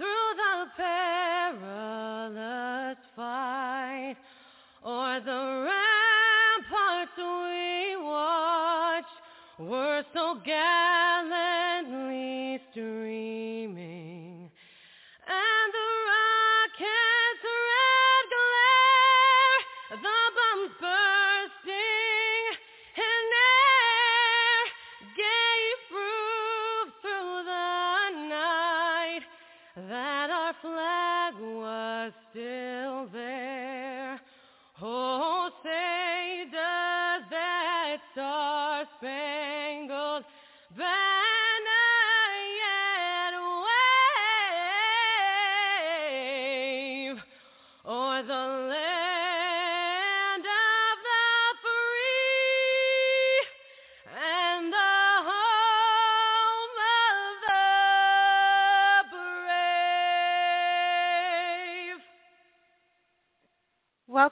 through the perilous fight o'er the ramparts we watched were so gallantly streaming, star-spangled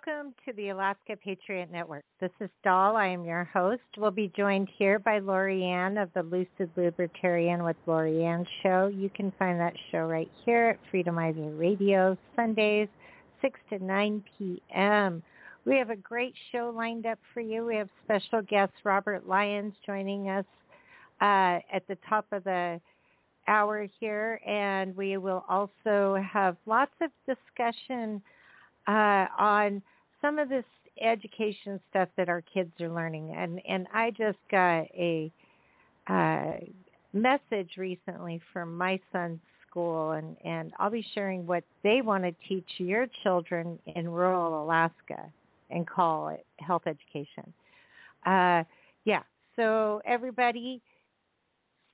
Welcome to the Alaska Patriot Network. This is Dahl. I am your host. We'll be joined here by Lori Ann of the Lucid Libertarian with Lori Ann show. You can find that show right here at Freedomizer Radio, Sundays, 6 to 9 p.m. We have a great show lined up for you. We have special guest Robert Lyons joining us uh, at the top of the hour here, and we will also have lots of discussion uh, on some of this education stuff that our kids are learning. And and I just got a uh, message recently from my son's school, and and I'll be sharing what they want to teach your children in rural Alaska and call it health education. Uh, yeah. So everybody.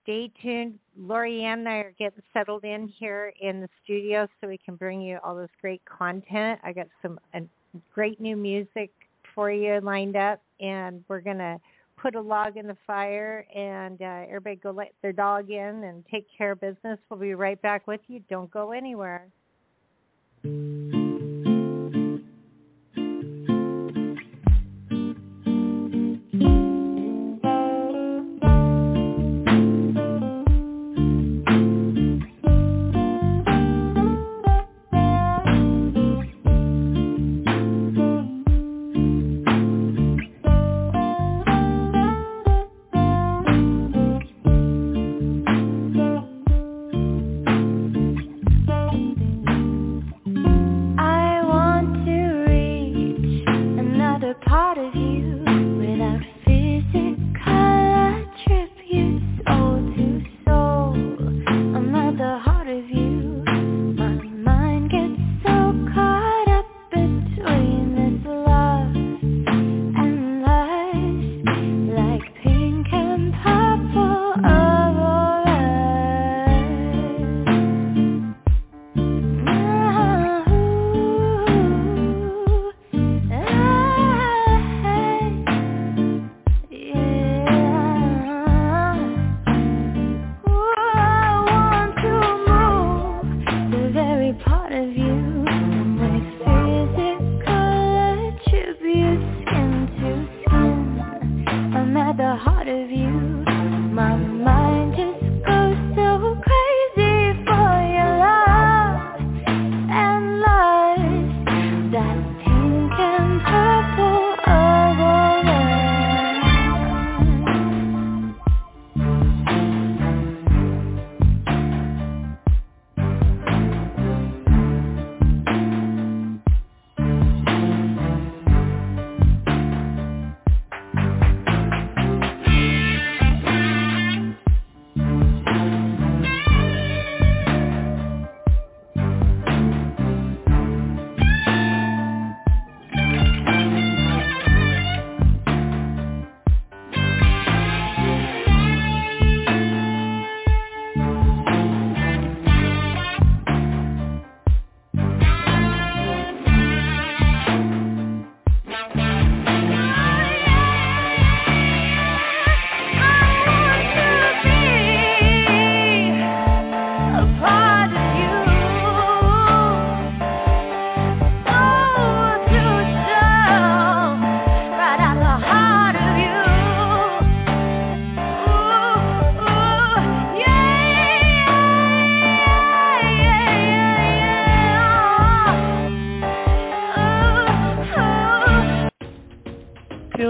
Stay tuned. Lori and I are getting settled in here in the studio so we can bring you all this great content. I got some uh, great new music for you lined up, and we're going to put a log in the fire and uh, everybody go let their dog in and take care of business. We'll be right back with you. Don't go anywhere. I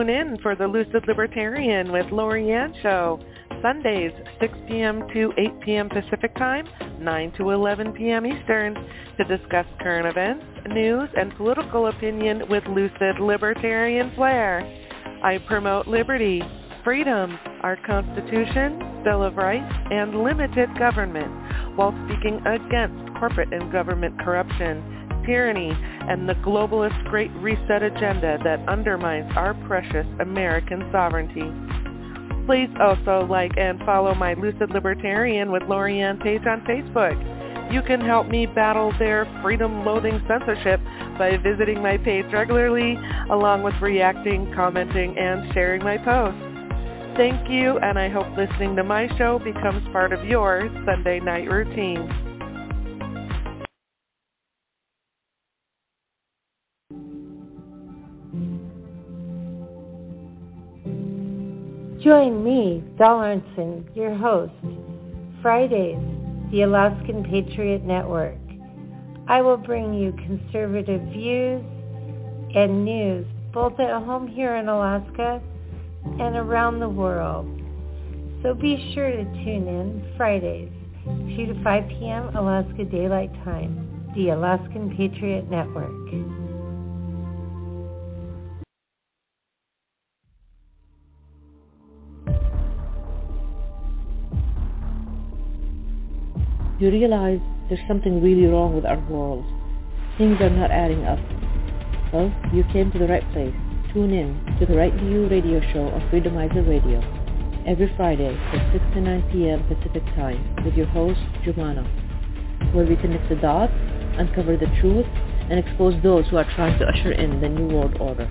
in for the Lucid Libertarian with Lorianne Show. Sundays, 6 p.m. to 8 p.m. Pacific Time, 9 to 11 p.m. Eastern, to discuss current events, news, and political opinion with lucid libertarian flair. I promote liberty, freedom, our Constitution, Bill of Rights, and limited government, while speaking against corporate and government corruption, tyranny, and the globalist Great Reset agenda that undermines our precious American sovereignty. Please also like and follow my Lucid Libertarian with Lorianne page on Facebook. You can help me battle their freedom loathing censorship by visiting my page regularly, along with reacting, commenting, and sharing my posts. Thank you, and I hope listening to my show becomes part of your Sunday night routine. Join me, Doll Arnson, your host, Fridays, the Alaskan Patriot Network. I will bring you conservative views and news both at home here in Alaska and around the world. So be sure to tune in Fridays, 2 to 5 p.m. Alaska Daylight Time, the Alaskan Patriot Network. You realize there's something really wrong with our world. Things are not adding up. Well, you came to the right place. Tune in to the Right View radio show on Freedomizer Radio every Friday from 6 to 9 p.m. Pacific Time with your host, Jumana, where we connect the dots, uncover the truth, and expose those who are trying to usher in the New World Order.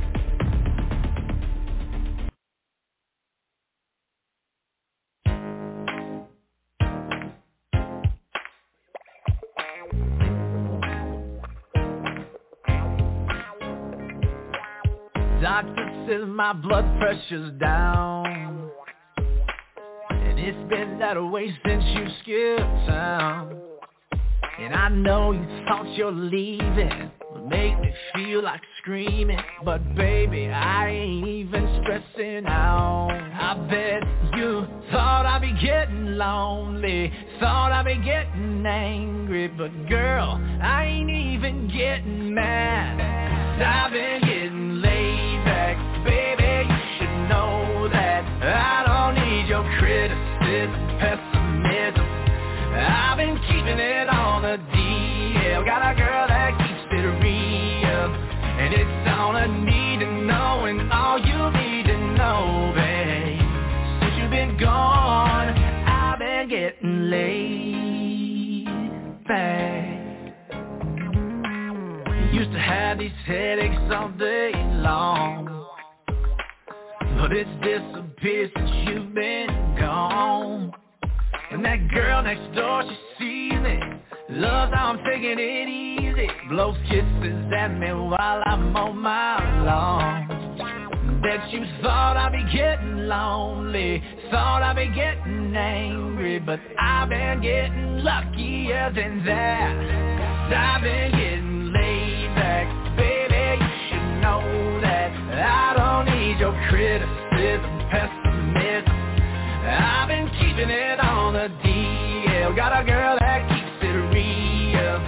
Doctor says my blood pressure's down. And it's been that way since you skipped town. And I know you thought you're leaving would make me feel like screaming. But baby, I ain't even stressing out. I bet you thought I'd be getting lonely. Thought I'd be getting angry. But girl, I ain't even getting mad. i I've been getting these headaches all day long. But it's disappeared since you've been gone. And that girl next door, she sees it. Loves how I'm taking it easy. Blows kisses at me while I'm on my lawn. Bet you thought I'd be getting lonely. Thought I'd be getting angry. But I've been getting luckier than that. I've been getting laid back. Baby, know that. I don't need your criticism, pessimism. I've been keeping it on the DL. Got a girl that keeps it real.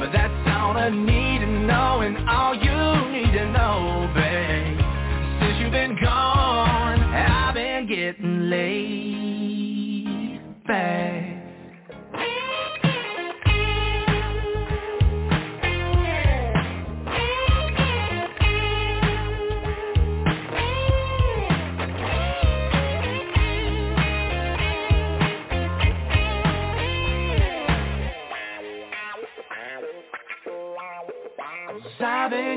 But that's all I need to know and all you need to know, babe. Since you've been gone, I've been getting laid back.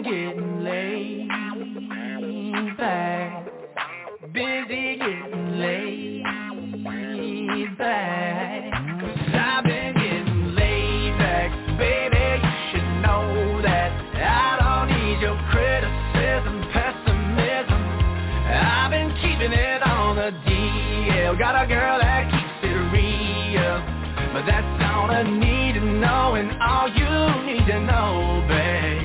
Getting laid back. Busy getting laid back. I've been getting laid back. Baby, you should know that. I don't need your criticism, pessimism. I've been keeping it on the DL. Got a girl that keeps it real. But that's all I need to know and all you need to know, babe.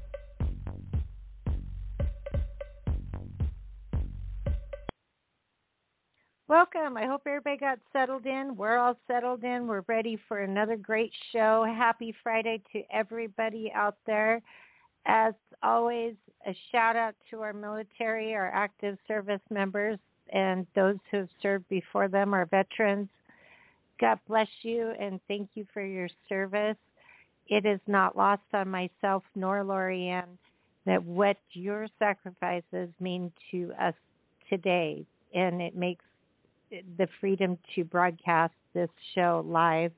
Welcome. I hope everybody got settled in. We're all settled in. We're ready for another great show. Happy Friday to everybody out there. As always, a shout out to our military, our active service members, and those who have served before them, our veterans. God bless you and thank you for your service. It is not lost on myself nor Lorianne that what your sacrifices mean to us today, and it makes the freedom to broadcast this show live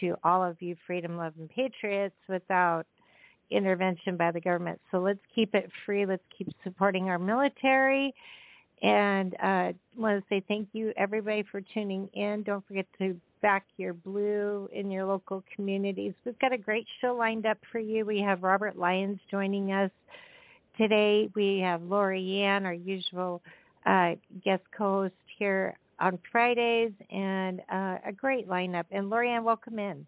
to all of you freedom loving patriots without intervention by the government. So let's keep it free. Let's keep supporting our military. And uh, want to say thank you everybody for tuning in. Don't forget to back your blue in your local communities. We've got a great show lined up for you. We have Robert Lyons joining us today. We have Lori Ann, our usual uh, guest co-host here on Fridays, and uh, a great lineup. And Lorianne, welcome in.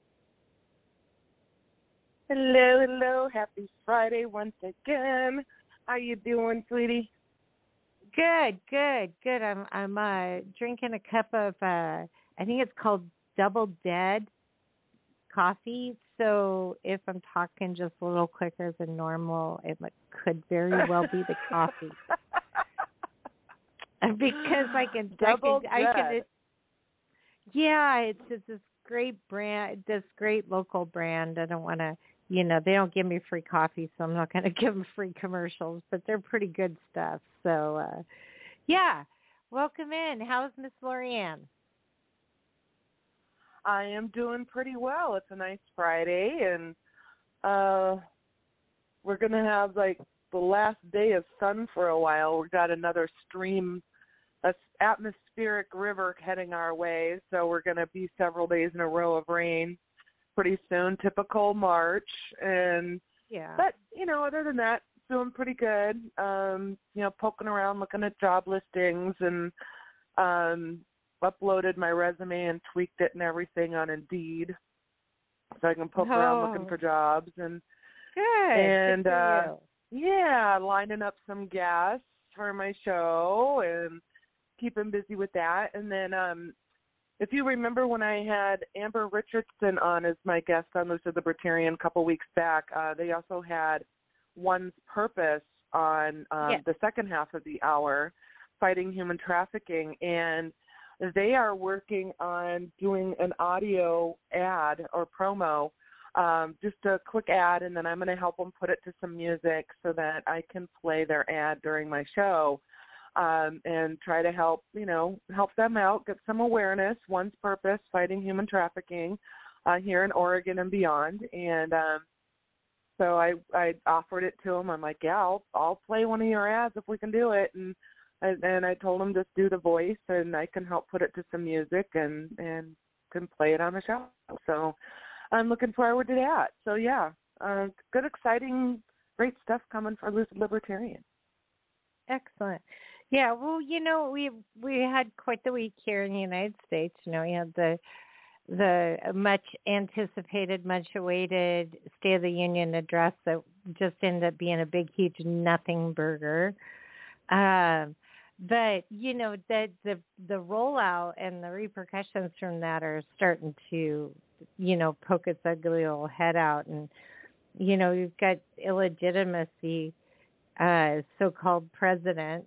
Hello, hello. Happy Friday once again. How you doing, sweetie? Good, good, good. I'm I'm uh, drinking a cup of uh, I think it's called Double Dead coffee. So if I'm talking just a little quicker than normal, it could very well be the coffee. because I can double I can, I can it, yeah, it's it's this great brand, this great local brand. I don't want to, you know, they don't give me free coffee, so I'm not going to give them free commercials, but they're pretty good stuff. So, uh yeah, welcome in. How's Miss Lorianne? I am doing pretty well. It's a nice Friday, and uh we're gonna have like the last day of sun for a while. We've got another stream, a atmospheric river heading our way, so we're going to be several days in a row of rain pretty soon. Typical March, and yeah. But you know, other than that, doing pretty good. Um, you know, poking around, looking at job listings, and um, uploaded my resume and tweaked it and everything on Indeed, so I can poke oh. around looking for jobs and. Good. And Good uh yeah, lining up some gas for my show and keeping busy with that. And then um if you remember when I had Amber Richardson on as my guest on Lucid Libertarian a couple weeks back, uh, they also had One's Purpose on um, yes. the second half of the hour, fighting human trafficking, and they are working on doing an audio ad or promo um, just a quick ad, and then I'm going to help them put it to some music so that I can play their ad during my show, um, and try to help you know help them out, get some awareness. One's purpose: fighting human trafficking uh, here in Oregon and beyond. And um, so I I offered it to them. I'm like, yeah, I'll I'll play one of your ads if we can do it, and and I told them just do the voice, and I can help put it to some music and and can play it on the show. So I'm looking forward to that. So yeah, uh, good, exciting, great stuff coming for Lucid Libertarian. Excellent. Yeah, well, you know, we we had quite the week here in the United States. You know, we had the the much anticipated, much awaited State of the Union address that just ended up being a big, huge nothing burger. Um, but you know that the the rollout and the repercussions from that are starting to you know poke its ugly little head out and you know you've got illegitimacy uh so-called president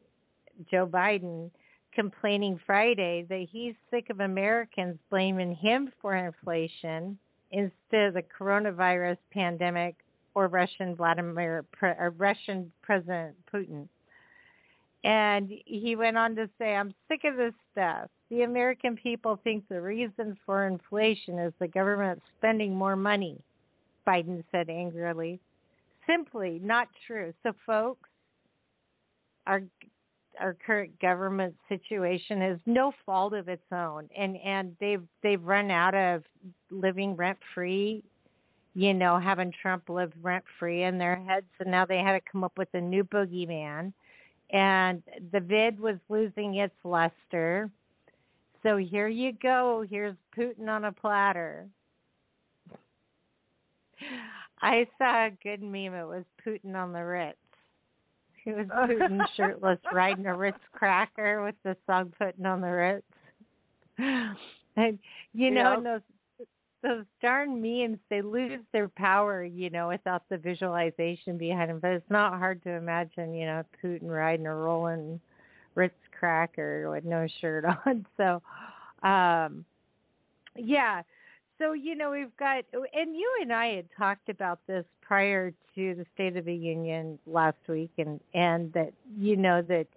Joe Biden complaining Friday that he's sick of Americans blaming him for inflation instead of the coronavirus pandemic or Russian Vladimir or Russian President Putin. And he went on to say, I'm sick of this stuff. The American people think the reason for inflation is the government spending more money, Biden said angrily. Simply not true. So, folks, our our current government situation is no fault of its own, and and they've they've run out of living rent free, you know, having Trump live rent free in their heads, and now they had to come up with a new boogeyman and the vid was losing its luster. So here you go. Here's Putin on a platter. I saw a good meme. It was Putin on the Ritz. He was Putin shirtless riding a Ritz cracker with the song "Putting on the Ritz." And you know, those those darn memes, they lose their power, you know, without the visualization behind them. But it's not hard to imagine, you know, Putin riding a rolling Ritz cracker with no shirt on. So, um, yeah. So, you know, we've got, and you and I had talked about this prior to the State of the Union last week, and, and that, you know, that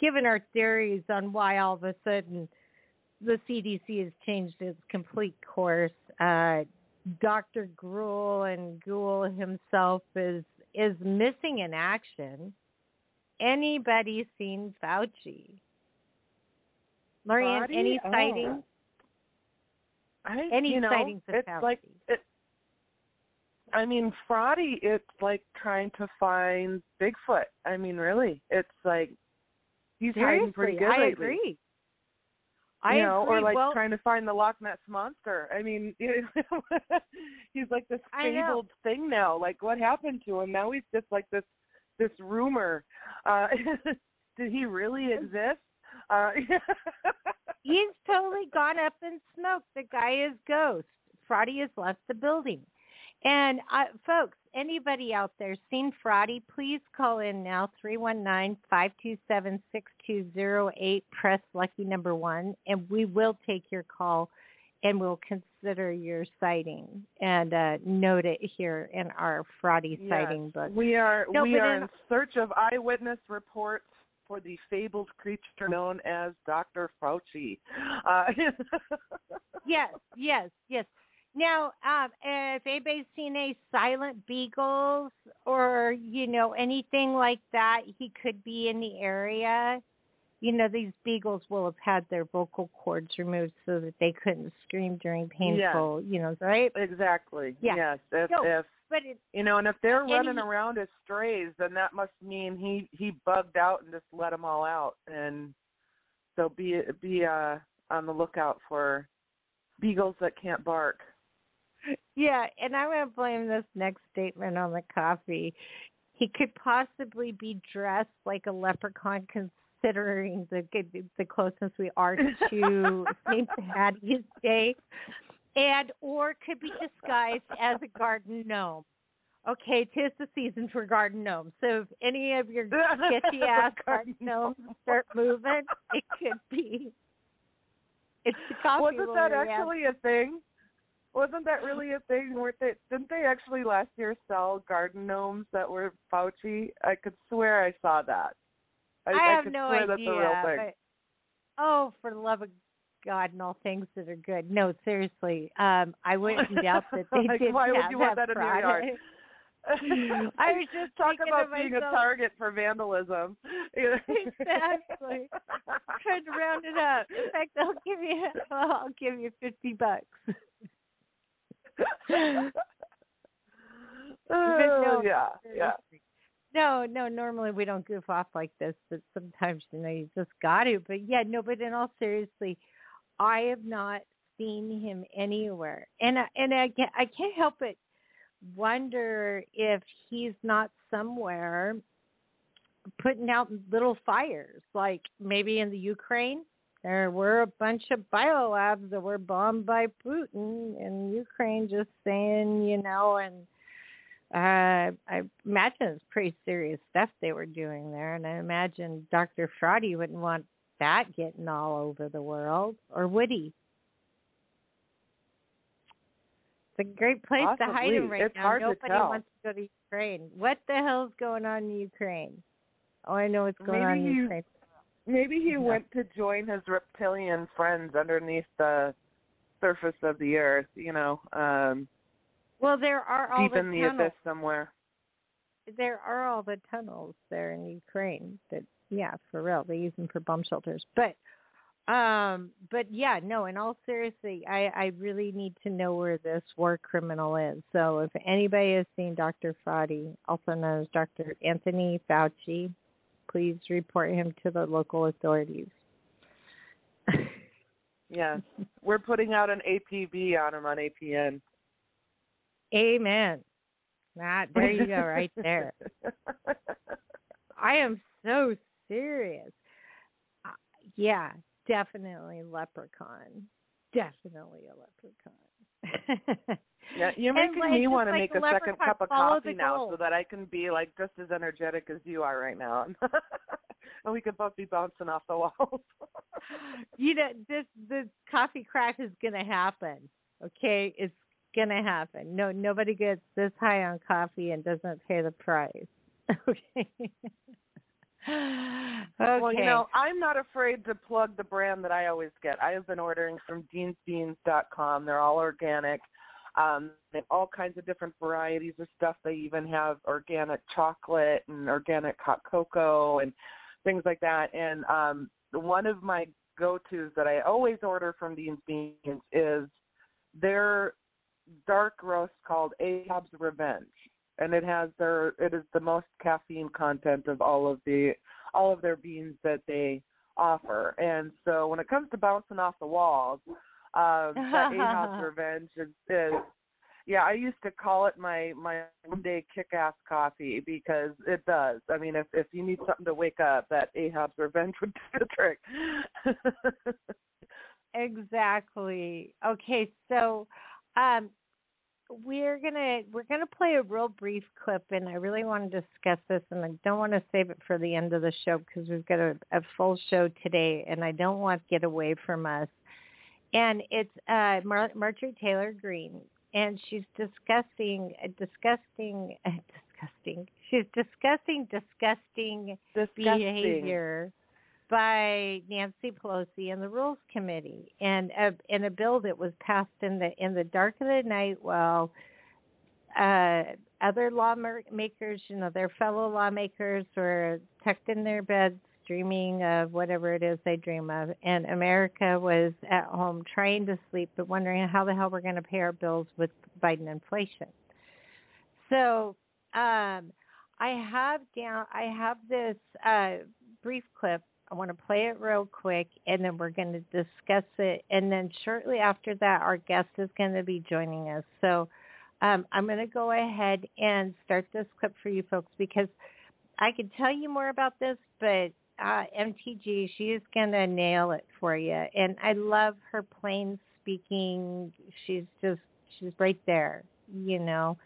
given our theories on why all of a sudden the CDC has changed its complete course, uh, Dr. Gruel and Gruel himself is is missing in action. Anybody seen Fauci? Fauci? any Oh. sightings? I, Any you know, sightings of it's like it. I mean, Fraudy, it's like trying to find Bigfoot. I mean, really, it's like he's hiding pretty Seriously, good I lately. agree. You I know, agree. or like well, trying to find the Loch Ness monster. I mean, you know, he's like this fabled thing now. Like, what happened to him? Now he's just like this this rumor. Uh Did he really exist? Uh, he's totally gone up in smoke. The guy is ghost. Fraudy has left the building. And uh, folks, anybody out there seen Fraudy, please call in now 319-527-6208 press lucky number 1 and we will take your call and we'll consider your sighting and uh, note it here in our Fraudy Yes, sighting book. We are No, we are in- in search of eyewitness reports for the fabled creature known as Dr. Fauci. Uh, yes, yes, yes. Now, um, if anybody's seen any silent beagles or you know anything like that, he could be in the area. You know, these beagles will have had their vocal cords removed so that they couldn't scream during painful. Yes. You know, right? exactly. Yeah. Yes. If No. if But it, you know, and if they're And running he- around as strays, then that must mean he he bugged out and just let them all out. And so be be uh on the lookout for beagles that can't bark. yeah, and I'm going to blame this next statement on the coffee. He could possibly be dressed like a leprechaun, considering the the closeness we are to St. Patty's Day, and or could be disguised as a garden gnome. Okay, tis the season for garden gnomes. So if any of your sketchy ass garden gnomes start moving, it could be. It's the coffee. Wasn't that actually a thing? Wasn't that really a thing? Weren't they? Didn't they actually last year sell garden gnomes that were Fauci? I could swear I saw that. I, I have could no swear idea. that's a real thing. But, oh, for the love of God and all things that are good. No, seriously. Um, I wouldn't doubt that they Like, did why would you want that that in your yard? I was just talk about being a target for vandalism. Exactly. Trying to round it up. In fact, I'll give you. I'll give you fifty bucks. oh, no, yeah, yeah. No, no. Normally we don't goof off like this, but sometimes you know you just got to. But yeah, no. But in all seriously, I have not seen him anywhere, and I, and I can't, I can't help but wonder if he's not somewhere putting out little fires, like maybe in the Ukraine. There were a bunch of biolabs that were bombed by Putin in Ukraine, just saying, you know, and uh, I imagine it's pretty serious stuff they were doing there, and I imagine Dr. Fraudy wouldn't want that getting all over the world, or would he? It's a great place to hide Possibly. him right It's now. to Nobody tell. wants to go to Ukraine. What the hell's going on in Ukraine? Oh, I know what's going Maybe on in he- Ukraine. Maybe he Yeah. went to join his reptilian friends underneath the surface of the earth. You know, um, Well, there are all deep the in the tunnels. abyss somewhere. there are all the tunnels there in Ukraine that yeah, for real. They use them for bomb shelters. But um but yeah, no, in all seriously, I I really need to know where this war criminal is. So if anybody has seen Dr. Fauci, also known as Dr. Anthony Fauci, please report him to the local authorities. Yes, we're putting out an APB on him on APN. Amen. Nah, there you go, right there. I am so serious. Uh, yeah, definitely leprechaun. Definitely a leprechaun. Yeah, you're making like, me want to like make a second cup of coffee now so that I can be like just as energetic as you are right now. and we could both be bouncing off the walls. you know, this this coffee crash is gonna happen. Okay, it's gonna happen. No, nobody gets this high on coffee and doesn't pay the price. Okay. Okay. Well, you know, I'm not afraid to plug the brand that I always get. I have been ordering from deansbeans.com. They're all organic. Um, they have all kinds of different varieties of stuff. They even have organic chocolate and organic hot cocoa and things like that. And um, one of my go-tos that I always order from Dean's Beans is their dark roast called Ahab's Revenge, and it has their it is the most caffeine content of all of the all of their beans that they offer. And so when it comes to bouncing off the walls, um, that Ahab's Revenge is, is yeah, I used to call it my my Monday kick-ass coffee because it does. I mean, if if you need something to wake up, that Ahab's Revenge would do the trick. Exactly. Okay, so um we're gonna we're gonna play a real brief clip and I really want to discuss this and I don't want to save it for the end of the show because we've got a, a full show today and I don't want to get away from us. And it's uh Mar- Marjorie Taylor Greene, and she's discussing uh, disgusting uh, disgusting she's discussing disgusting Disgusting. behavior by Nancy Pelosi and the Rules Committee, and a, in a bill that was passed in the in the dark of the night while uh, other lawmakers, you know, their fellow lawmakers were tucked in their beds dreaming of whatever it is they dream of, and America was at home trying to sleep but wondering how the hell we're going to pay our bills with Biden inflation. So um, I have down, I have this uh, brief clip. I want to play it real quick, and then we're going to discuss it. And then shortly after that, our guest is going to be joining us. So um, I'm going to go ahead and start this clip for you folks because I could tell you more about this, but uh, MTG, she is going to nail it for you. And I love her plain speaking. She's just, she's right there, you know.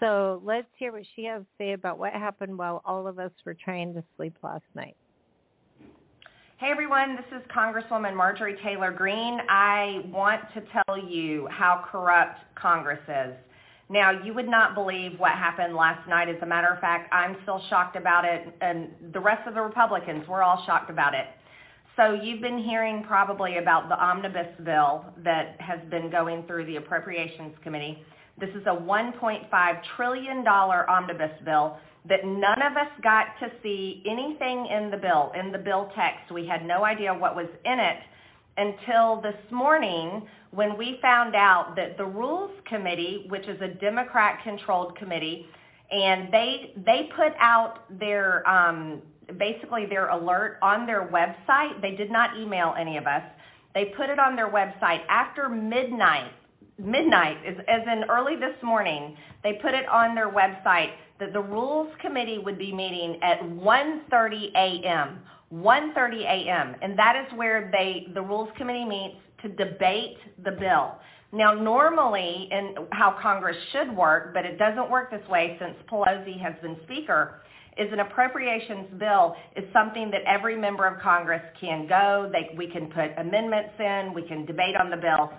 So let's hear what she has to say about what happened while all of us were trying to sleep last night. Hey everyone, this is Congresswoman Marjorie Taylor Greene. I want to tell you how corrupt Congress is. Now, you would not believe what happened last night. As a matter of fact, I'm still shocked about it, and the rest of the Republicans, we're all shocked about it. So, you've been hearing probably about the omnibus bill that has been going through the Appropriations Committee. This is a $1.5 trillion omnibus bill that none of us got to see anything in the bill, in the bill text. We had no idea what was in it until this morning when we found out that the Rules Committee, which is a Democrat controlled committee, and they they put out their um, basically their alert on their website. They did not email any of us. They put it on their website after midnight. Midnight is as in early this morning. They put it on their website that the Rules Committee would be meeting at 1:30 a.m. 1:30 a.m. and that is where they the Rules Committee meets to debate the bill. Now, normally, in how Congress should work, but it doesn't work this way since Pelosi has been Speaker, is an appropriations bill is something that every member of Congress can go. They, we can put amendments in, we can debate on the bill.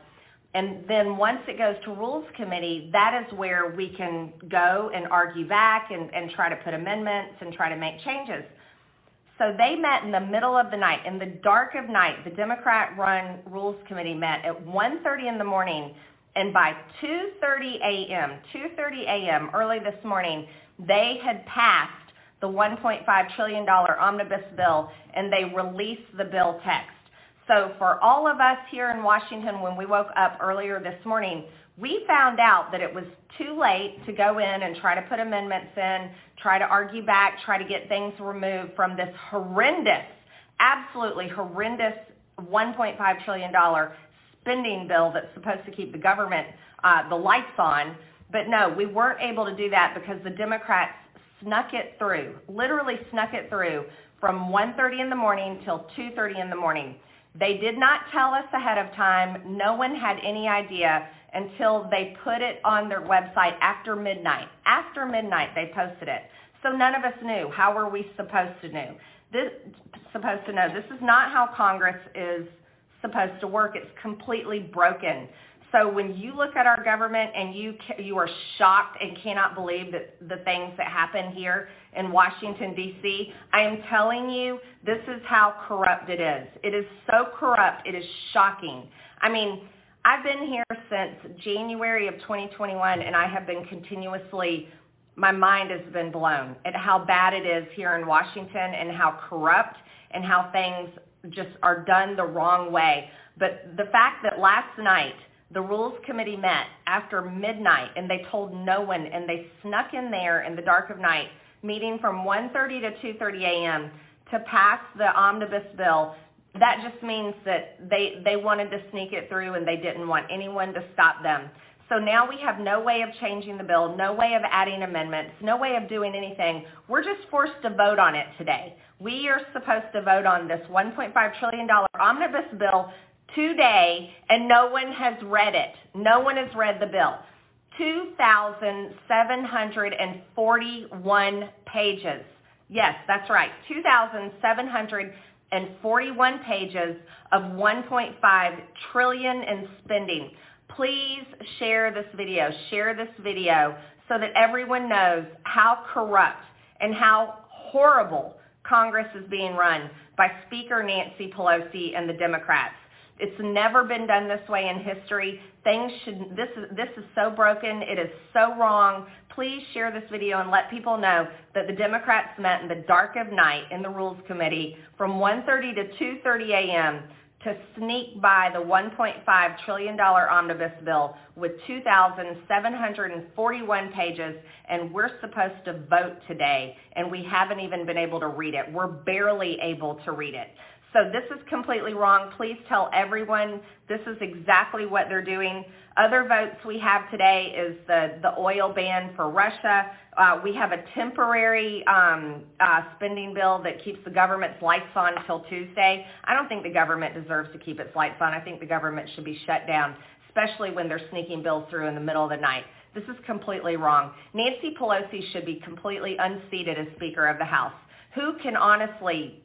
And then once it goes to Rules Committee, that is where we can go and argue back and, and try to put amendments and try to make changes. So they met in the middle of the night, in the dark of night. The Democrat-run Rules Committee met at 1:30 in the morning, and by 2:30 a.m., 2:30 a.m. early this morning, they had passed the 1.5 trillion dollar omnibus bill, and they released the bill text. So for all of us here in Washington, when we woke up earlier this morning, we found out that it was too late to go in and try to put amendments in, try to argue back, try to get things removed from this horrendous, absolutely horrendous $1.5 trillion spending bill that's supposed to keep the government, uh, the lights on. But no, we weren't able to do that because the Democrats snuck it through, literally snuck it through from 1:30 in the morning till 2:30 in the morning. They did not tell us ahead of time. No one had any idea until they put it on their website after midnight. After midnight, they posted it. So none of us knew. How were we supposed to know? This supposed to know. This is not how Congress is supposed to work. It's completely broken. So when you look at our government and you you are shocked and cannot believe that the things that happen here in Washington D.C., I am telling you, this is how corrupt it is. It is so corrupt. It is shocking. I mean, I've been here since January of 2021, and I have been continuously. My mind has been blown at how bad it is here in Washington and how corrupt and how things just are done the wrong way. But the fact that last night the Rules Committee met after midnight and they told no one and they snuck in there in the dark of night, meeting from 1:30 to 2:30 a.m. to pass the omnibus bill. That just means that they they wanted to sneak it through and they didn't want anyone to stop them. So now we have no way of changing the bill, no way of adding amendments, no way of doing anything. We're just forced to vote on it today. We are supposed to vote on this $1.5 trillion omnibus bill today, and no one has read it. No one has read the bill. 2,741 pages. Yes, that's right. 2,741 pages of 1.5 trillion in spending. Please share this video. Share this video so that everyone knows how corrupt and how horrible Congress is being run by Speaker Nancy Pelosi and the Democrats. It's never been done this way in history. Things should this is this is so broken. It is so wrong. Please share this video and let people know that the Democrats met in the dark of night in the Rules Committee from 1:30 to 2:30 a.m. to sneak by the 1.5 trillion dollar omnibus bill with 2,741 pages, and we're supposed to vote today, and we haven't even been able to read it. We're barely able to read it. So this is completely wrong. Please tell everyone this is exactly what they're doing. Other votes we have today is the, the oil ban for Russia. Uh, we have a temporary um, uh, spending bill that keeps the government's lights on until Tuesday. I don't think the government deserves to keep its lights on. I think the government should be shut down, especially when they're sneaking bills through in the middle of the night. This is completely wrong. Nancy Pelosi should be completely unseated as Speaker of the House. Who can honestly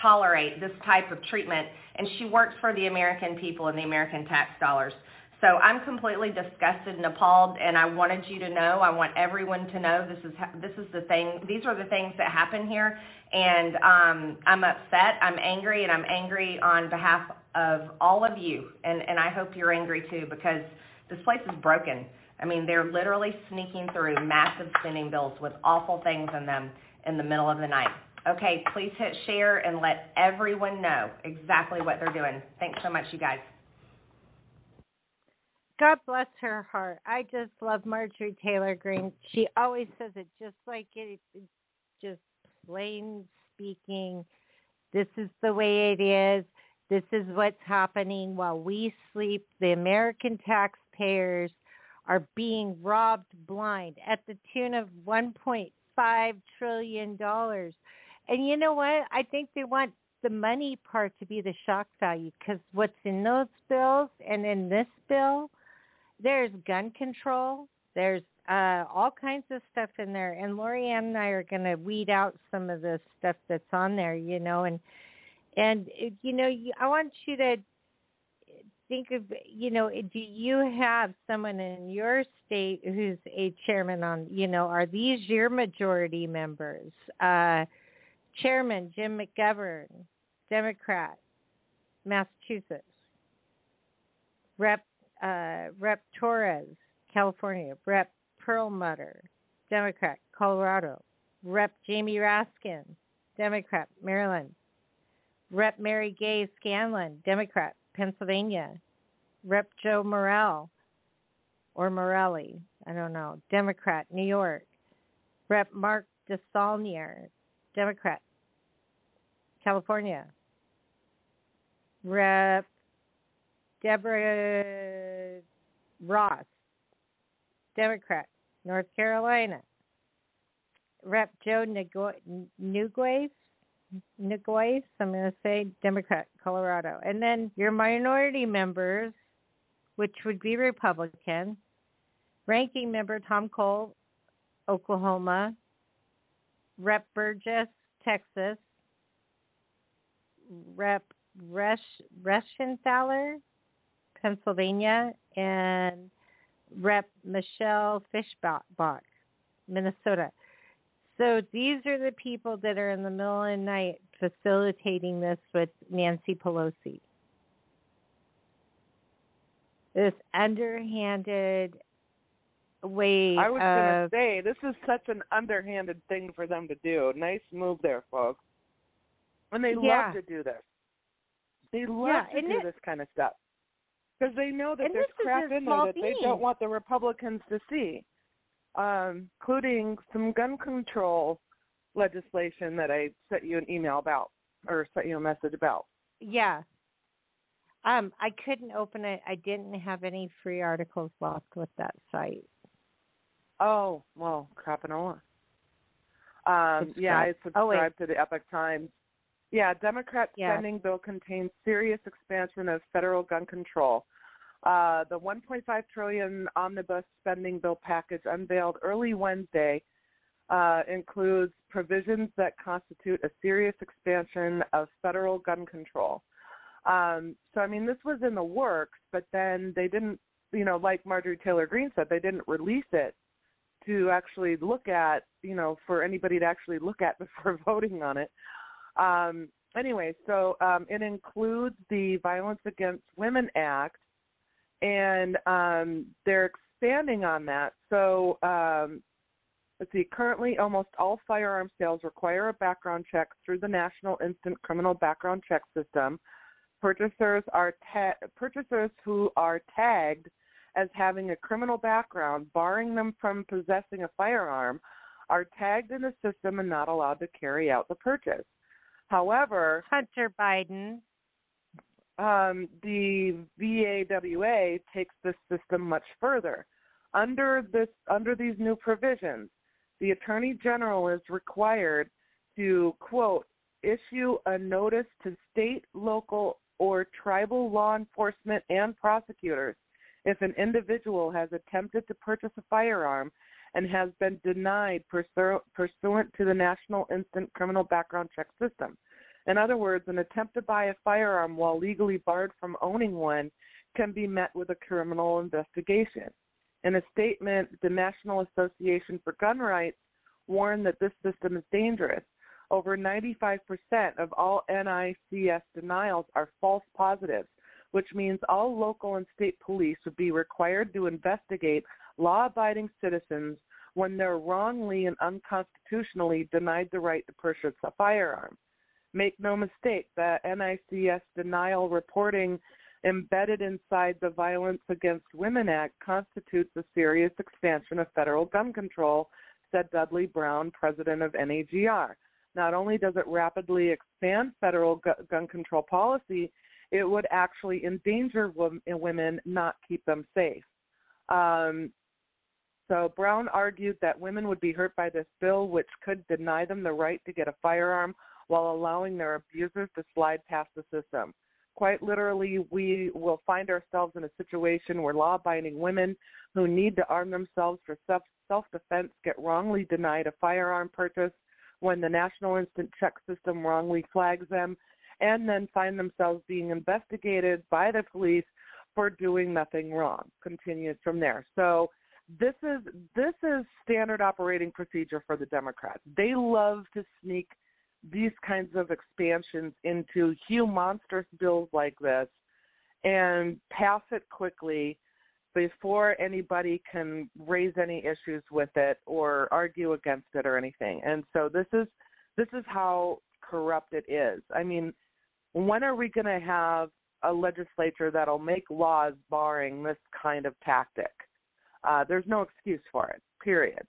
tolerate this type of treatment, and she works for the American people and the American tax dollars. So I'm completely disgusted and appalled, and I wanted you to know. I want everyone to know this is this is the thing. These are the things that happen here, and um, I'm upset. I'm angry, and I'm angry on behalf of all of you, and and I hope you're angry too because this place is broken. I mean, they're literally sneaking through massive spending bills with awful things in them in the middle of the night. Okay, please hit share and let everyone know exactly what they're doing. Thanks so much, you guys. God bless her heart. I just love Marjorie Taylor Greene. She always says it just like it, just plain speaking. This is the way it is. This is what's happening while we sleep. The American taxpayers are being robbed blind at the tune of $1.5 trillion. And you know what? I think they want the money part to be the shock value because what's in those bills and in this bill, there's gun control, there's uh, all kinds of stuff in there. And Lorianne and I are going to weed out some of the stuff that's on there, you know, and and you know, I want you to think of, you know, do you have someone in your state who's a chairman on, you know, are these your majority members? Uh, Chairman Jim McGovern, Democrat, Massachusetts. Rep uh, Rep Torres, California. Rep Perlmutter, Democrat, Colorado. Rep Jamie Raskin, Democrat, Maryland. Rep Mary Gay Scanlon, Democrat, Pennsylvania. Rep Joe Morelle or Morelli, I don't know, Democrat, New York. Rep Mark DeSaulnier, Democrat, California. Rep. Deborah Ross, Democrat, North Carolina. Rep. Joe Newguez, Newguez, I'm going to say Democrat, Colorado. And then your minority members, which would be Republican. Ranking member Tom Cole, Oklahoma. Rep. Burgess, Texas. Rep. Resch, Reschenthaler, Pennsylvania, and Rep. Michelle Fischbach, Minnesota. So these are the people that are in the middle of the night facilitating this with Nancy Pelosi. This underhanded way I was going to say, this is such an underhanded thing for them to do. Nice move there, folks. And they Yeah. love to do this. They love Yeah, to do it- this kind of stuff. Because they know that there's crap in there that they don't want the Republicans to see, um, including some gun control legislation that I sent you an email about or sent you a message about. yeah. Um, I couldn't open it. I didn't have any free articles left with that site. Oh, well, crapanola. Um, yeah, I. Oh, wait. subscribe to the Epoch Times. Yeah, Democrat Yeah. spending bill contains serious expansion of federal gun control. Uh, the 1.5 trillion omnibus spending bill package unveiled early Wednesday uh, includes provisions that constitute a serious expansion of federal gun control. Um, so, I mean, this was in the works, but then they didn't, you know, like Marjorie Taylor Greene said, they didn't release it to actually look at, you know, for anybody to actually look at before voting on it. Um, anyway, so um, it includes the Violence Against Women Act, and um, they're expanding on that. So um, let's see. Currently, almost all firearm sales require a background check through the National Instant Criminal Background Check System. Purchasers are ta- purchasers who are tagged as having a criminal background, barring them from possessing a firearm, are tagged in the system and not allowed to carry out the purchase. However, Hunter Biden. um, the VAWA takes this system much further. Under this, under these new provisions, the Attorney General is required to quote issue a notice to state, local, or tribal law enforcement and prosecutors if an individual has attempted to purchase a firearm and has been denied pursu- pursuant to the National Instant Criminal Background Check System. In other words, an attempt to buy a firearm while legally barred from owning one can be met with a criminal investigation. In a statement, the National Association for Gun Rights warned that this system is dangerous. Over 95% of all NICS denials are false positives, which means all local and state police would be required to investigate law abiding citizens when they're wrongly and unconstitutionally denied the right to purchase a firearm. Make no mistake, the NICS denial reporting embedded inside the Violence Against Women Act constitutes a serious expansion of federal gun control, said Dudley Brown, president of NAGR. Not only does it rapidly expand federal gu- gun control policy, it would actually endanger wom- women, not keep them safe. Um, so Brown argued that women would be hurt by this bill, which could deny them the right to get a firearm while allowing their abusers to slide past the system. Quite literally, we will find ourselves in a situation where law abiding women who need to arm themselves for self defense get wrongly denied a firearm purchase when the National Instant Check System wrongly flags them, and then find themselves being investigated by the police for doing nothing wrong. Continues from there. So this is this is standard operating procedure for the Democrats. They love to sneak these kinds of expansions into huge monstrous bills like this and pass it quickly before anybody can raise any issues with it or argue against it or anything. And so this is this is how corrupt it is. I mean, when are we going to have a legislature that'll make laws barring this kind of tactic? Uh, there's no excuse for it. Period.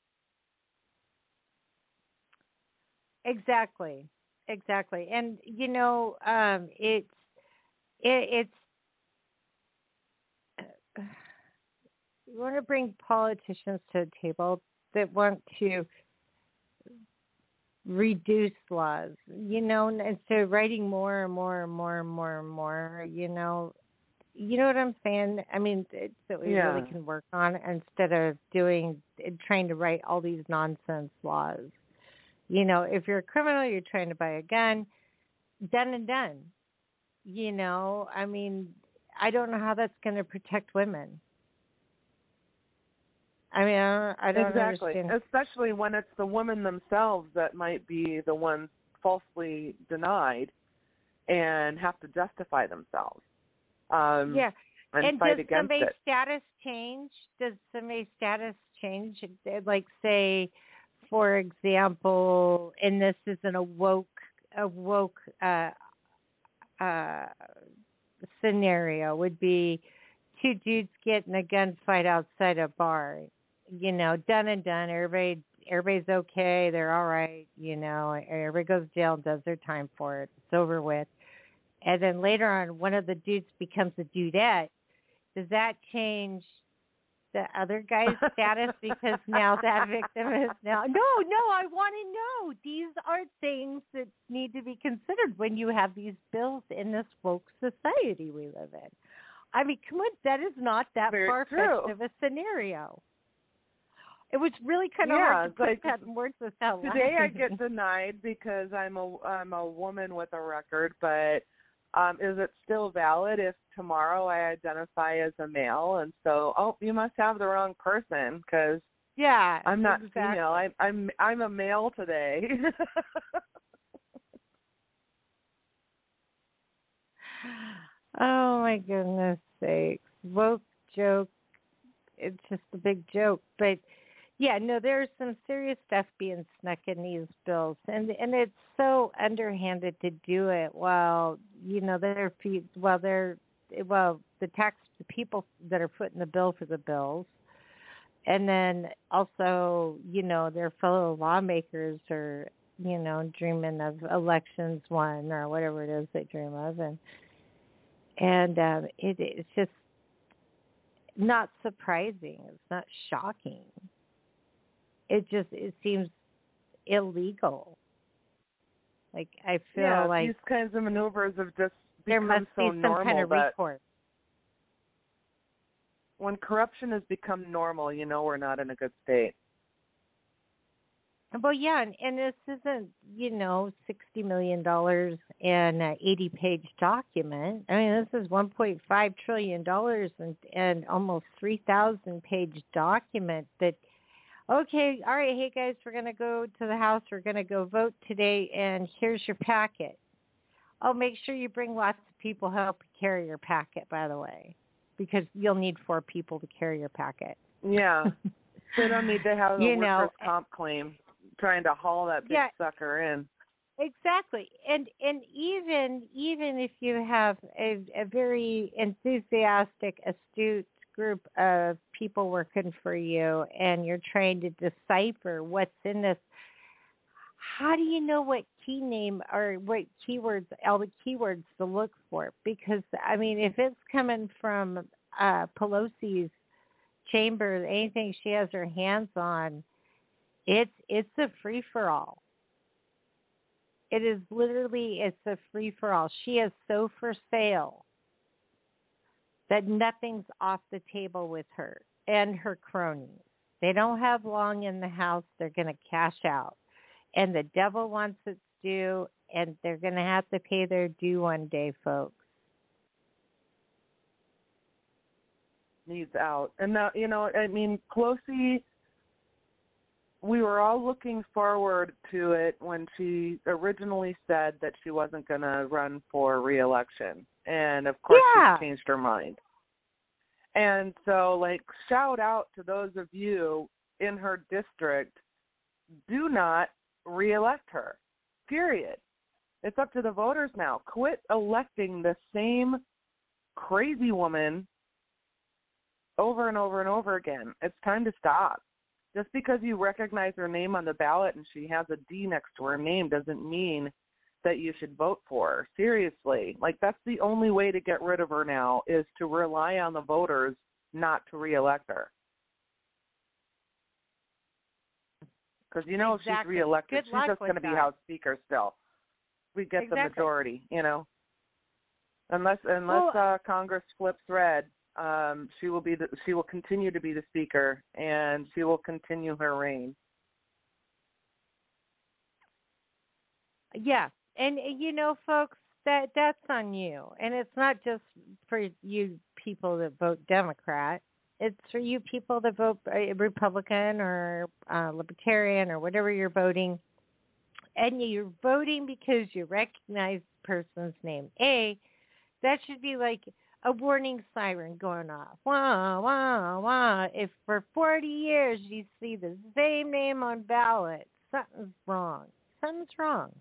Exactly, exactly, and you know, um, it's it, it's you want to bring politicians to the table that want to reduce laws, you know, instead of writing more and more and more and more and more, you know, you know what I'm saying? I mean, it's that we Yeah. really can work on instead of doing eh, trying to write all these nonsense laws. You know, if you're a criminal, you're trying to buy a gun, done and done. You know, I mean, I don't know how that's going to protect women. I mean, I don't, I don't exactly, understand. especially when it's the women themselves that might be the ones falsely denied and have to justify themselves. Um, yeah, and, and fight does against somebody's it. status change? Does somebody's status change? Like, say, for example, and this isn't a woke a woke uh, uh, scenario would be two dudes getting a gunfight outside a bar. You know, done and done. Everybody everybody's okay. They're all right. You know, everybody goes to jail and does their time for it. It's over with. And then later on, one of the dudes becomes a dudette. Does that change the other guy's status because now that victim is now? No, no. I want to know. These are things that need to be considered when you have these bills in this woke society we live in. I mean, come on, that is not that far fetched of a scenario. It was really kind of Yeah, hard to it's put like, that in words without Today I get denied because I'm a I'm a woman with a record, but um is it still valid if tomorrow I identify as a male and so oh you must have the wrong person because yeah, I'm not exactly. female. I'm I'm I'm a male today. Oh my goodness sakes. Woke joke. It's just a big joke. But yeah, no, there's some serious stuff being snuck in these bills and and it's so underhanded to do it while you know they're well they're well the tax the people that are putting the bill for the bills. And then also you know their fellow lawmakers are you know dreaming of elections won or whatever it is they dream of. And and um it it's just not surprising. It's not shocking it just it seems illegal like i feel yeah, like these kinds of maneuvers have just there become must so be some normal kind of recourse when corruption has become normal, you know we're not in a good state. Well, yeah, and, and this isn't, you know, sixty million dollars in an eighty-page document. I mean, this is one point five trillion dollars and and almost three thousand page document. That, okay, all right, hey guys, we're gonna go to the house. We're gonna go vote today, and here's your packet. Oh, make sure you bring lots of people help carry your packet. By the way, because you'll need four people to carry your packet. Yeah. they don't need to have a You workers' know, comp claim trying to haul that big Yeah. sucker in. Exactly, and and even even if you have a, a very enthusiastic, astute group of people working for you, and you're trying to decipher what's in this, how do you know what key name or what keywords, all the keywords to look for? Because I mean, if it's coming from uh, Pelosi's chamber, anything she has her hands on, it's it's a free for all. It is literally it's a free for all. She is so for sale that nothing's off the table with her and her cronies. They don't have long in the house. They're going to cash out. And the devil wants its due, and they're going to have to pay their due one day, folks. needs out. And now, you know, I mean, Pelosi, we were all looking forward to it when she originally said that she wasn't going to run for reelection. And of course, Yeah. she changed her mind. And so, like, shout out to those of you in her district do not reelect her, period. It's up to the voters now. Quit electing the same crazy woman over and over and over again. It's time to stop. Just because you recognize her name on the ballot and she has a D next to her name doesn't mean that you should vote for. Her. Seriously. Like that's the only way to get rid of her now is to rely on the voters not to reelect her. Because you know exactly. if she's reelected, Good she's just going to be House Speaker still. We get exactly. the majority, you know. Unless unless well, uh, Congress flips red, um, she will be the she will continue to be the Speaker, and she will continue her reign. Yeah, and uh, you know, folks, that that's on you, and it's not just for you people that vote Democrat. It's for you people that vote uh, Republican or uh, Libertarian or whatever you're voting, and you're voting because you recognize the person's name. A, that should be like a warning siren going off. Wah wah wah. If for 40 years you see the same name on ballots, something's wrong. Something's wrong.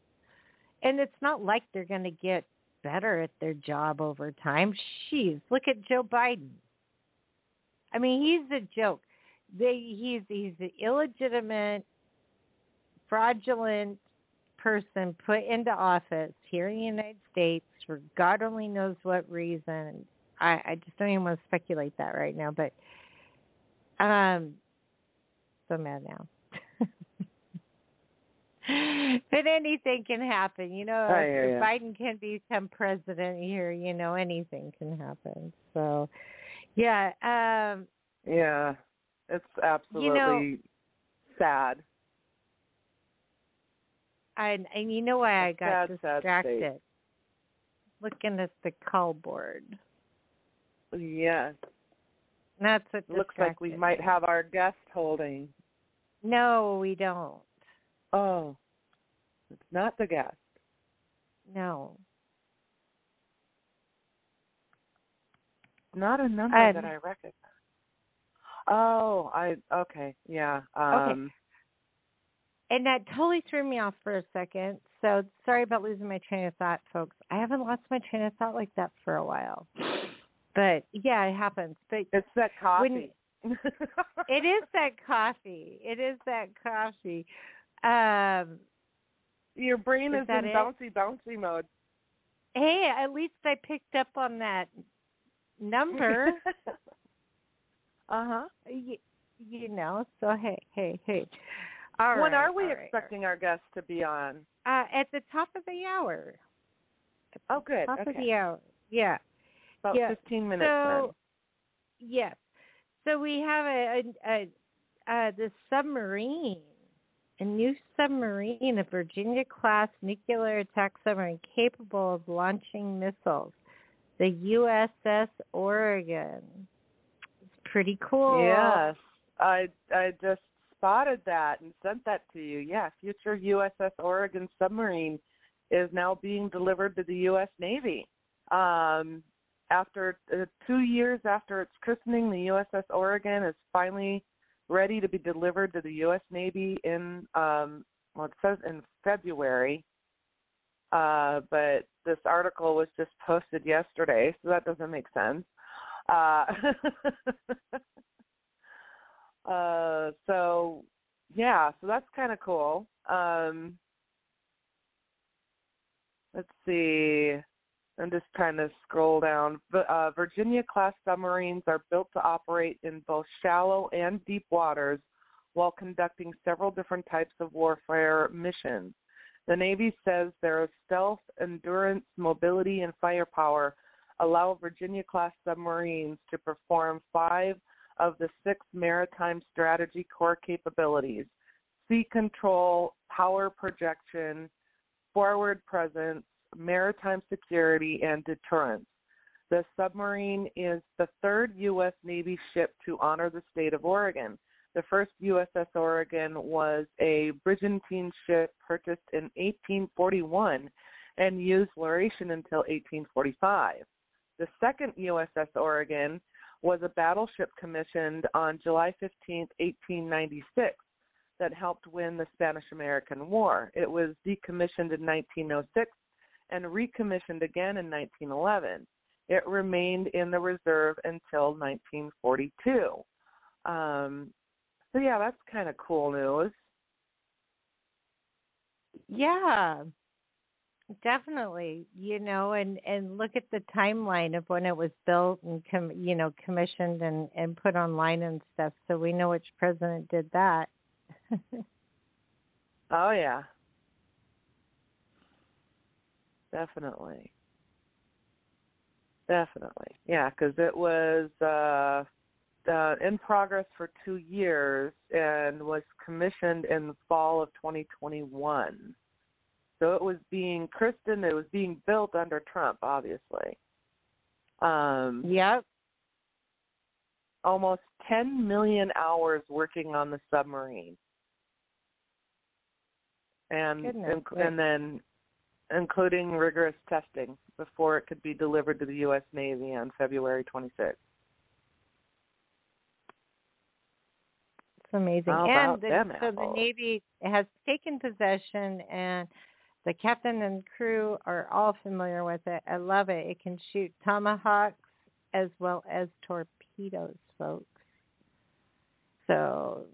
And it's not like they're going to get better at their job over time. Jeez, look at Joe Biden. I mean, he's a joke. They, he's he's an illegitimate, fraudulent person put into office here in the United States for God only knows what reason. I, I just don't even want to speculate that right now, but um, so mad now. but anything can happen, you know. Hear if. Biden can become president here, you know, anything can happen. So, yeah, um, Yeah, it's absolutely sad. and and you know why I got sad, sad distracted state. looking at the call board. Yes, That's what looks like we might have our guest holding. No, we don't. Oh, it's not the guest. No. Not a number Um, that I recognize. Oh, I okay, yeah. Um And that totally threw me off for a second. So sorry about losing my train of thought, folks. I haven't lost my train of thought like that for a while. But yeah, it happens. But it's that coffee. it is that coffee. It is that coffee. Um Your brain Is is, in it? bouncy bouncy mode. hey, at least I picked up on that number. uh-huh. you, you know, so hey, hey, hey. All when right, are we all right, expecting our guests to be on? Uh, at the top of the hour. Oh good. Top of Okay. the hour. Yeah. About yeah. 15 minutes so, yes. So we have a, a, a uh, the submarine, a new submarine, a Virginia class nuclear attack submarine capable of launching missiles. The USS Oregon. It's pretty cool. Yes. I I just spotted that and sent that to you. Yeah, future USS Oregon submarine is now being delivered to the US Navy. Um after uh, 2 years after its christening, the USS Oregon is finally ready to be delivered to the U.S. Navy in, um, well, it says in February, uh, but this article was just posted yesterday, so that doesn't make sense. Uh, uh, so, yeah, so that's kind of cool. Um, let's see. I'm just trying to scroll down. Uh, Virginia class submarines are built to operate in both shallow and deep waters while conducting several different types of warfare missions. The Navy says their stealth, endurance, mobility, and firepower allow Virginia class submarines to perform five of the six maritime strategy core capabilities sea control, power projection, forward presence, maritime security, and deterrence. The submarine is the third U.S. Navy ship to honor the state of Oregon. The first USS Oregon was a Brigantine ship purchased in 1841 and used Laurentian until 1845. The second USS Oregon was a battleship commissioned on July 15, 1896 that helped win the Spanish American War. It was decommissioned in 1906 and recommissioned again in 1911. It remained in the reserve until 1942. Um, so yeah, that's kind of cool news. Yeah. Definitely, you know, and and look at the timeline of when it was built and com, you know commissioned and and put online and stuff, so we know which president did that. Oh yeah. Definitely. Definitely. Yeah, cuz it was uh uh, in progress for two years and was commissioned in the fall of 2021. So it was being Kristen. It was being built under Trump, obviously. Um, yep. Almost 10 million hours working on the submarine, and Goodness, and then including rigorous testing before it could be delivered to the U.S. Navy on February 26th. It's amazing. And the, them so the? Navy has taken possession, and the captain and crew are all familiar with it. I love it. It can shoot tomahawks as well as torpedoes, folks. So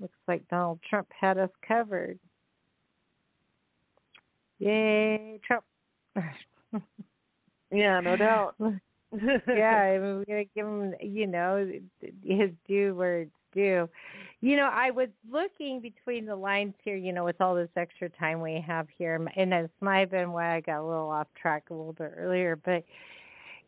looks like Donald Trump had us covered. Yay, Trump. Yeah, no doubt. yeah, I mean, we're gonna give him, you know, his due where it's due. You know, I was looking between the lines here, you know, with all this extra time we have here, and this might have been why I got a little off track a little bit earlier, but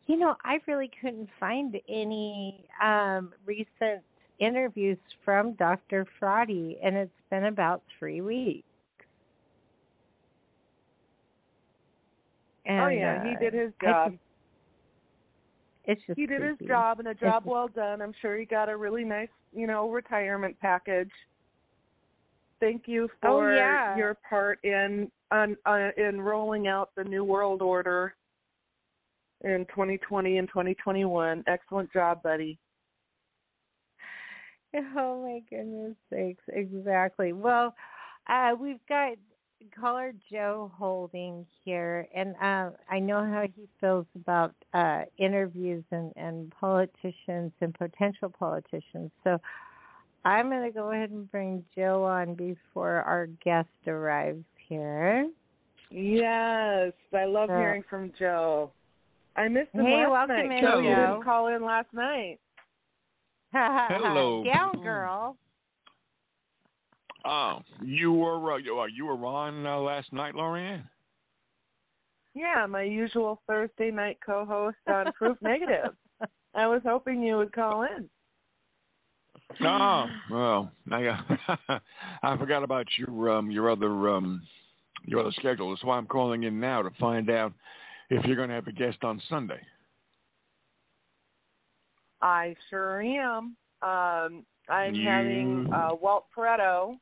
you know, I really couldn't find any um recent interviews from Dr. Fraudy, and it's been about three weeks. And, oh yeah, he uh, did his job. just- it's just he did his job and a job well done. I'm sure he got a really nice, you know, retirement package. Thank you Oh, for yeah. your part in on uh, in rolling out the new world order in 2020 and 2021. Excellent job, buddy. Oh my goodness sakes, exactly. Well, uh we've got caller Joe Holding here and uh I know how he feels about uh interviews and and politicians and potential politicians. So I'm going to go ahead and bring Joe on before our guest arrives here. Yes, I love So- hearing from Joe. I missed him Hey, last welcome night. in, Joe, you didn't call in last night. Hello. Down girl. Oh, you were uh, you, uh, you were on uh, last night, Lorianne. Yeah, my usual Thursday night co-host on Proof Negative. I was hoping you would call in. Oh, well, I uh, I forgot about your um your other um your other schedule. That's why I'm calling in now to find out if you're going to have a guest on Sunday. I sure am. Um, I'm You- having uh, Walt Pareto.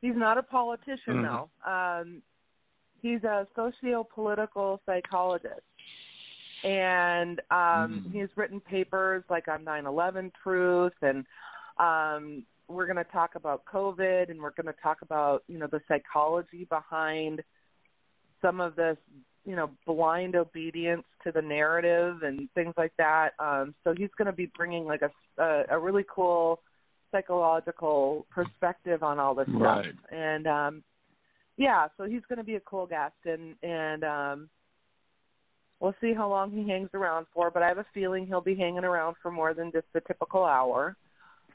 He's not a politician Mhm. though. Um, he's a socio-political psychologist, and um, Mhm. he's written papers like on 9/11 truth, and um, we're going to talk about COVID, and we're going to talk about you know the psychology behind some of this you know blind obedience to the narrative and things like that um so he's going to be bringing like a a, a really cool psychological perspective on all this stuff Right. and um yeah so he's going to be a cool guest and and um we'll see how long he hangs around for but i have a feeling he'll be hanging around for more than just the typical hour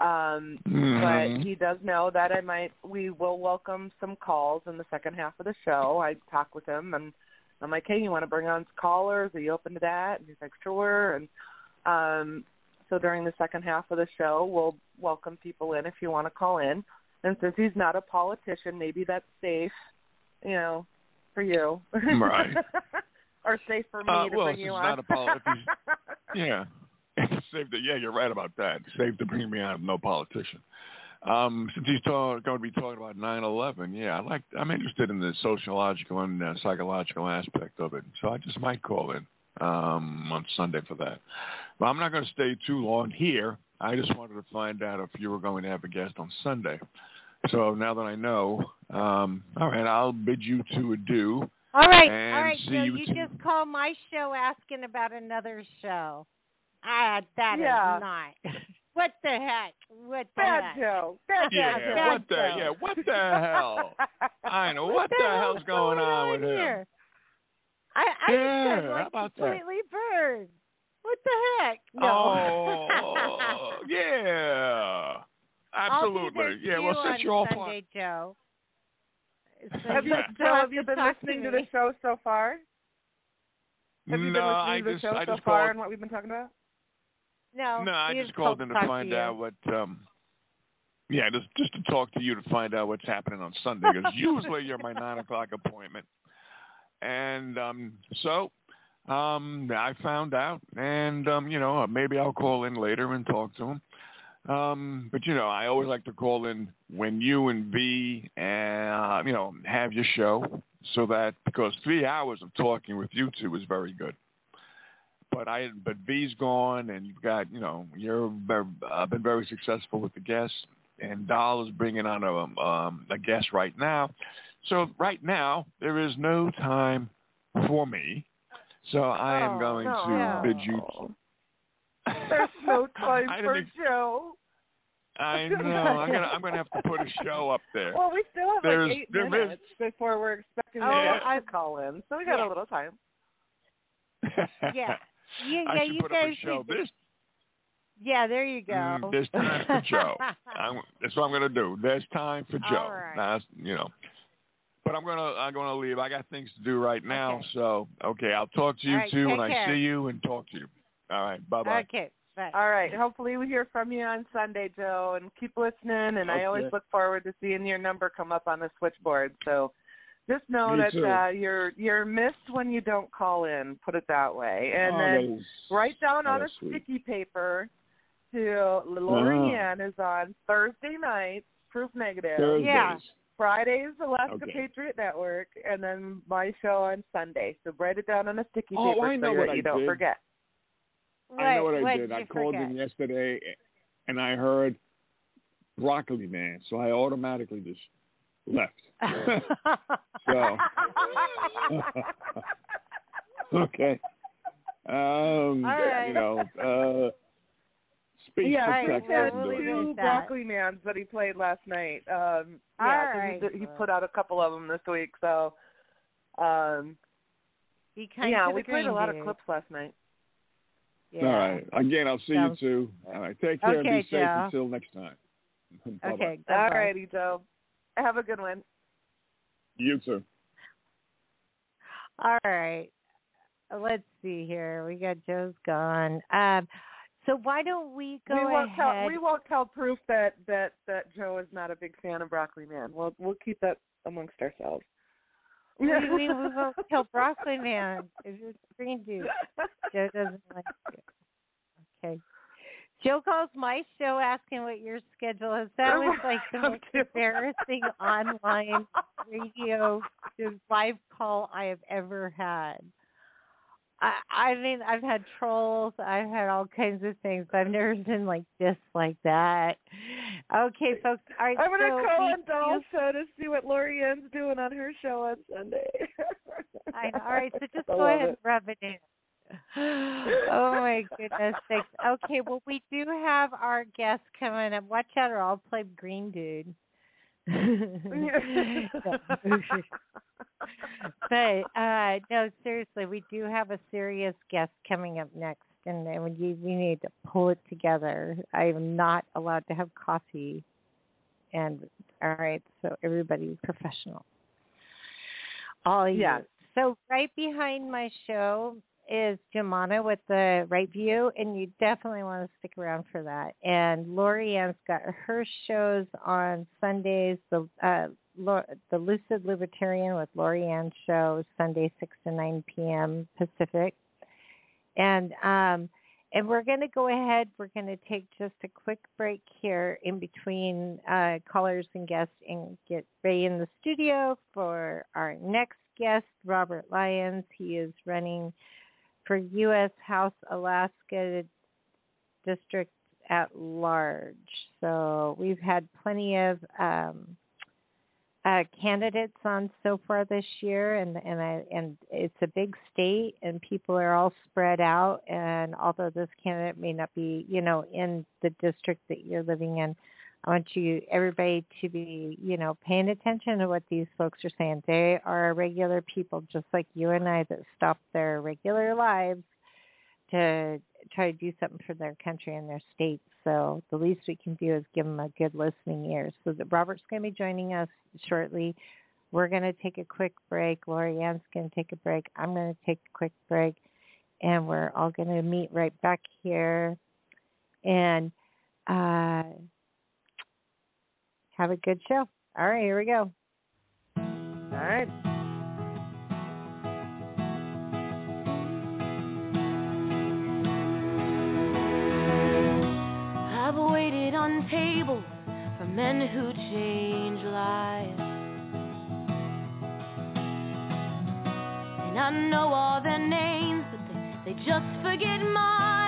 um Mhm. but he does know that I might we will welcome some calls in the second half of the show. I talk with him and I'm like, Hey, you wanna bring on callers? Are you open to that? And he's like, Sure and um so during the second half of the show we'll welcome people in if you want to call in. And since he's not a politician, maybe that's safe, you know, for you. Right. or safe for me Uh, to well, bring you on. not a poli- if he's- Yeah. It's safe to, yeah, you're right about that. It's safe to bring me on, no politician. Um, since he's talk, going to be talking about 9/11, yeah, I like. I'm interested in the sociological and uh, psychological aspect of it, so I just might call in um, on Sunday for that. But I'm not going to stay too long here. I just wanted to find out if you were going to have a guest on Sunday. So now that I know, um, all right, I'll bid you to adieu. All right, all right, see Joe. you You t- just call my show asking about another show. Ah, that is Yeah. not. what the heck? What the Bad heck? Joe. Bad Yeah, Joe. what the yeah, what the hell? I know what, the, hell's hell's going on with him. Here? I I Yeah, just got like about that? completely burned. What the heck? No. Oh, yeah, I'll absolutely. Yeah, well, since you're all part, Sunday, Joe. So Have you, you Joe, have you been listening to to the show so far? Have you no, been I listening to the just show I so just far called. and what we've been talking about? No, No, I just called in to to find you. out what. um Yeah, just just to talk to you to find out what's happening on Sunday because usually you're my nine o'clock appointment, and um so um I found out, and um you know maybe I'll call in later and talk to him. Um, but you know, I always like to call in when you and V, uh, you know, have your show, so that because three hours of talking with you two is very good. But I, but V's gone, and you've got, you know, you're uh, been very successful with the guests, and Dal is bringing on a um, a guest right now. So right now there is no time for me. So I am Oh, going no. to bid you. There's no time I for ex- Joe. I know. I'm gonna I'm gonna have to put a show up there. Well, we still have There's- like eight there is- minutes before we're expecting the Oh, guest I- to call in, so we got Yeah. a little time. Yeah. You, I yeah, should you put guys. up a show. should- This yeah, there you go. mm, there's time for Joe. I'm, that's what I'm gonna do. There's time for Joe. All right. Now, you know. But I'm gonna I'm gonna leave. I got things to do right now. Okay. So okay, I'll talk to you All right, too take when I see you and talk to you. All right. Bye bye. Okay. Bye. All right. Hopefully we hear from you on Sunday, Joe, and keep listening. And I always look forward to seeing your number come up on the switchboard. So just know Me that too. uh, you're you're missed when you don't call in. Put it that way. And Oh, then that is- write down on a sweet. sticky paper to Lori Ann is on Thursday night, proof negative. Thursdays. Yeah. Fridays, Alaska Okay. Patriot Network, and then my show on Sunday. So write it down on a sticky Oh, paper I know so what that I you don't did. forget. I know what I what did. I called forget? in yesterday, and I heard Broccoli Man, so I automatically just left. so okay. Um, right. you know, uh, speech Yeah, Right, he to had doesn't we'll do leave it. it two that. broccoli mans that he played last night. Um, All yeah, so right. he, did- he put out a couple of them this week. So, um, Be kind yeah, we played a green lot of clips last night. Yeah. All right. Again, I'll see Sounds- you too. All right. Take care. Okay, Be safe Joe. until next time. Okay. All righty, Joe. Have a good one. You too. All right. Let's see here. We got Joe's gone. Um, so why don't we go we won't ahead? tell we won't tell proof that that that Joe is not a big fan of broccoli man. We'll we'll keep that amongst ourselves. we, we, we won't tell Broccoli Man. It's just green dude. Joe doesn't like it. Okay. Joe calls my show asking what your schedule is. That was like the most embarrassing online radio live call I have ever had. I, I mean, I've had trolls. I've had all kinds of things. But I've never been like this, like that. Okay, folks. All right. I'm gonna so call we on Dal's show to see what Lori Ann's doing on her show on Sunday. I know. All right, so just I go ahead and rub it in. oh my goodness sakes. Okay, well we do have our guest coming up. Watch out or I'll play Green Dude. but uh no, seriously, we do have a serious guest coming up next and then we we need to pull it together. I am not allowed to have coffee and all right, so everybody professional. All you. Yeah. So right behind my show is Jemana with the Right View, and you definitely want to stick around for that. And Lori Ann's got her shows on Sundays. The uh, Lo- the Lucid Libertarian with Lori Ann show Sunday six to nine p.m. Pacific, and um, and we're going to go ahead. We're going to take just a quick break here in between uh, callers and guests and get ready in the studio for our next guest, Robert Lyons. He is running for U.S. House Alaska District at large. So we've had plenty of um, uh, candidates on so far this year, and and I, and it's a big state, and people are all spread out. And although this candidate may not be, you know, in the district that you're living in, I want you everybody to be, you know, paying attention to what these folks are saying. They are regular people, just like you and I, that stop their regular lives to try to do something for their country and their state. So the least we can do is give them a good listening ear. So that Robert's going to be joining us shortly. we're going to take a quick break. Lori Ann's going to take a break. I'm going to take a quick break. And we're all going to meet right back here and uh, have a good show. All right, here we go. All right. I've waited on tables for men who change lives. And I know all their names, but they, they just forget mine.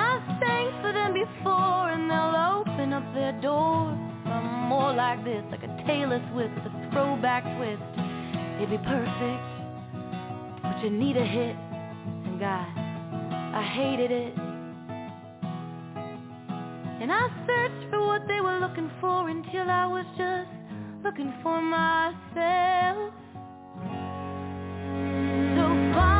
I've sang for them before, and they'll open up their doors. I'm more like this, like a Taylor Swift, a throwback twist. It'd be perfect, but you need a hit, and God. I hated it. And I searched for what they were looking for until I was just looking for myself. So finally,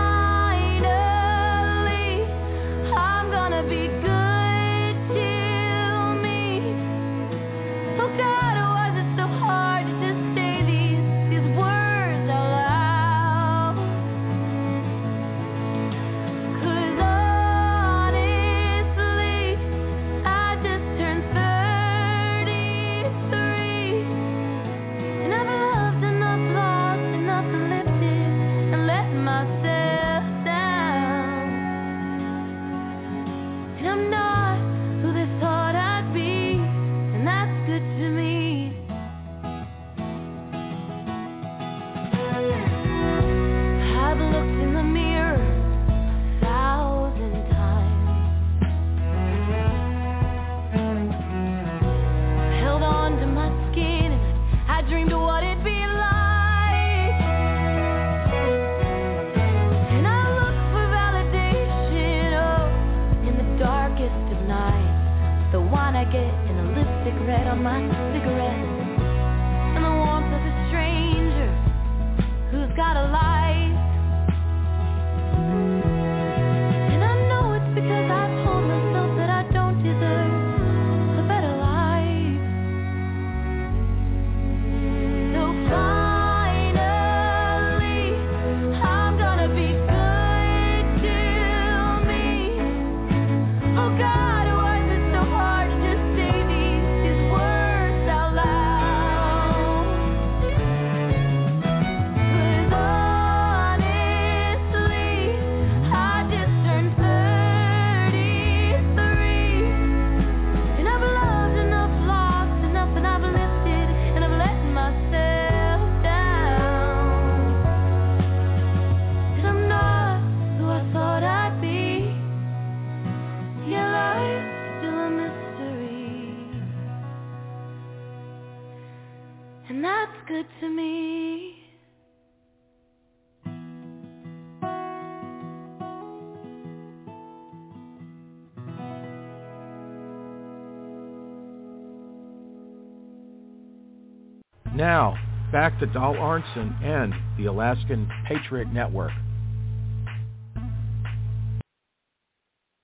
Now, back to Dal Arnson and the Alaskan Patriot Network.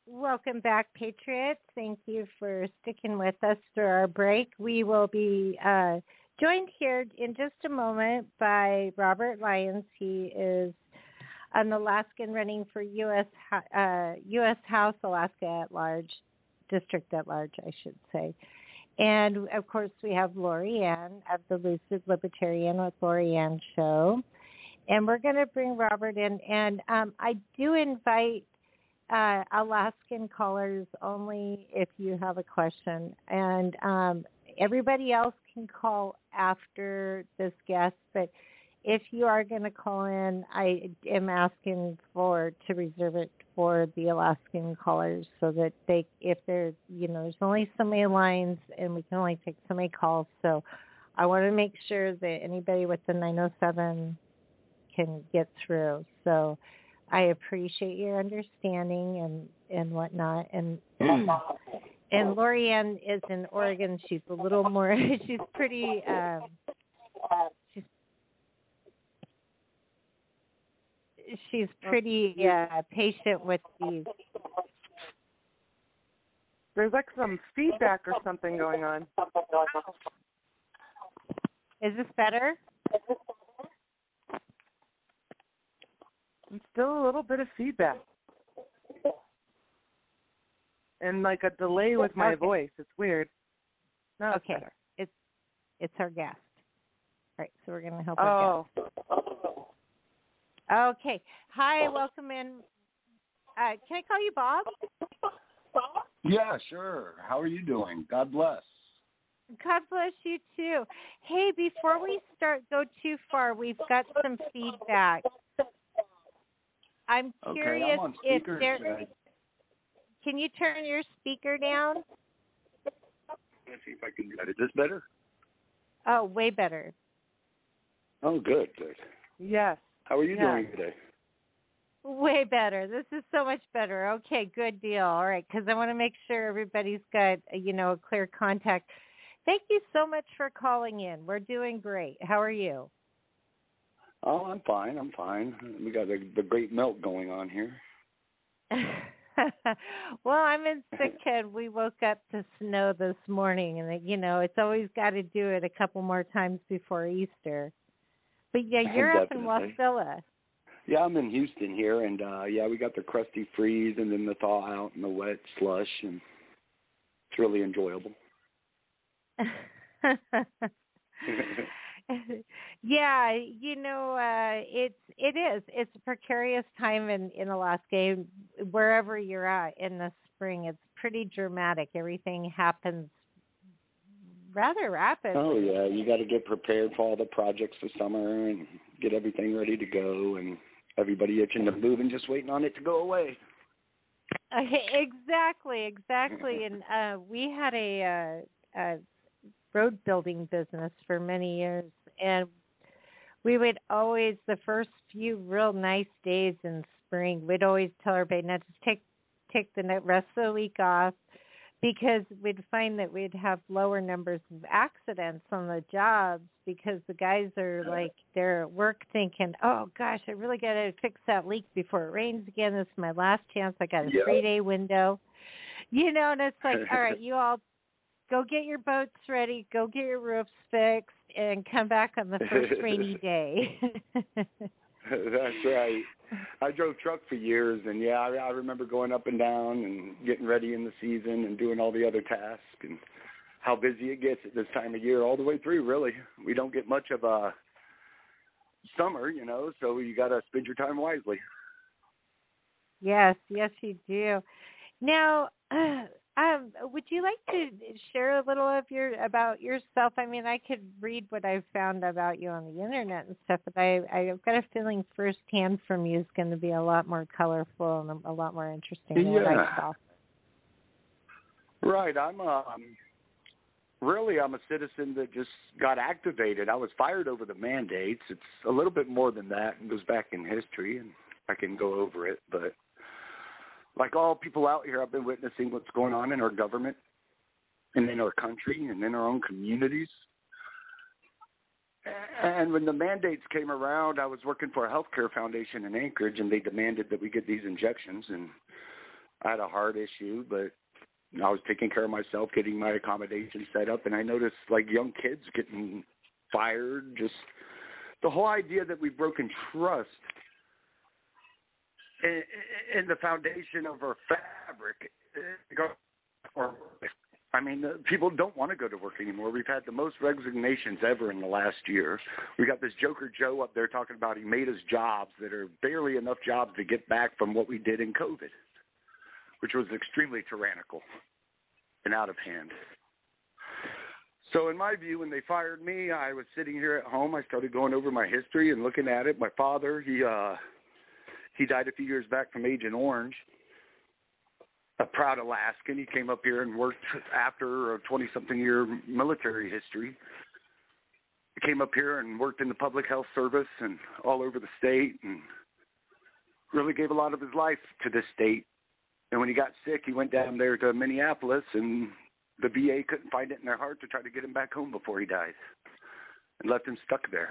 Welcome back, Patriots. Thank you for sticking with us through our break. We will be uh, joined here in just a moment by Robert Lyons. He is an Alaskan running for U.S. Uh, U.S. House Alaska at large, district at large, I should say. And of course, we have Lori Ann of the Lucid Libertarian with Lori Ann show. And we're going to bring Robert in. And um, I do invite uh, Alaskan callers only if you have a question. And um, everybody else can call after this guest. But if you are going to call in, I am asking for to reserve it for the Alaskan callers so that they, if there's, you know, there's only so many lines and we can only take so many calls. So I want to make sure that anybody with the 907 can get through. So I appreciate your understanding and and whatnot. And and Lori-ann is in Oregon. She's a little more. She's pretty. Um, she's she's pretty uh, patient with these. There's like some feedback or something going on. Is this better? And still a little bit of feedback. And like a delay with my Okay. voice. It's weird. No, it's okay. better. It's it's our guest. All right, so we're gonna help our guest. Okay. Hi, welcome in. Uh, can I call you Bob? Bob? Yeah, sure. How are you doing? God bless. God bless you too. Hey, before we start go too far, we've got some feedback. I'm Okay, curious I'm on if there today. can you turn your speaker down? Let's see if I can get it. Is this better? Oh, way better. Oh, good, good. yes. How are you Yeah. doing today? Way better. This is so much better. Okay, good deal. All right, because I want to make sure everybody's got you know a clear contact. Thank you so much for calling in. We're doing great. How are you? Oh, I'm fine. I'm fine. We got the, the great melt going on here. well, I'm in Sitka. We woke up to snow this morning, and you know it's always got to do it a couple more times before Easter. But yeah, you're up in. Wasilla. Yeah, I'm in Houston here, and uh yeah, we got the crusty freeze and then the thaw out and the wet slush, and it's really enjoyable. yeah, you know, uh it's it is. It's a precarious time in in Alaska wherever you're at in the spring. It's pretty dramatic. Everything happens rather rapidly. Oh yeah, you got to get prepared for all the projects for summer and get everything ready to go, and everybody itching to move and just waiting on it to go away. exactly, exactly. And uh we had a uh, a road building business for many years and we would always the first few real nice days in spring we'd always tell everybody now just take take the rest of the week off because we'd find that we'd have lower numbers of accidents on the jobs because the guys are like they're at work thinking oh gosh i really got to fix that leak before it rains again. This is my last chance. I got a Yeah. three day window. You know and it's like all right you all go get your boats ready go get your roofs fixed and come back on the first rainy day That's right. I drove truck for years, and yeah, I, I remember going up and down and getting ready in the season and doing all the other tasks and how busy it gets at this time of year all the way through. Really, we don't get much of a summer, you know, so you got to spend your time wisely. Yes, yes, you do. Now, um, would you like to share a little of your about yourself? I mean, I could read what I've found about you on the internet and stuff, but I I've got a feeling firsthand from you is going to be a lot more colorful and a, lot more interesting than what I Yeah. saw. Right. I'm um really I'm a citizen that just got activated. I was fired over the mandates. It's a little bit more than that and goes back in history and I can go over it, but like all people out here I've been witnessing what's going on in our government and in our country and in our own communities. And when the mandates came around, I was working for a healthcare foundation in Anchorage and they demanded that we get these injections and I had a heart issue, but I was taking care of myself, getting my accommodation set up, and I noticed like young kids getting fired. Just the whole idea that we've broken trust in, in the foundation of our fabric. Or, I mean, uh, people don't want to go to work anymore. We've had the most resignations ever in the last year. We got this Joker Joe up there talking about he made us jobs that are barely enough jobs to get back from what we did in COVID which was extremely tyrannical and out of hand. So, in my view, when they fired me, I was sitting here at home. I started going over my history and looking at it. My father, he uh, he died a few years back from Agent Orange. A proud Alaskan. He came up here and worked after a 20-something year military history. He came up here and worked in the public health service and all over the state, and really gave a lot of his life to this state and when he got sick, he went down there to Minneapolis, and the VA couldn't find it in their heart to try to get him back home before he died, and left him stuck there.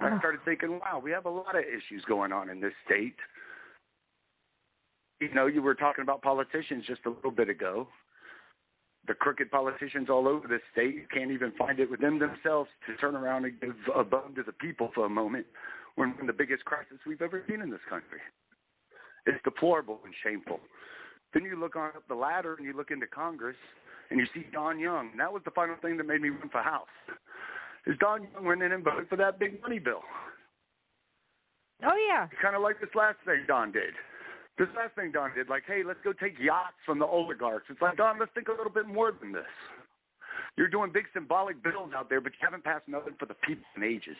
And I started thinking, wow, we have a lot of issues going on in this state. You know, you were talking about politicians just a little bit ago. the crooked politicians all over this state can't even find it within themselves to turn around and give a bone to the people for a moment when we're in the biggest crisis we've ever seen in this country. It's deplorable and shameful. Then you look on up the ladder and you look into Congress and you see Don Young. And that was the final thing that made me run for House. Is Don Young went in and voted for that big money bill? Oh yeah. Kind of like this last thing Don did. This last thing Don did, like, hey, let's go take yachts from the oligarchs. It's like, Don, let's think a little bit more than this. You're doing big symbolic bills out there, but you haven't passed nothing for the people in ages.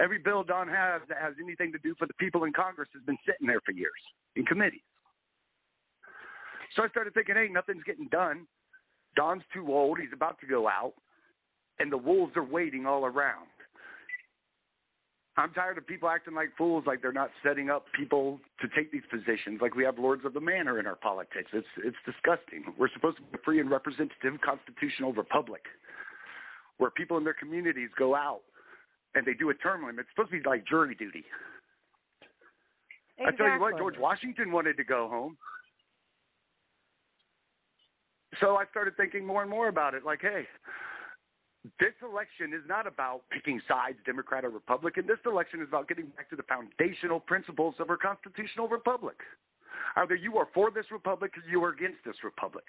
Every bill Don has that has anything to do for the people in Congress has been sitting there for years in committees. So I started thinking, hey, nothing's getting done. Don's too old. He's about to go out. And the wolves are waiting all around. I'm tired of people acting like fools, like they're not setting up people to take these positions, like we have lords of the manor in our politics. It's it's disgusting. We're supposed to be a free and representative constitutional republic, where people in their communities go out and they do a term limit. It's supposed to be like jury duty. Exactly. I tell you what, George Washington wanted to go home. So I started thinking more and more about it. Like, hey, this election is not about picking sides, Democrat or Republican. This election is about getting back to the foundational principles of our constitutional republic. Either you are for this republic or you are against this republic.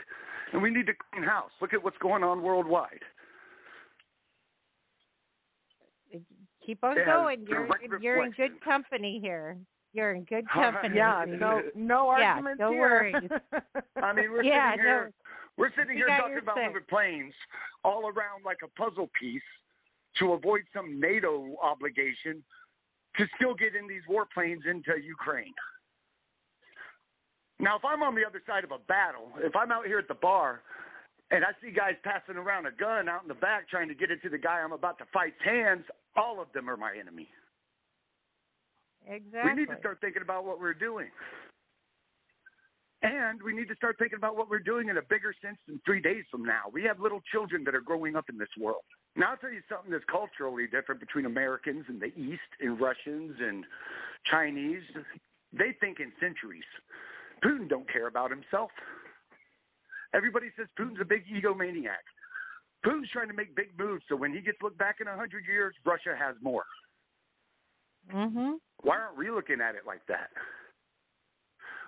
And we need to clean house. Look at what's going on worldwide. Keep on going. You're you're in good company here. You're in good company. Yeah, no no Yeah, arguments no here. worries. I mean, we're Yeah, sitting here. We're sitting here talking about moving planes all around like a puzzle piece to avoid some NATO obligation to still get in these warplanes into Ukraine. Now, if I'm on the other side of a battle, if I'm out here at the bar and I see guys passing around a gun out in the back trying to get it to the guy I'm about to fight's hands, all of them are my enemy. Exactly. We need to start thinking about what we're doing. And we need to start thinking about what we're doing in a bigger sense than three days from now. We have little children that are growing up in this world. Now, I'll tell you something that's culturally different between Americans and the East and Russians and Chinese. They think in centuries. Putin don't care about himself. Everybody says Putin's a big egomaniac. Putin's trying to make big moves so when he gets looked back in a hundred years, Russia has more. Mhm. Why aren't we looking at it like that?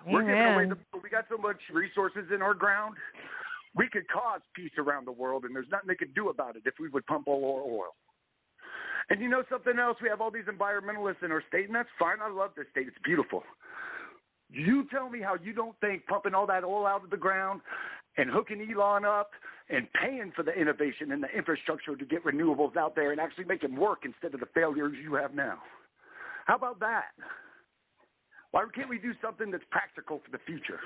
We're giving away the. We got so much resources in our ground. We could cause peace around the world, and there's nothing they could do about it if we would pump all our oil. And you know something else? We have all these environmentalists in our state, and that's fine. I love this state. It's beautiful. You tell me how you don't think pumping all that oil out of the ground and hooking Elon up and paying for the innovation and the infrastructure to get renewables out there and actually make them work instead of the failures you have now. How about that? Why can't we do something that's practical for the future?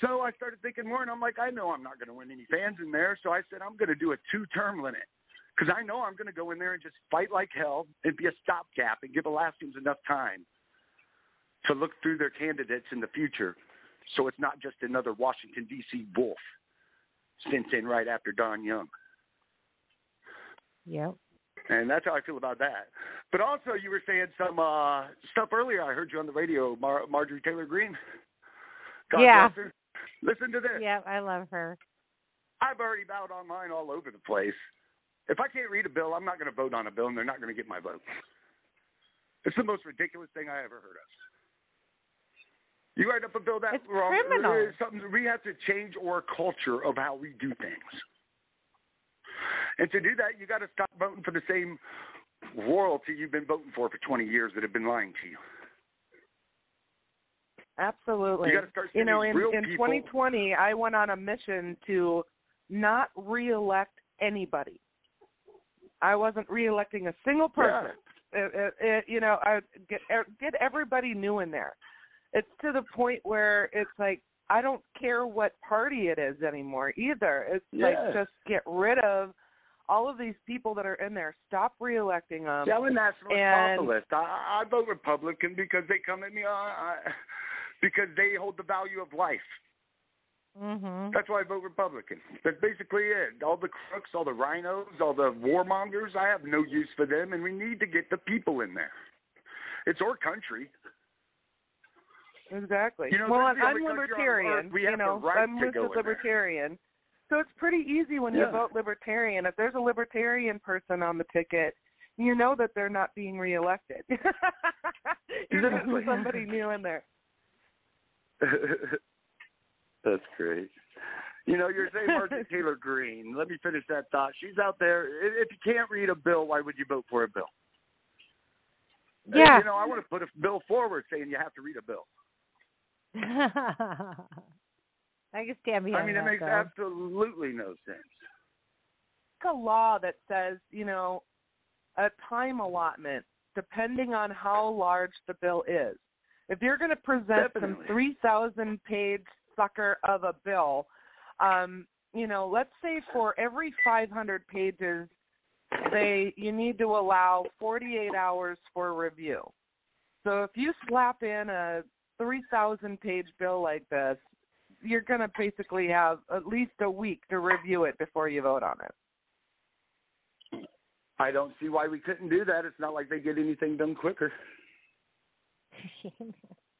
So I started thinking more, and I'm like, I know I'm not going to win any fans in there. So I said, I'm going to do a two term limit because I know I'm going to go in there and just fight like hell and be a stopgap and give Alaskans enough time to look through their candidates in the future so it's not just another Washington, D.C. wolf sent in right after Don Young. Yep. And that's how I feel about that. But also, you were saying some uh, stuff earlier. I heard you on the radio, Mar- Marjorie Taylor Greene. God Yeah. Listen to this. Yeah, I love her. I've already vowed online all over the place. If I can't read a bill, I'm not going to vote on a bill, and they're not going to get my vote. It's the most ridiculous thing I ever heard of. You write up a bill that It's wrong. criminal. uh, Something we have to change our culture of how we do things. And to do that, you got to stop voting for the same royalty you've been voting for for 20 years that have been lying to you. Absolutely. You got to start you know, in, in 2020, I went on a mission to not reelect anybody. I wasn't reelecting a single person. It, it, it, you know, I get er, get everybody new in there. It's to the point where it's like I don't care what party it is anymore either. It's Yeah. like just get rid of all of these people that are in there. Stop reelecting them. A nationalist and- populist. I, I vote Republican because they come at me uh, I, because they hold the value of life. Mhm. That's why I vote Republican. That's basically it. All the crooks, all the rhinos, all the warmongers, I have no use for them, and we need to get the people in there. It's our country. Exactly. You know, well, I'm libertarian. we you have the know, right I'm to listed go in there. libertarian. So it's pretty easy when Yeah. you vote libertarian. If there's a libertarian person on the ticket, you know that they're not being reelected. You're Exactly. somebody new in there. That's great. You know, you're saying Marjorie Taylor Greene. Let me finish that thought. She's out there. If you can't read a bill, why would you vote for a bill? Uh, Yeah. You know, I want to put a bill forward saying you have to read a bill. I can stand behind I mean, it that, makes though. absolutely no sense. It's a law that says, you know, a time allotment depending on how large the bill is. If you're going to present Definitely. some 3,000 page sucker of a bill, um, you know, let's say for every 500 pages, they you need to allow 48 hours for review. So if you slap in a 3,000 page bill like this, you're going to basically have at least a week to review it before you vote on it. I don't see why we couldn't do that. It's not like they get anything done quicker.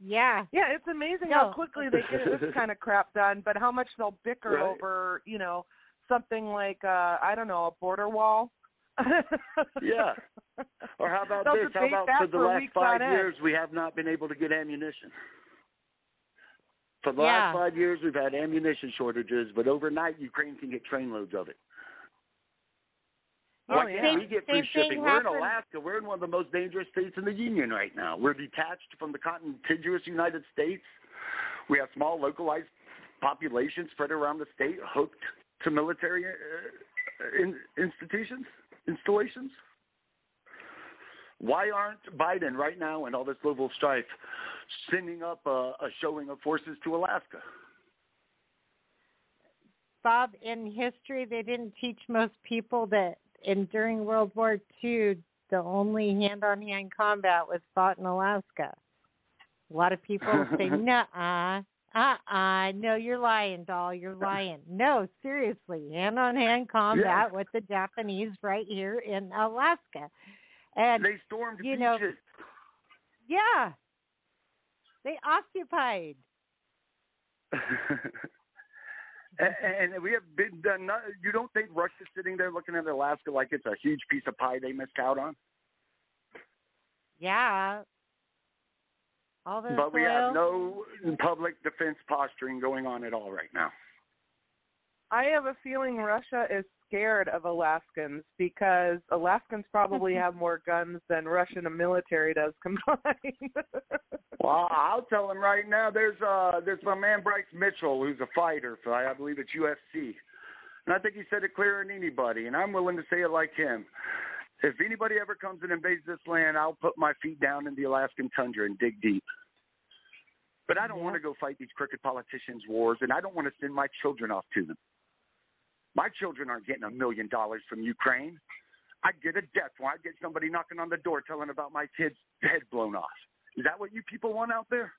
yeah. Yeah, it's amazing No. how quickly they get this kind of crap done, but how much they'll bicker Right. over, you know, something like uh I don't know, a border wall. Yeah. Or how about They'll this? How about for the last five on end. years we have not been able to get ammunition? For the Yeah. last five years we've had ammunition shortages, but overnight Ukraine can get trainloads of it. Oh, Why yeah. can't we get free shipping? We're in Alaska. We're in one of the most dangerous states in the union right now. We're detached from the contiguous United States. We have small localized populations spread around the state, hooked to military uh, in, institutions, installations. Why aren't Biden right now and all this global strife sending up a, a showing of forces to Alaska? Bob, in history, they didn't teach most people that in during World War II, the only hand-on-hand combat was fought in Alaska. A lot of people say, "Nuh-uh, uh-uh, no, you're lying, Dal, you're lying." No, seriously, hand-on-hand combat with the Japanese right here in Alaska, and They stormed you know- yeah, they occupied. and, and we have been done. Not, you don't think Russia's sitting there looking at Alaska like it's a huge piece of pie they missed out on? Yeah. All the But we have no public defense posturing going on at all right now. I have a feeling Russia is scared of Alaskans because Alaskans probably have more guns than Russian military does combined. Well, I'll tell him right now. There's uh, there's my man Bryce Mitchell, who's a fighter for I believe it's UFC, and I think he said it clearer than anybody. And I'm willing to say it like him. If anybody ever comes and invades this land, I'll put my feet down in the Alaskan tundra and dig deep. But I don't want to go fight these crooked politicians' wars, and I don't want to send my children off to them. My children aren't getting a million dollars from Ukraine. I'd get a death warrant. I'd get somebody knocking on the door telling about my kid's head blown off. Is that what you people want out there?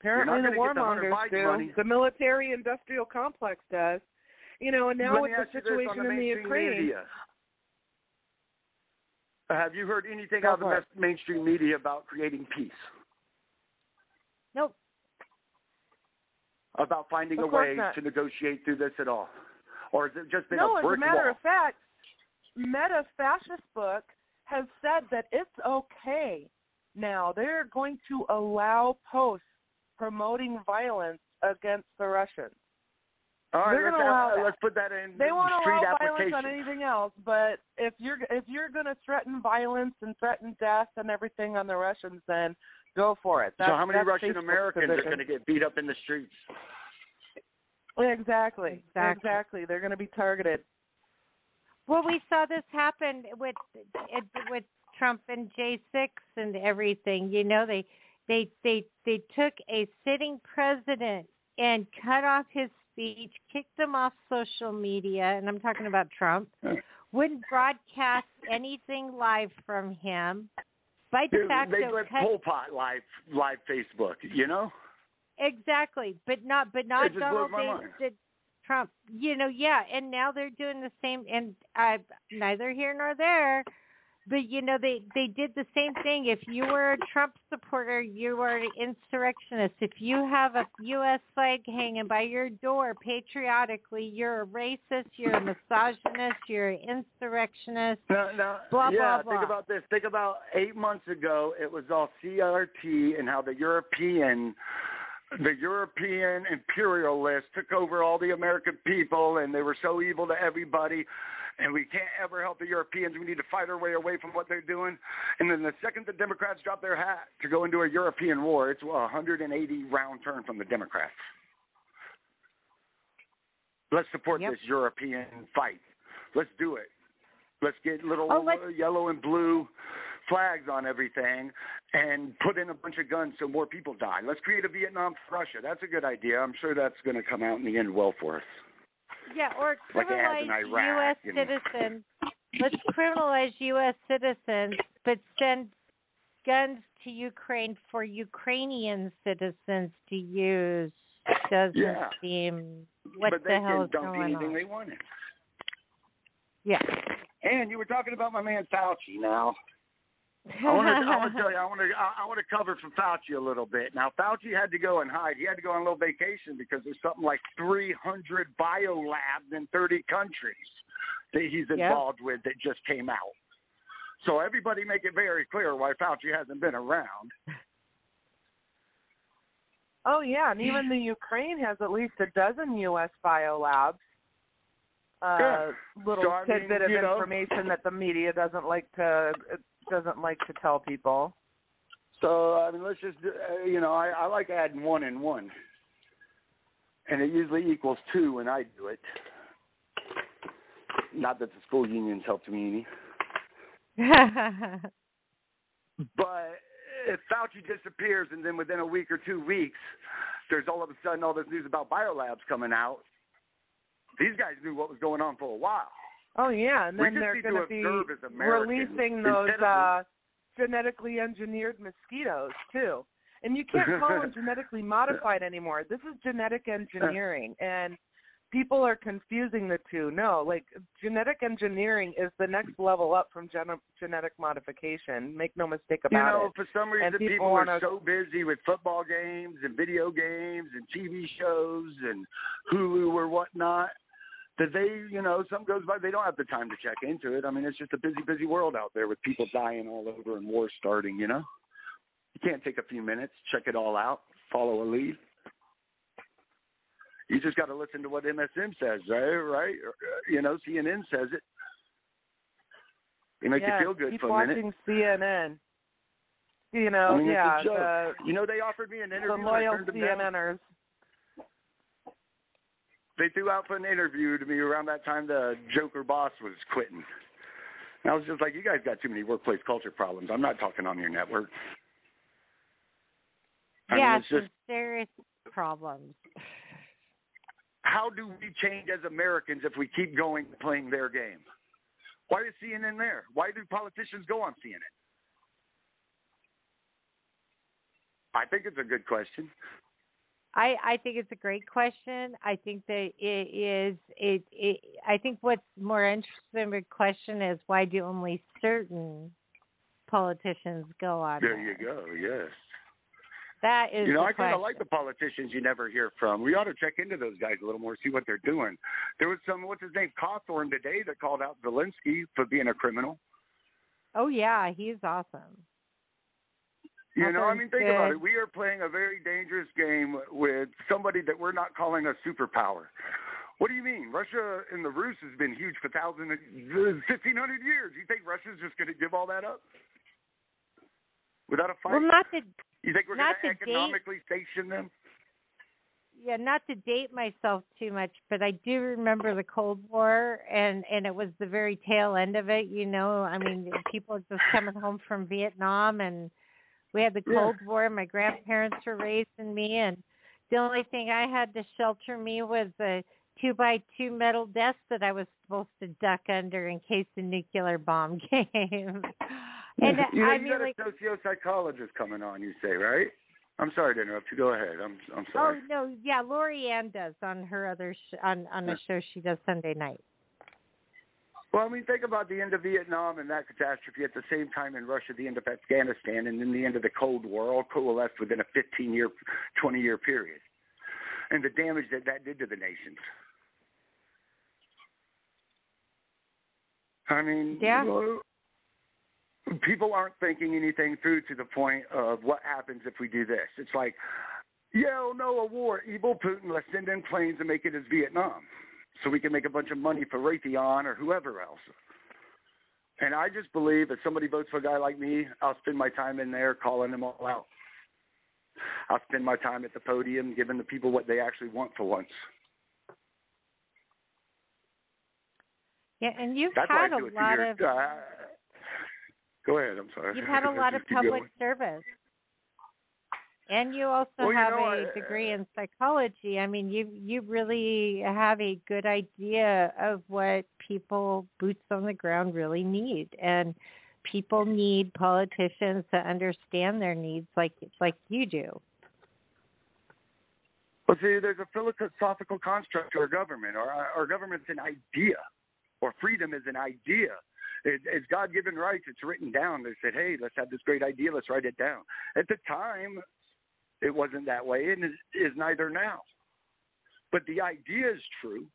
Apparently, the not the warmongers do. money. The military-industrial complex does. You know, and now Let with the ask you this situation on in the Ukraine, Media. Have you heard anything Go out of the for it. mass- mainstream media about creating peace? Nope. About finding Of a way not. to negotiate through this at all? Or has it just been no, a as a matter wall? of fact, Meta Fascist Book has said that it's okay now. They're going to allow posts promoting violence against the Russians. all right, they're let's, allow have- that. let's put that in They won't street allow violence on anything else, but if you're if you're going to threaten violence and threaten death and everything on the Russians, then go for it. That's, so how many Russian Facebook's Americans are going to get beat up in the streets? Exactly. Exactly. Exactly. They're going to be targeted. Well, we saw this happen with it, with Trump and J6 and everything. You know, they they they they took a sitting president and cut off his speech, kicked him off social media, and I'm talking about Trump. Wouldn't broadcast anything live from him. By de Dude, they facto, let cut Pol Pot live live Facebook. You know, Exactly, but not but not Donald blows J. did Trump. You know, yeah, and now they're doing the same. And I neither here nor there. but you know they they did the same thing if you were a trump supporter you were an insurrectionist if you have a us flag hanging by your door patriotically you're a racist you're a misogynist you're an insurrectionist No, no. blah yeah, blah blah think about this. Think about eight months ago, it was all CRT and how the European, the European imperialists took over all the American people, and they were so evil to everybody. And we can't ever help the Europeans. We need to fight our way away from what they're doing. And then the second the Democrats drop their hat to go into a European war, it's a 180 round turn from the Democrats. Let's support Yep. this European fight. Let's do it. Let's get little Oh, let's- yellow and blue flags on everything and put in a bunch of guns so more people die. Let's create a Vietnam for Russia. That's a good idea. I'm sure that's going to come out in the end well for us. yeah or Like it has in criminalize Iraq us and- citizens let's criminalize us citizens but send guns to ukraine for ukrainian citizens to use doesn't Yeah. seem what but the hell is going anything on they wanted. yeah And you were talking about my man Fauci now. I want to, I want to tell you, I want to, I, want to cover from Fauci a little bit. Now, Fauci had to go and hide. He had to go on a little vacation because there's something like 300 biolabs in 30 countries that he's Yep. involved with that just came out. So everybody make it very clear why Fauci hasn't been around. Oh yeah, and even the Ukraine has at least a dozen U.S. biolabs. Uh, Yeah. Little So, I mean, tidbit of know- information that the media doesn't like to doesn't like to tell people. So I mean, let's just, uh, you know, I, I like adding one and one, and it usually equals two when I do it. Not that the school unions helped me any. But if Fauci disappears and then within a week or two weeks, there's all of a sudden all this news about biolabs coming out, these guys knew what was going on for a while. Oh yeah, and then they're going to be observe as Americans releasing those uh, genetically engineered mosquitoes too. And you can't call them genetically modified anymore. This is genetic engineering, and people are confusing the two. No, like genetic engineering is the next level up from gen- genetic modification. Make no mistake about it. You know, it. for some reason, people, people are wanna- so busy with football games and video games and TV shows and Hulu or whatnot that they, you know, some goes by, they don't have the time to check into it. I mean, it's just a busy, busy world out there with people dying all over and wars starting, you know? You can't take a few minutes, check it all out, follow a lead. You just got to listen to what MSM says, right? Right? Uh, You know, CNN says it. They make yeah, you feel good keep for a watching minute. CNN. You know, I mean, yeah, the, You know, they offered me an interview. I loyal. CNNers. They threw out for an interview to me around that time the Joker boss was quitting. And I was just like, you guys got too many workplace culture problems. I'm not talking on your network. I yeah mean, it's just serious problems how do we change as Americans if we keep going playing their game? Why is CNN there? Why do politicians go on CNN? I think it's a good question. I, I think it's a great question. I think that it is it, it I think what's more interesting a question is why do only certain politicians go on There you go. Yes. That is you know, the I kind of like the politicians you never hear from. We ought to check into those guys a little more, see what they're doing. There was some, what's his name, Cawthorn today that called out Zelensky for being a criminal. Oh yeah, he's awesome. You know, I mean, think about it. We are playing a very dangerous game with somebody that we're not calling a superpower. What do you mean? Russia and the Rus has been huge for thousand, fifteen hundred years. You think Russia's just going to give all that up without a fight? Well, not to you think we're not going to to date- economically station them? yeah, not to date myself too much, but I do remember the Cold War, and and it was the very tail end of it. You know, I mean, people just coming home from Vietnam, and we had the Yeah. Cold War. My grandparents were raising me, and the only thing I had to shelter me was a two by two metal desk that I was supposed to duck under in case the nuclear bomb came. and you know, I you mean, got like, a sociopsychologist coming on. You say, right? I'm sorry to interrupt you. Go ahead. I'm I'm oh, sorry. Oh no, yeah, Lori-ann does on her other sh- on on a show she does Sunday night. Well, I mean, think about the end of Vietnam and that catastrophe at the same time in Russia, the end of Afghanistan, and then the end of the Cold War, all coalesced within a 15 year, 20 year period. And the damage that that did to the nations. I mean, Yeah. well, people aren't thinking anything through to the point of what happens if we do this. It's like, yeah, oh no, a war, evil Putin, let's send in planes and make it as Vietnam so we can make a bunch of money for Raytheon or whoever else. And I just believe if somebody votes for a guy like me, I'll spend my time in there calling them all out. I'll spend my time at the podium giving the people what they actually want for once. Yeah, and you've That's had a do it to lot of uh, go ahead. I'm sorry. you've had a lot of public going. service. And you also Well, you have know, a I- uh, degree in psychology. I mean, you you really have a good idea of what people boots on the ground really need, and people need politicians to understand their needs like like you do. Well, see, there's a philosophical construct to our government. Our, our government's an idea, or freedom is an idea. It's God-given rights. It's written down. They said, "Hey, let's have this great idea. Let's write it down." At the time, it wasn't that way, and is, is neither now. But the idea is true,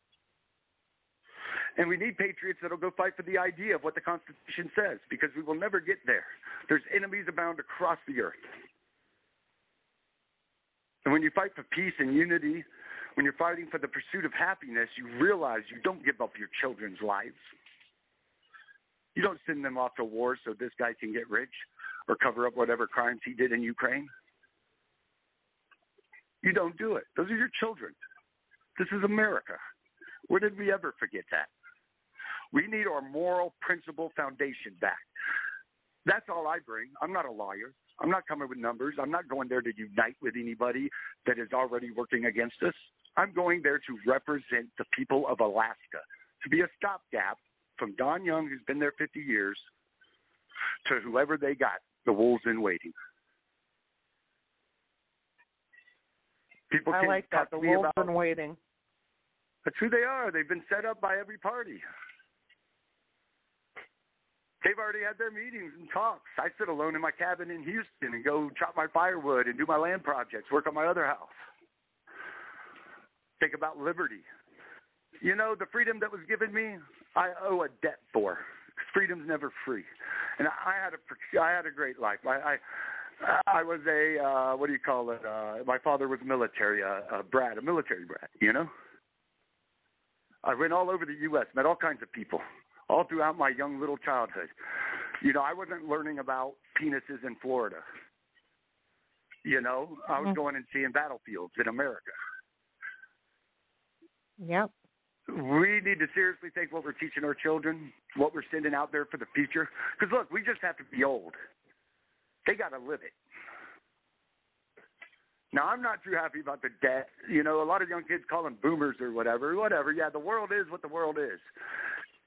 and we need patriots that'll go fight for the idea of what the Constitution says, because we will never get there. There's enemies abound across the earth. And when you fight for peace and unity, when you're fighting for the pursuit of happiness, you realize you don't give up your children's lives. You don't send them off to war so this guy can get rich or cover up whatever crimes he did in Ukraine. You don't do it. Those are your children. This is America. Where did we ever forget that? We need our moral principle foundation back. That's all I bring. I'm not a lawyer. I'm not coming with numbers. I'm not going there to unite with anybody that is already working against us. I'm going there to represent the people of Alaska, to be a stopgap from Don Young, who's been there 50 years, to whoever they got, the wolves in waiting. People I like that. The wolves about been waiting. that's who they are. They've been set up by every party. They've already had their meetings and talks. I sit alone in my cabin in Houston and go chop my firewood and do my land projects, work on my other house. Think about liberty. You know, the freedom that was given me, I owe a debt for. Freedom's never free, and I had a I had a great life. I I, I was a uh, what do you call it? Uh, my father was military, uh, a brat, a military brat. You know. I went all over the U.S., met all kinds of people, all throughout my young little childhood. You know, I wasn't learning about penises in Florida. You know, I was Mhm. going and seeing battlefields in America. Yep. We need to seriously think what we're teaching our children, what we're sending out there for the future. Because look, we just have to be old. They got to live it. Now, I'm not too happy about the debt. You know, a lot of young kids call them boomers or whatever. Whatever. Yeah, the world is what the world is.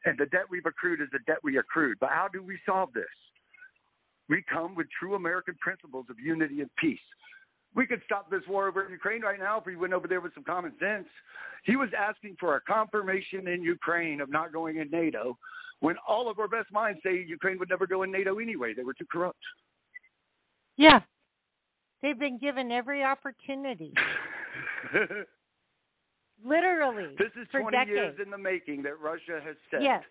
And the debt we've accrued is the debt we accrued. But how do we solve this? We come with true American principles of unity and peace. We could stop this war over in Ukraine right now if we went over there with some common sense. He was asking for a confirmation in Ukraine of not going in NATO when all of our best minds say Ukraine would never go in NATO anyway. They were too corrupt. Yeah. They've been given every opportunity. Literally. This is for 20 decades. years in the making that Russia has said, Yes.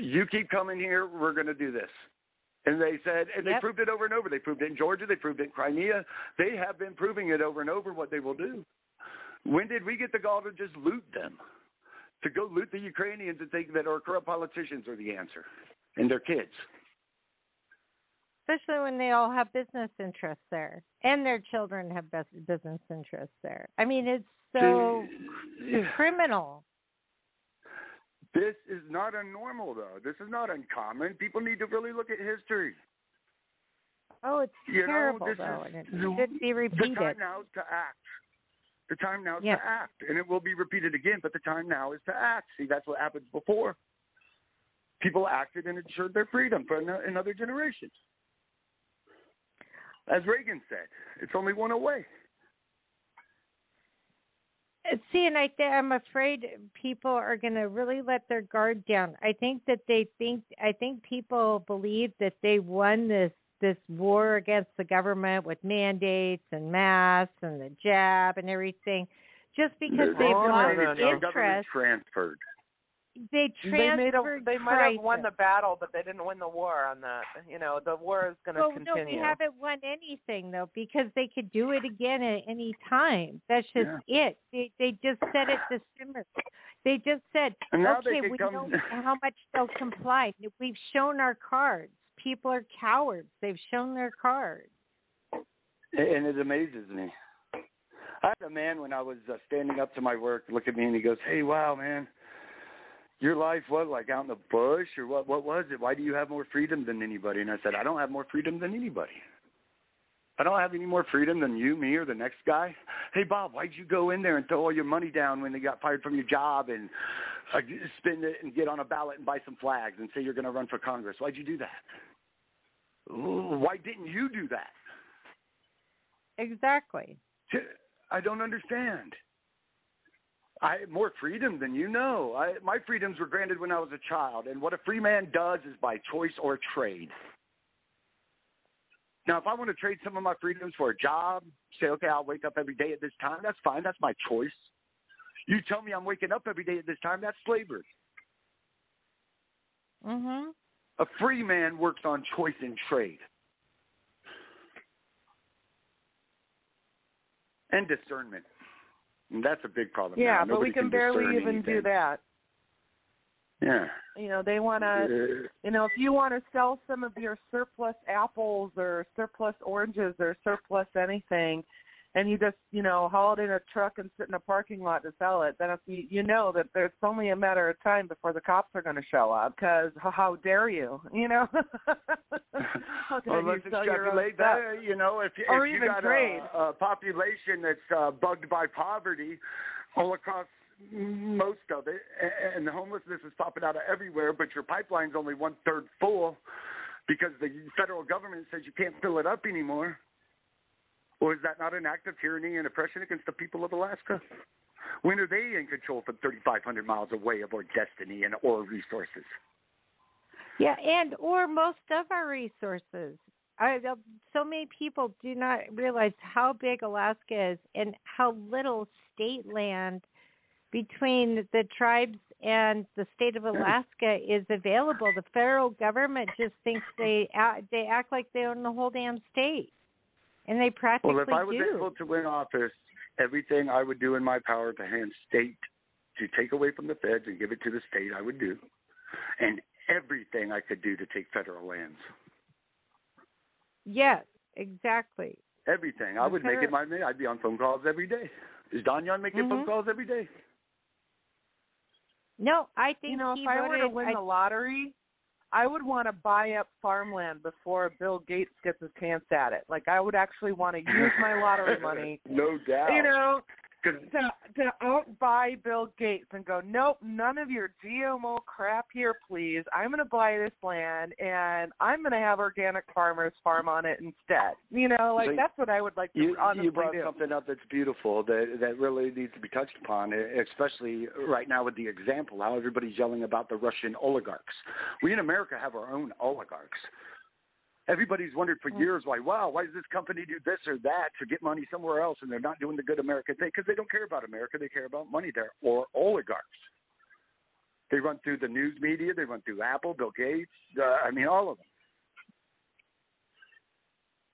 you keep coming here, we're going to do this. And they said, and they Yep. proved it over and over. They proved it in Georgia. They proved it in Crimea. They have been proving it over and over what they will do. When did we get the gall to just loot them? To go loot the Ukrainians and think that our corrupt politicians are the answer and their kids. Especially when they all have business interests there, and their children have business interests there. I mean, it's so Yeah. criminal. This is not unnormal, though. This is not uncommon. People need to really look at history. Oh, it's You terrible this though, is and it should be repeated. The time now is to act. The time now is Yeah. to act, and it will be repeated again. But the time now is to act. See, that's what happened before. People acted and ensured their freedom for ano- another generation. As Reagan said, it's only one away. See, and I th- I'm afraid people are going to really let their guard down. I think that they think I think people believe that they won this this war against the government with mandates and masks and the jab and everything, just because they've the lost the government interest. transferred. They They made a, transferred they might have won the battle, but they didn't win the war on that. You know, the war is going to well, continue. no, we haven't won anything though because they could do it again at any time. That's just it. They they just said it to simmer. They just said, And now they okay, can we come- know how much they'll comply. We've shown our cards. People are cowards. They've shown their cards. and it amazes me. I had a man when I was uh, standing up to my work look at me and he goes, "Hey, wow, man, your life what like out in the bush or what? What was it? Why do you have more freedom than anybody?" And I said, "I don't have more freedom than anybody. I don't have any more freedom than you, me, or the next guy. Hey, Bob, why'd you go in there and throw all your money down when they got fired from your job and uh, spend it and get on a ballot and buy some flags and say you're going to run for Congress? Why'd you do that? Why didn't you do that?" Exactly. I don't understand. I more freedom than you know. I, my freedoms were granted when I was a child, and what a free man does is by choice or trade. Now, if I want to trade some of my freedoms for a job, say, okay, I'll wake up every day at this time, that's fine. That's my choice. You tell me I'm waking up every day at this time, that's slavery. Mhm. A free man works on choice and trade. And discernment. And that's a big problem. yeah, but we Nobody can barely even do that. Yeah. You know, they want to, Uh, you know, if you want to sell some of your surplus apples or surplus oranges or surplus anything, and you just, you know, haul it in a truck and sit in a parking lot to sell it, then if you, you know that there's only a matter of time before the cops are going to show up because how dare you, you know? how dare well, you sell your own that. You know, if, Or if you even got a, a population that's uh, bugged by poverty all across most of it, and the homelessness is popping out of everywhere, but your pipeline's only one third full because the federal government says you can't fill it up anymore. Or is that not an act of tyranny and oppression against the people of Alaska? When are they in control from 3,500 miles away of our destiny and our resources? Yeah, and or most of our resources. I, uh, so many people do not realize how big Alaska is and how little state land between the tribes and the state of hmm. Alaska is available. The federal government just thinks they act, they act like they own the whole damn state, and they practically Well, if I was do. able to win office, everything I would do in my power to hand state to take away from the feds and give it to the state, I would do, and everything I could do to take federal lands. Yes, exactly. Everything. I The would make it federal- my. I'd be on phone calls every day. Is Don Young making phone Mhm. calls every day? No, I think you know, he if I were to win I- the lottery, I would want to buy up farmland before Bill Gates gets his chance at it. Like I would actually want to use my lottery money, no doubt. you know, 'Cause- to to outbuy Bill Gates and go, nope, none of your GMO crap here, please. I'm going to buy this land and I'm going to have organic farmers farm on it instead. You know, like So that's what I would like to You, honestly you brought do. something up that's beautiful that that really needs to be touched upon, especially right now with the example how everybody's yelling about the Russian oligarchs. We in America have our own oligarchs. Everybody's wondered for years why, wow, why does this company do this or that to get money somewhere else, and they're not doing the good American thing because they don't care about America, they care about money. They're or oligarchs. They run through the news media, they run through Apple, Bill Gates, uh, I mean all of them.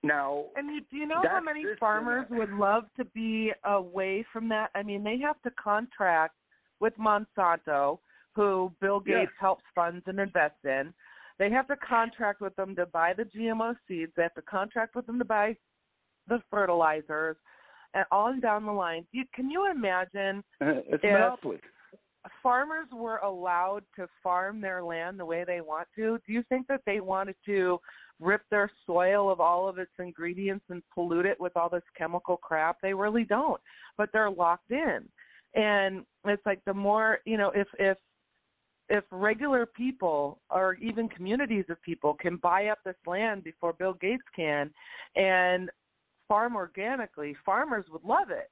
Now, And you, do you know how many farmers would love to be away from that? I mean, they have to contract with Monsanto, who Bill Yeah. Gates helps fund and invest in. They have to contract with them to buy the GMO seeds. They have to contract with them to buy the fertilizers, and on down the line. You, can you imagine uh, it's a If- monopoly. farmers were allowed to farm their land the way they want to, do you think that they wanted to rip their soil of all of its ingredients and pollute it with all this chemical crap? They really don't. But they're locked in. And it's like the more, you know, if if if regular people or even communities of people can buy up this land before Bill Gates can and farm organically, farmers would love it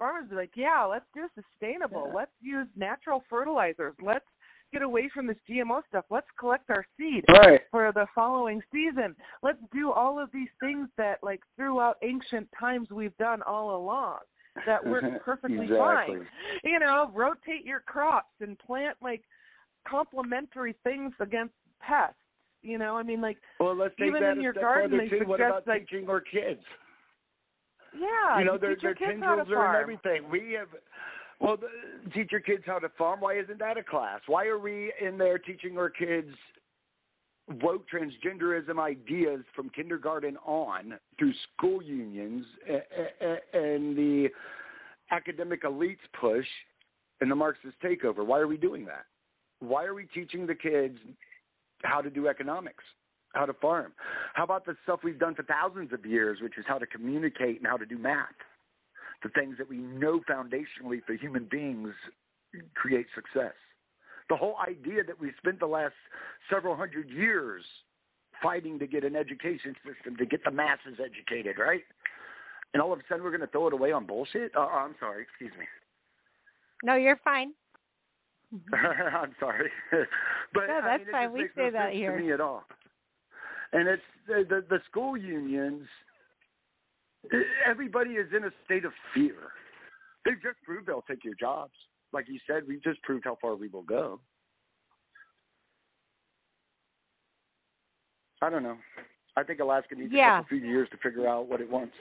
farmers would be like, yeah, let's do sustainable. Yeah. Let's use natural fertilizers. Let's get away from this GMO stuff. Let's collect our seed Right. for the following season. Let's do all of these things that, like, throughout ancient times we've done all along that work perfectly exactly. fine. You know, rotate your crops and plant like complementary things against pests. You know, I mean, like, Well, let's take Even that in your garden, they too. What suggest, about like- teaching our kids? yeah, you know, you their their kids how to tendrils are farm. everything. We have, well, the, teach your kids how to farm. Why isn't that a class? Why are we in there teaching our kids woke transgenderism ideas from kindergarten on through school unions and the academic elites push and the Marxist takeover? Why are we doing that? Why are we teaching the kids how to do economics? how to farm. How about the stuff we've done for thousands of years, which is how to communicate and how to do math? The things that we know foundationally for human beings create success. The whole idea that we spent the last several hundred years fighting to get an education system to get the masses educated, right? And all of a sudden we're going to throw it away on bullshit? Oh, I'm sorry. Excuse me. No, you're fine. I'm sorry, but No, I that's mean, fine. We say no that here. to me at all. And it's the, the the school unions. Everybody is in a state of fear. They've just proved they'll take your jobs. Like you said, we've just proved how far we will go. I don't know. I think Alaska needs Yeah. a few years to figure out what it wants.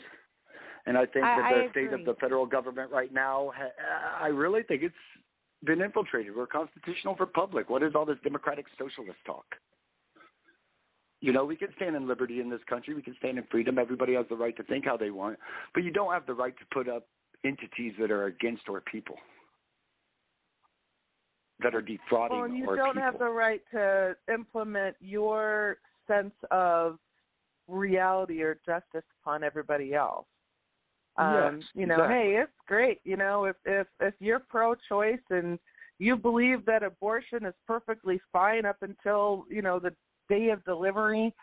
And I think I- that the state of the federal government right now, ha- I really think it's been infiltrated. We're a constitutional republic. What is all this democratic socialist talk? You know, we can stand in liberty in this country. We can stand in freedom. Everybody has the right to think how they want. But you don't have the right to put up entities that are against our people, that are defrauding the people. Well, and you don't have the right to implement your sense of reality or justice upon everybody else. Um, Yes, you know, exactly. hey, it's great. You know, if if if you're pro-choice and you believe that abortion is perfectly fine up until you know the day of delivery,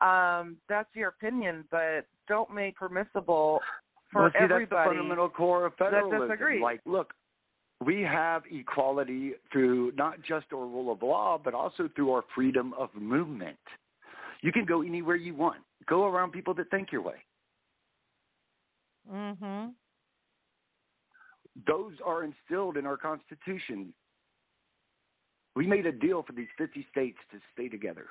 um, that's your opinion. But don't make permissible for well, see, everybody. That's the fundamental core of federalism. Like, look, we have equality through not just our rule of law, but also through our freedom of movement. You can go anywhere you want. Go around people that think your way. Mhm. Those are instilled in our Constitution. We made a deal for these 50 states to stay together.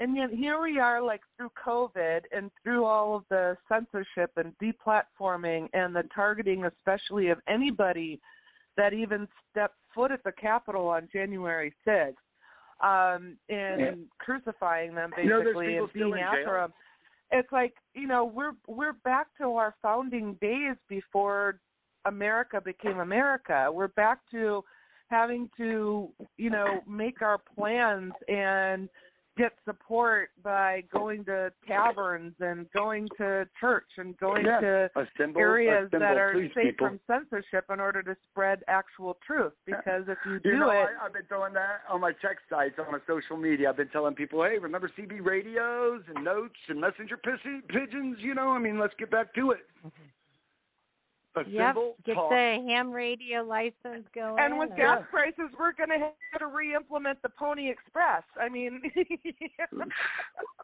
And yet here we are, like through COVID and through all of the censorship and deplatforming and the targeting, especially of anybody that even stepped foot at the Capitol on January 6th, um, and Yeah. crucifying them You know, basically and being after jail. them. It's like you know we're we're back to our founding days before America became America. We're back to having to you know make our plans and get support by going to taverns and going to church and going Yeah. to areas that are please, safe people. from censorship in order to spread actual truth. Because if you do You know, it, I, I've been throwing that on my text sites, on my social media. I've been telling people, hey, remember CB radios and notes and messenger pigeons? You know, I mean, let's get back to it. Mm-hmm. Yep. Get talk. the ham radio license going. and with and- gas prices, we're going to have to re-implement the Pony Express. I mean,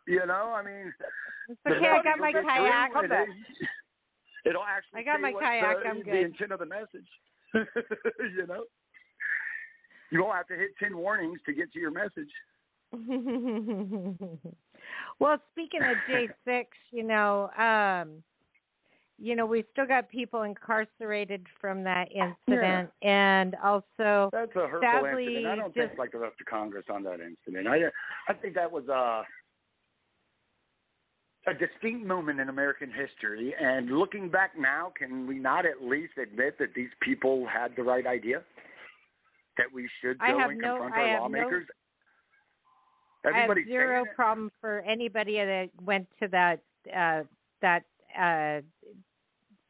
You know, I mean, It's okay. I got my kayak. through, and it- It'll actually I got my kayak, The, I'm good. the intent of the message. you know, you won't have to hit ten warnings to get to your message. well, speaking of J6, you know, um, you know, we've still got people incarcerated from that incident, and also That's a hurtful sadly, incident. I don't just think like the rest of Congress on that incident. I I think that was a a distinct moment in American history. And looking back now, can we not at least admit that these people had the right idea? That we should go and no- confront I our have no- lawmakers. I have zero problem for anybody that went to that uh, that uh,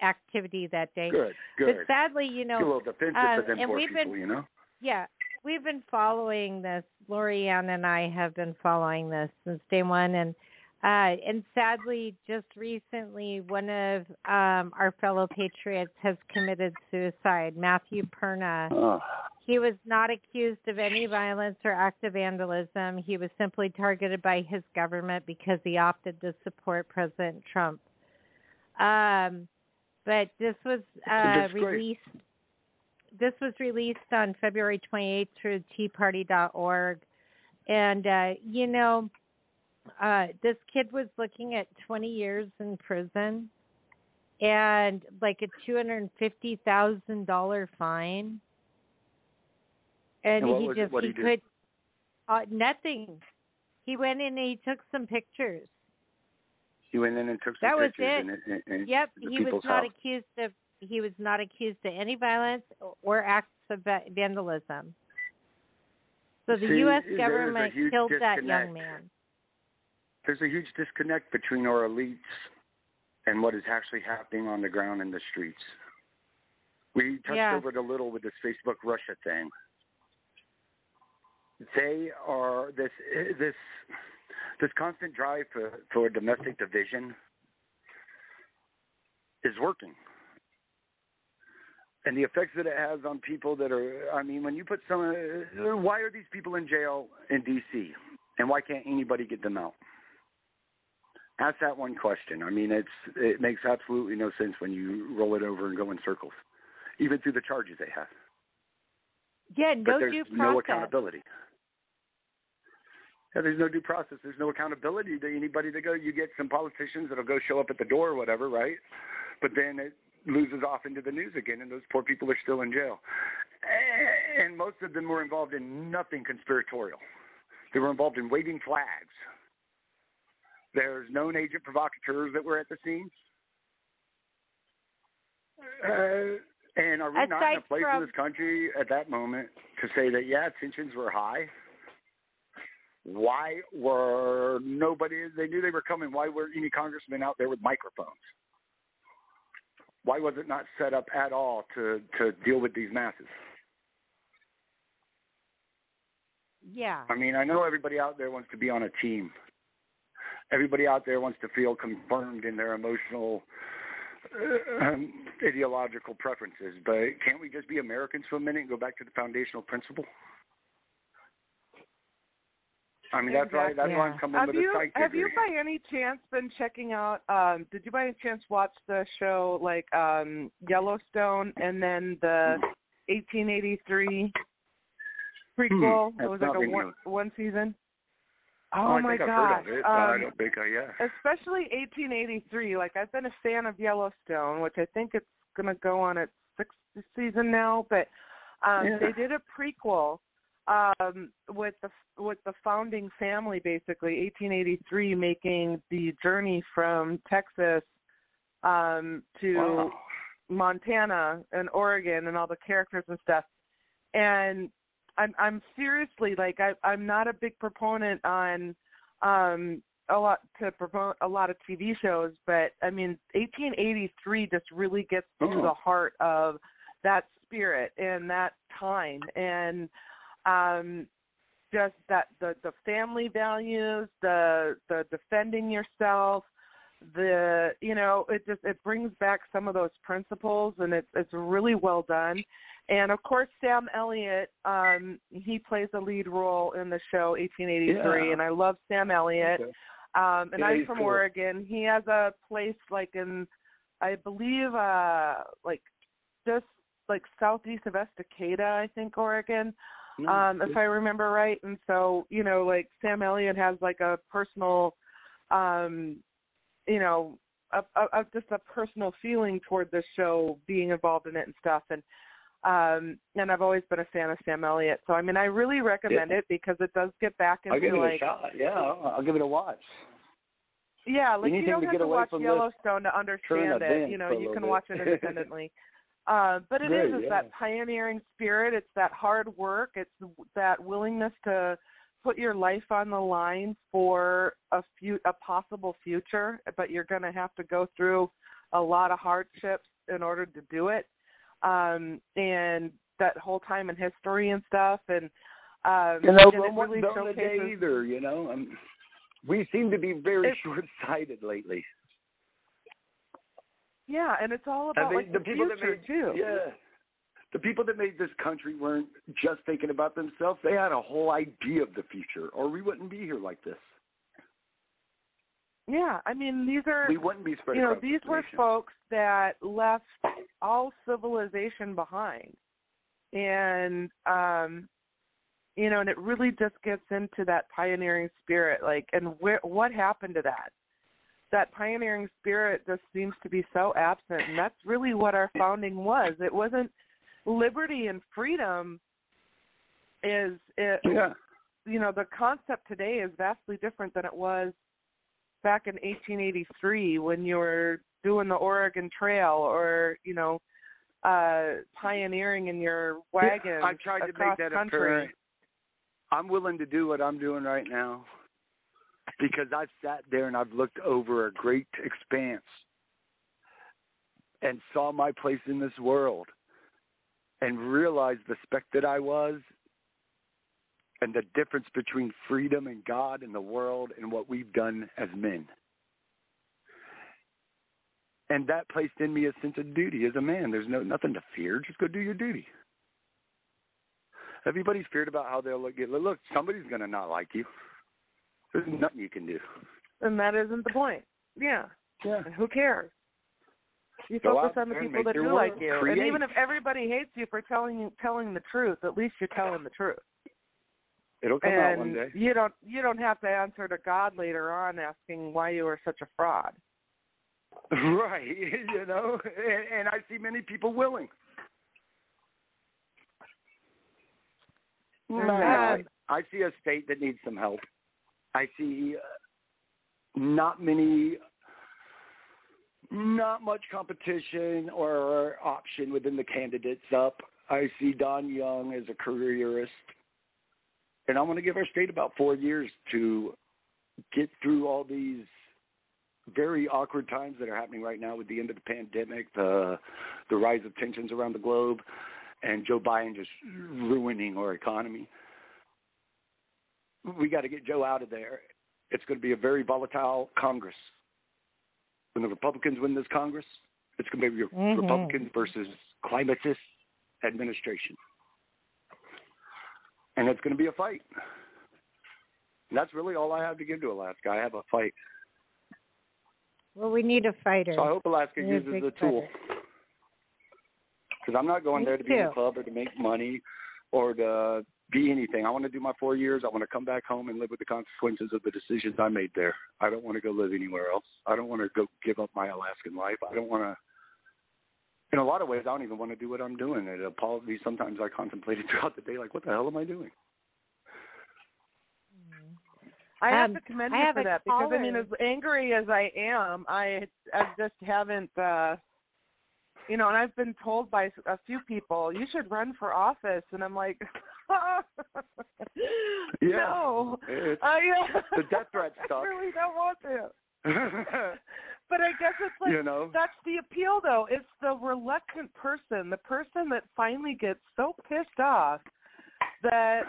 activity that day. Good, But sadly, you know, a little defensive uh, for them and poor we've people, been you know. Yeah, we've been following this. Lori-ann and I have been following this since day one, and Uh, and sadly, just recently, one of um, our fellow patriots has committed suicide. Matthew Perna. Oh. He was not accused of any violence or act of vandalism. He was simply targeted by his government because he opted to support President Trump. Um, but this was uh, released. This was released on February 28th through teaparty.org, and uh, you know, uh, this kid was looking at 20 years in prison and like a two hundred and fifty thousand dollar fine, and, And he was- just he he could uh, nothing. He went in and he took some pictures. He went in and took some That was pictures it. in, in, in Yep, he was not house. accused of he was not accused of any violence or acts of vandalism. So the See, U.S. government killed that young man. There's a huge disconnect between our elites and what is actually happening on the ground in the streets. We touched Yeah. over it a little with this Facebook Russia thing. They are this this this constant drive for, for domestic division is working. And the effects that it has on people that are, I mean, when you put some, uh, why are these people in jail in D.C. and why can't anybody get them out? Ask that one question. I mean, it's it makes absolutely no sense when you roll it over and go in circles, even through the charges they have. Yeah, But no there's due no accountability. Yeah, there's no due process. There's no accountability to anybody that go. You get some politicians that'll go show up at the door or whatever, right? But then it loses off into the news again, and those poor people are still in jail. And most of them were involved in nothing conspiratorial. They were involved in waving flags. There's known agent provocateurs that were at the scene. Uh, and are we not in a place from- in this country at that moment to say that yeah, tensions were high? Why were nobody? They knew they were coming. Why were any congressmen out there with microphones? Why was it not set up at all to to deal with these masses? Yeah. I mean, I know everybody out there wants to be on a team. Everybody out there wants to feel confirmed in their emotional, uh, um, ideological preferences. But can't we just be Americans for a minute and go back to the foundational principle? I mean, that's why that's why I'm coming Have with you a psych have you by any chance been checking out? Um, did you by any chance watch the show like um, Yellowstone and then the 1883 prequel? Hmm, it was like a one, one season. Oh, Oh, my gosh! heard of it, but I Um, don't think I yeah. especially 1883. Like I've been a fan of Yellowstone, which I think it's going to go on its sixth season now. But um, Yeah. they did a prequel um, with the with the founding family, basically 1883, making the journey from Texas um, to Wow. Montana and Oregon and all the characters and stuff. And I'm I'm seriously like I I'm not a big proponent on um a lot to promote a lot of TV shows, but I mean 1883 just really gets to Oh. the heart of that spirit and that time and um just that the the family values, the the defending yourself, the you know it just it brings back some of those principles and it's it's really well done and of course sam elliott um he plays a lead role in the show 1883 Yeah. and i love sam elliott Okay. um and Yeah, i'm from cool. oregon he has a place like in i believe uh like just like southeast of estacada i think oregon Um if i remember right. And so you know like sam elliott has like a personal um you know a, a, a just a personal feeling toward the show being involved in it and stuff. And um and i've always been a fan of sam elliott. So i mean i really recommend it because it does get back into I'll give it like a shot. Yeah, I'll, I'll give it a watch. yeah like you don't have to watch yellowstone to understand it. you know you can watch it independently uh but it is Great, it's yeah. that pioneering spirit it's that hard work it's that willingness to put your life on the line for a few a possible future but you're going to have to go through a lot of hardships in order to do it um and that whole time in history and stuff and um You know, and really wasn't done a day either. You know, I'm, We seem to be very short-sighted lately. Yeah, and it's all about I mean, like the the, people future that made too. yeah, the people that made this country weren't just thinking about themselves. They had a whole idea of the future, or we wouldn't be here like this. Yeah, I mean these are We wouldn't be spreading. you know these were folks that left all civilization behind, and um, you know, and it really just gets into that pioneering spirit, like, and where what happened to that? That pioneering spirit just seems to be so absent, and that's really what our founding was. It wasn't liberty and freedom. Is it? Yeah. you know the concept today is vastly different than it was back in 1883 when you were doing the Oregon Trail or you know uh pioneering in your wagon I tried to across make that country. I'm willing to do what I'm doing right now because I've sat there and I've looked over a great expanse and saw my place in this world and realized the speck that I was and the difference between freedom and God and the world and what we've done as men. And that placed in me a sense of duty as a man. There's no nothing to fear. Just go do your duty. Everybody's feared about how they'll look. Look, somebody's going to not like you. There's nothing you can do. and that isn't the point. Yeah. Yeah. And who cares? You Go focus on the people that do like you. Create. And even if everybody hates you for telling telling the truth, at least you're telling the truth. It'll come out one and day. you don't you don't have to answer to God later on asking why you were such a fraud. Right. You know, and, and I see many people willing. I, I see a state that needs some help. I see uh, not many, not much competition or option within the candidates up. I see Don Young as a careerist, and I want to give our state about four years to get through all these very awkward times that are happening right now with the end of the pandemic, the the rise of tensions around the globe, and Joe Biden just ruining our economy. We got to get Joe out of there. It's going to be a very volatile Congress. When the Republicans win this Congress, it's going to be Mhm. Republicans versus climatist administration. And it's going to be a fight. And that's really all I have to give to Alaska. I have a fight. Well, we need a fighter. So I hope Alaska We need a uses the tool. Because I'm not going Me there to be in too. a club or to make money or to be anything. I want to do my four years. I want to come back home and live with the consequences of the decisions I made there. I don't want to go live anywhere else. I don't want to go give up my Alaskan life. I don't want to. In a lot of ways, I don't even want to do what I'm doing. It apologies. Sometimes I contemplate it throughout the day, like, what the hell am I doing? I have Um, to commend you for a that because I mean, as angry as I am, I I just haven't. uh you know, and I've been told by a few people, you should run for office, and I'm like, Yeah. no, It's, I, uh, the death threat I stuff. really don't want to. But I guess it's like you know. that's the appeal, though. It's the reluctant person, the person that finally gets so pissed off that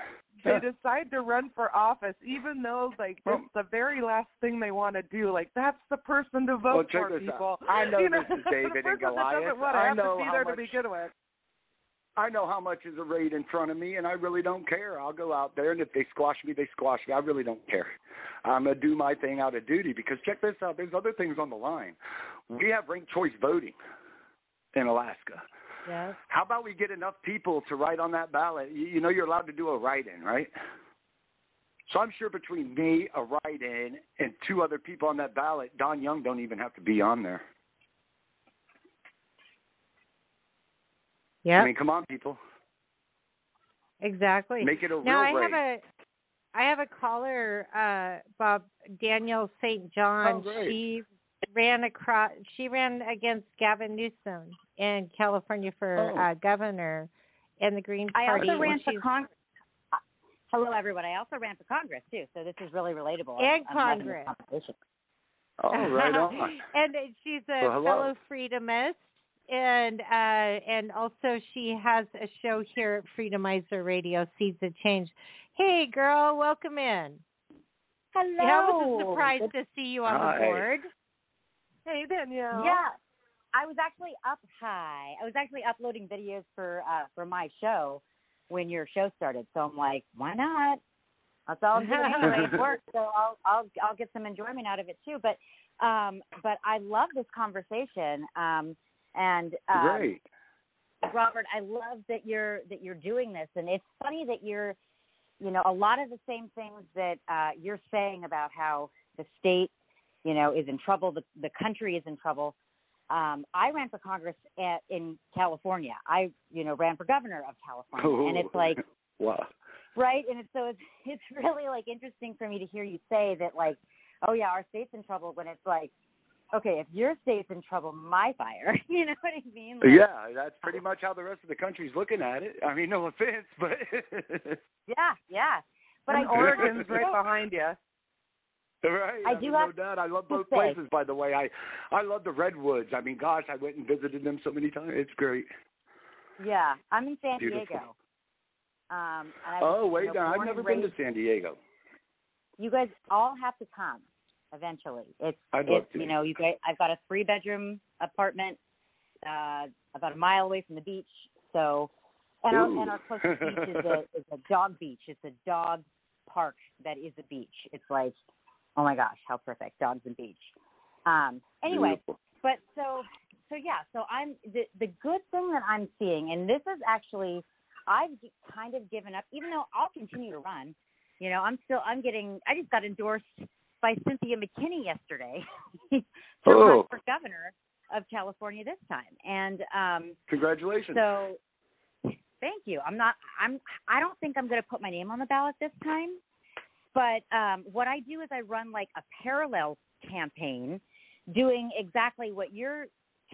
they decide to run for office, even though like Well- it's the very last thing they want to do. Like that's the person to Well, vote check for, this out. people. I know you this is David the and Goliath. doesn't want to I have know to be how there much- to begin with. I know how much is a arrayed in front of me, and I really don't care. I'll go out there, and if they squash me, they squash me. I really don't care. I'm gonna do my thing out of duty because check this out. There's other things on the line. We have ranked choice voting in Alaska. Yes. How about we get enough people to write on that ballot? You, you know, you're allowed to do a write-in, right? So I'm sure between me, a write-in, and two other people on that ballot, Don Young don't even have to be on there. Yep. I mean, come on, people. Exactly. Make it a now I real have a I have a caller, uh, Bob Danielle St. John. Oh, great. She ran across. She ran against Gavin Newsom in California for Oh. uh, governor in the Green Party. I also ran for Congress. Hello, everyone. I also ran for Congress too, so this is really relatable. And I'm, I'm Congress. Oh, right on. and she's a Well, fellow freedomist, and uh, and also she has a show here at Freedomizer Radio, Seeds of Change. Hey, girl, welcome in. Hello. Yeah, I was surprised to see you on Hi. the board. Hey, Danielle. Yeah. I was actually up high. I was actually uploading videos for uh for my show when your show started. So I'm like, why not? That's all I'm doing anyway. It works. So I'll I'll I'll get some enjoyment out of it too. But um but I love this conversation. Um and um, Great. Robert, I love that you're that you're doing this, and it's funny that you're, you know, a lot of the same things that uh, you're saying about how the state, you know, is in trouble, the the country is in trouble. Um, I ran for Congress at, in California. I, you know, ran for governor of California, and it's like, wow. right, and it's so it's it's really like interesting for me to hear you say that, like, oh yeah, our state's in trouble when it's like, okay, if your state's in trouble, my fire. You know what I mean? Like, Yeah, that's pretty much how the rest of the country's looking at it. I mean, no offense, but Yeah, yeah. But and I Oregon's right behind you. right. I I do mean, no doubt. I love to both say- places. By the way, I I love the redwoods. I mean, gosh, I went and visited them so many times. It's great. Yeah, I'm in San Beautiful. Diego. Um, I was, Oh you wait, know, no, I've never and been to San Diego. You guys all have to come eventually. It's I'd it's you know you guys. I've got a three bedroom apartment, uh, about a mile away from the beach. So, and our and our closest beach is a is a dog beach. It's a dog park that is a beach. It's like, oh my gosh, how perfect, dogs and beach. Um, anyway, Beautiful. but so so yeah so i'm the the good thing that i'm seeing and this is actually i've kind of given up even though i'll continue to run you know i'm still i'm getting i just got endorsed by cynthia mckinney yesterday to run Oh. for governor of california this time and um Congratulations. so thank you i'm not i'm i don't think i'm going to put my name on the ballot this time but um what i do is i run like a parallel campaign doing exactly what you're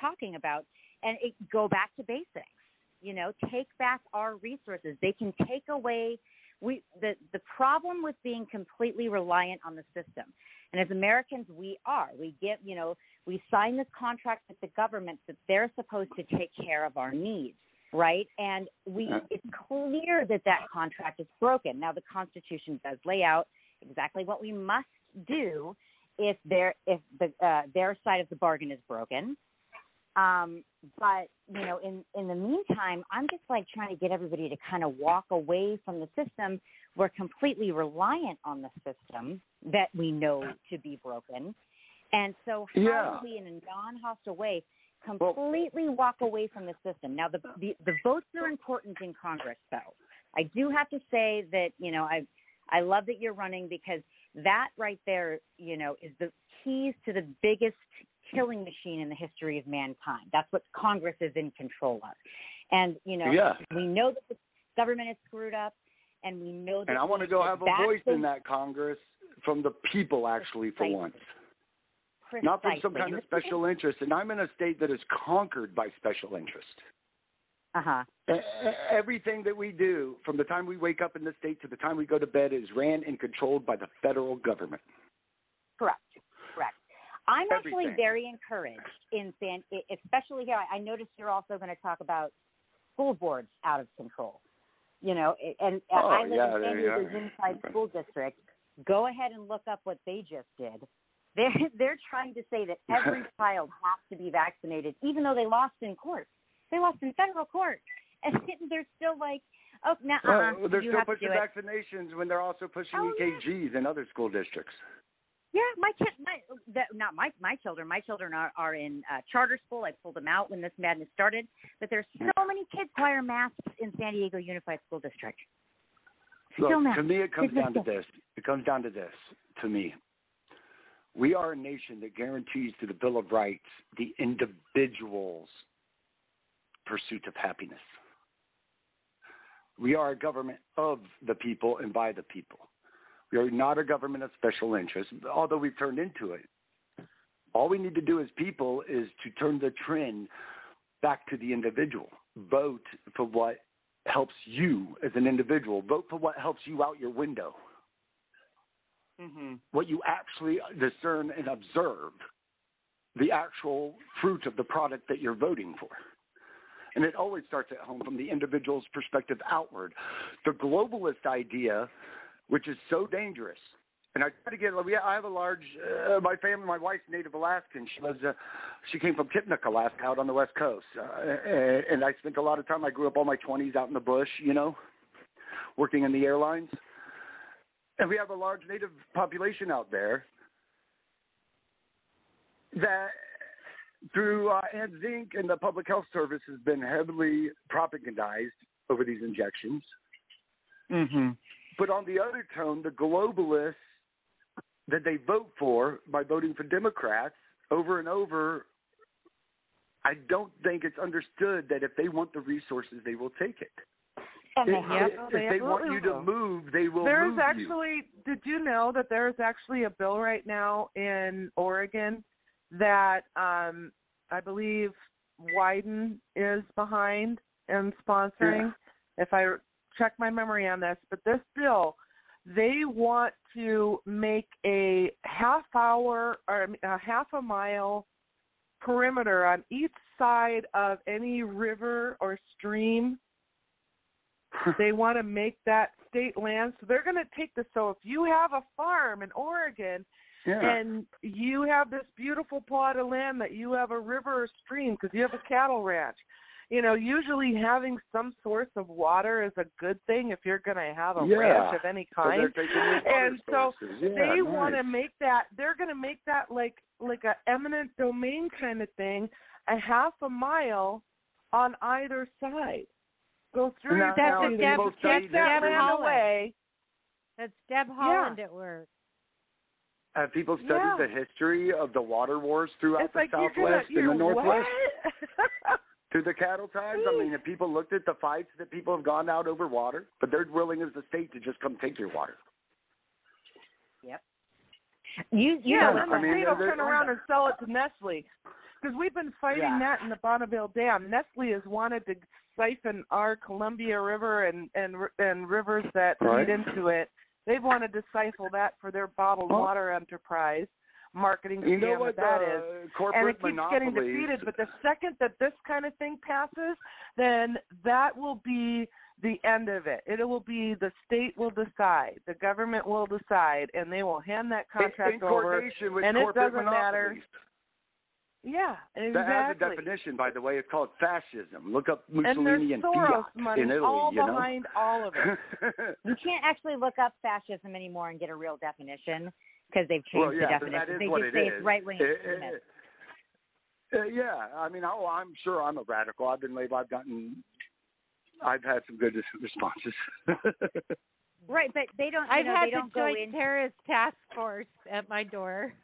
talking about and it, go back to basics you know take back our resources they can take away we the the problem with being completely reliant on the system. And as americans we are. We get you know we sign this contract with the government that they're supposed to take care of our needs right? And we it's clear that that contract is broken. Now the constitution does lay out exactly what we must do if their if the uh, their side of the bargain is broken um, but you know, in in the meantime, I'm just like trying to get everybody to kind of walk away from the system. We're completely reliant on the system that we know to be broken, and so how Yeah. do we, in a non-hostile way, completely walk away from the system? Now, the, the the votes are important in Congress, though. I do have to say that you know I I love that you're running because that right there, you know, is the keys to the biggest killing machine in the history of mankind. That's what Congress is in control of. And, you know, Yeah. we know that the government is screwed up and we know that and I want to go have a voice in that Congress from the people, actually, for Precisely. once. Not from some kind of special interest. And I'm in a state that is conquered by special interest. Uh-huh. Everything that we do, from the time we wake up in the state to the time we go to bed, is ran and controlled by the federal government. Correct. I'm actually very encouraged in San, especially here. I I noticed you're also going to talk about school boards out of control. You know, and Oh, I live yeah, in San you Diego are. Unified School District. Go ahead and look up what they just did. They're they're trying to say that every child has to be vaccinated, even though they lost in court. They lost in federal court, and they're still like, oh, no, uh, Well, they're you still pushing vaccinations when they're also pushing Oh, yeah. EKGs in other school districts. Yeah, my kid, my that, not my my children. My children are are in uh, charter school. I pulled them out when this madness started. But there's so many kids who wear masks in San Diego Unified School District. Look, Still not. to me, it comes It's down to this. It comes down to this. To me, we are a nation that guarantees to the Bill of Rights the individual's pursuit of happiness. We are a government of the people and by the people. We are not a government of special interest, although we've turned into it. All we need to do as people is to turn the trend back to the individual. Vote for what helps you as an individual. Vote for what helps you out your window. Mm-hmm. What you actually discern and observe, the actual fruit of the product that you're voting for. And it always starts at home from the individual's perspective outward. The globalist idea, which is so dangerous, and I try to get. We, I have a large. Uh, my family, my wife's Native Alaskan. She was. Uh, she came from Kipnuk, Alaska, out on the west coast. Uh, and, and I spent a lot of time. I grew up all my twenties out in the bush. You know, working in the airlines. And we have a large Native population out there that through uh, and Zinc and the Public Health Service has been heavily propagandized over these injections. Mm-hmm. But on the other tone, the globalists that they vote for by voting for Democrats over and over, I don't think it's understood that if they want the resources, they will take it. And if, they have- if they they want you to move, they will move you. actually, did you know that there's actually a bill right now in Oregon that um, I believe Wyden is behind and sponsoring? If I check my memory on this, but this bill, they want to make a half hour or a half a mile perimeter on each side of any river or stream they want to make that state land. So they're going to take this. So if you have a farm in Oregon Yeah. and you have this beautiful plot of land that you have a river or stream because you have a cattle ranch, you know, usually having some source of water is a good thing if you're going to have a Yeah. ranch of any kind. taking And so. Yeah, they want to make that. They're going to make that like like a eminent domain kind of thing, a half a mile on either side. Go through Now- That's now a Deb, that's take that that Deb really- land Haaland. away. That's Deb Haaland at work. Have people studied Yeah. the history of the water wars throughout It's the like you're gonna, Southwest and the you're Northwest? Through the cattle times? I mean, have people looked at the fights that people have gone out over water? But they're willing as the state to just come take your water. Yep. You you yeah, know then the I mean, state will turn around and sell it to Nestle. Because we've been fighting Yeah. that in the Bonneville Dam. Nestle has wanted to siphon our Columbia River and and and rivers that Right. feed into it. They've wanted to siphon that for their bottled Well- water enterprise marketing You know scam what that that uh, is. corporate and it keeps getting defeated. But the second that this kind of thing passes, then that will be the end of it. It will be the state will decide, the government will decide, and they will hand that contract in, in over. with and it doesn't matter. Yeah, exactly. That has a definition, by the way. It's called fascism. Look up and there's Mussolini and, Soros Fiat money in Italy. all you know? behind all of it. you can't actually look up fascism anymore and get a real definition because they've changed well, yeah, the definition. that is they what just it say is. it's right wing extremist. uh, uh, yeah, I mean, oh, I'm sure I'm a radical. I've been labeled. I've gotten. I've had some good responses. Right, but they don't. I've know, had they the don't go Joint in. Terrorist Task Force at my door.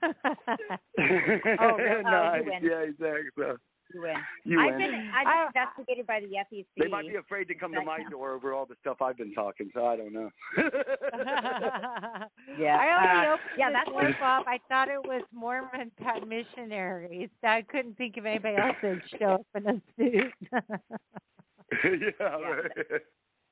Oh, really? Oh, nice. win. Yeah, exactly. So You win. you I've win. been I've I- been investigated by the FEC. They might be afraid to come to my door over all the stuff I've been talking, so I don't know. Yeah, I only uh, opened yeah, this that's one up. I thought it was Mormon missionaries. I couldn't think of anybody else that'd show up in a suit. yeah.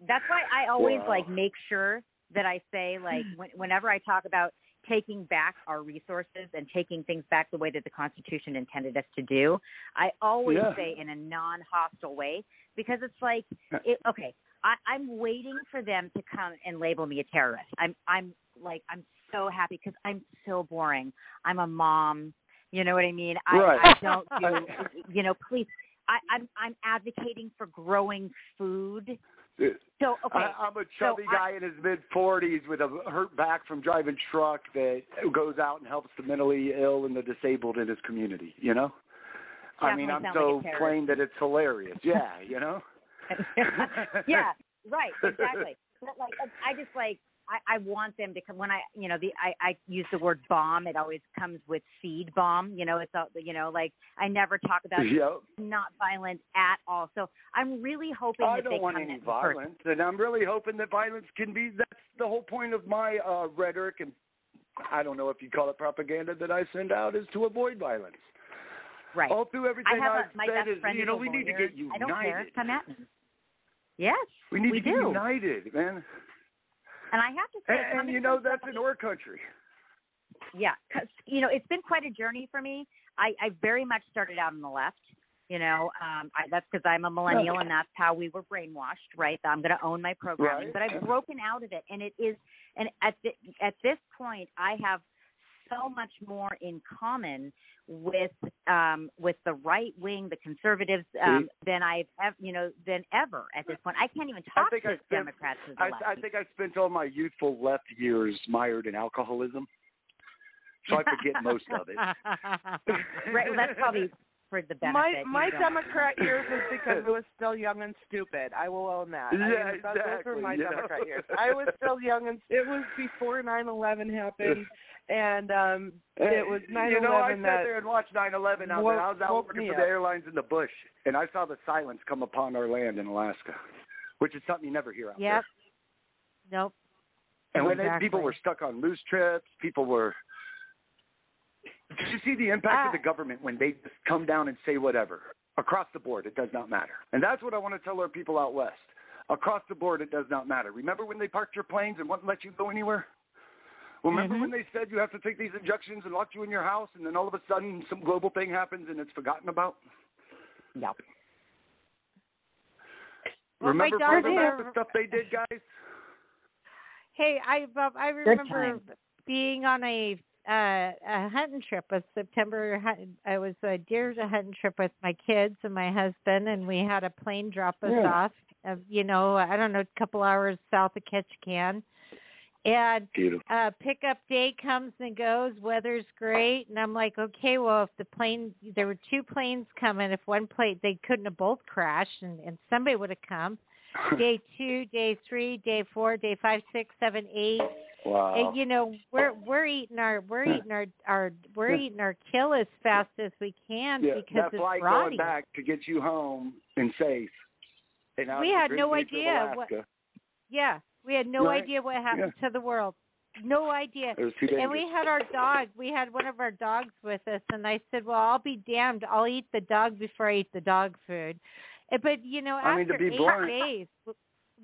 that's why I always Wow. like make sure that I say like when, whenever I talk about taking back our resources and taking things back the way that the Constitution intended us to do, I always Yeah. say in a non-hostile way because it's like, it, okay, I, I'm waiting for them to come and label me a terrorist. I'm I'm like I'm so happy because I'm so boring. I'm a mom. You know what I mean? I, Right. I don't do. you know, please. I, I'm I'm advocating for growing food. So okay, I, I'm a so chubby I- guy in his mid 40s with a hurt back from driving truck that goes out and helps the mentally ill and the disabled in his community. You know, I mean, I'm so like plain that it's hilarious. Yeah, you know. yeah, right, exactly. But like, I just like I, I want them to come when I, you know, the I, I use the word bomb. It always comes with seed bomb. You know, it's all, you know, like I never talk about Yep. not violent at all. So I'm really hoping I that they don't want come any in person. violence, and I'm really hoping that violence can be. That's the whole point of my uh, rhetoric, and I don't know if you call it propaganda that I send out, is to avoid violence. Right. All through everything I have my said is, you know, we need to get united. I don't care. Come at me. Yes, We need we to get united, man. And I have to say, And, and you know, that's in our country. Yeah, because you know, it's been quite a journey for me. I, I very much started out on the left, You know, um, I, that's because I'm a millennial, and that's how we were brainwashed, right? That I'm going to own my programming, Right. but I've broken out of it, and it is, and at the, at this point, I have so much more in common with um with the right wing the conservatives um than i've ever you know than ever at this point. I can't even talk to spent- democrats as I, I think I spent all my youthful left years mired in alcoholism, so I forget most of it. right well, that's probably for the benefit My my Democrat years was because I was still young and stupid. I will own that. I mean, Yeah, those- Those were my yeah. Democrat years. I was still young and it was before nine eleven happened, and um it was nine You know, I sat that there and watched 9/11 out there. I was out woke working me for the airlines in the bush, and I saw the silence come upon our land in Alaska, which is something you never hear out there. Yep. Nope. there. And when Exactly. people were stuck on moose trips, people were. Did you see the impact of Ah. the government when they just come down and say whatever across the board? It does not matter, and that's what I want to tell our people out west. Across the board, it does not matter. Remember when they parked your planes and wouldn't let you go anywhere? Remember Mhm. when they said you have to take these injections and lock you in your house, and then all of a sudden some global thing happens and it's forgotten about? Yep. Well, my Remember daughter- further back the stuff they did, guys? Hey, I Bob, I remember being on a uh, a hunting trip with September. I was a deer hunting trip with my kids and my husband, and we had a plane drop us Yeah. off. Of you know, I don't know, a couple hours south of Ketchikan, and Beautiful. uh pickup day comes and goes weather's great and i'm like okay well if the plane there were two planes coming if one plane they couldn't have both crashed and, and somebody would have come day two day three day four day five six seven eight Wow. and you know we're we're eating our we're eating our our we're eating our kill as fast as we can yeah, because that it's flight rotting going back to get you home and safe. And We had no idea what- yeah we had no Right. idea what happened to the world no idea It was too and we had our dog. We had one of our dogs with us, and I said, "Well, I'll be damned. I'll eat the dog before I eat the dog food." Uh, But you know, I mean, to after be eight blunt- days,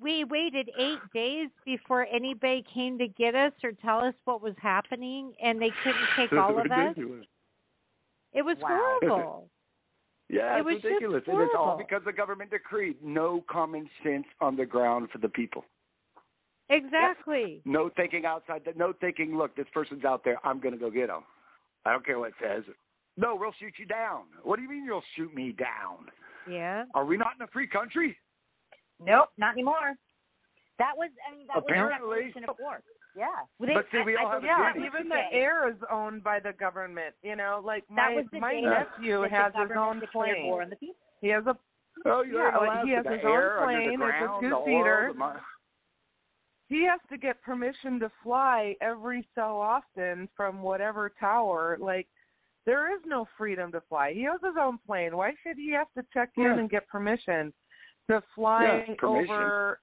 we waited eight days before anybody came to get us or tell us what was happening, and they couldn't take all of us. It was Wow. horrible. Yeah, It was ridiculous. And it's all because the government decreed no common sense on the ground for the people. Exactly. No thinking outside. The, no thinking. Look, this person's out there. I'm going to go get him. I don't care what it says. No, we'll shoot you down. What do you mean you'll shoot me down? Yeah. Are we not in a free country? Nope, not anymore. That was, I mean, that Apparently. was the declaration of war. Yeah. Well, they, But see, we I, all I have Yeah, duty. even the air is owned by the government. You know, like my my day nephew that has his own plane. War on the people. He has a Oh, Yeah, in like, he has his own air, under plane, the it's a two-seater. oil, the mi- he has to get permission to fly every so often from whatever tower. Like there is no freedom to fly. He has his own plane. Why should he have to check in hmm. and get permission to flying Yeah, over?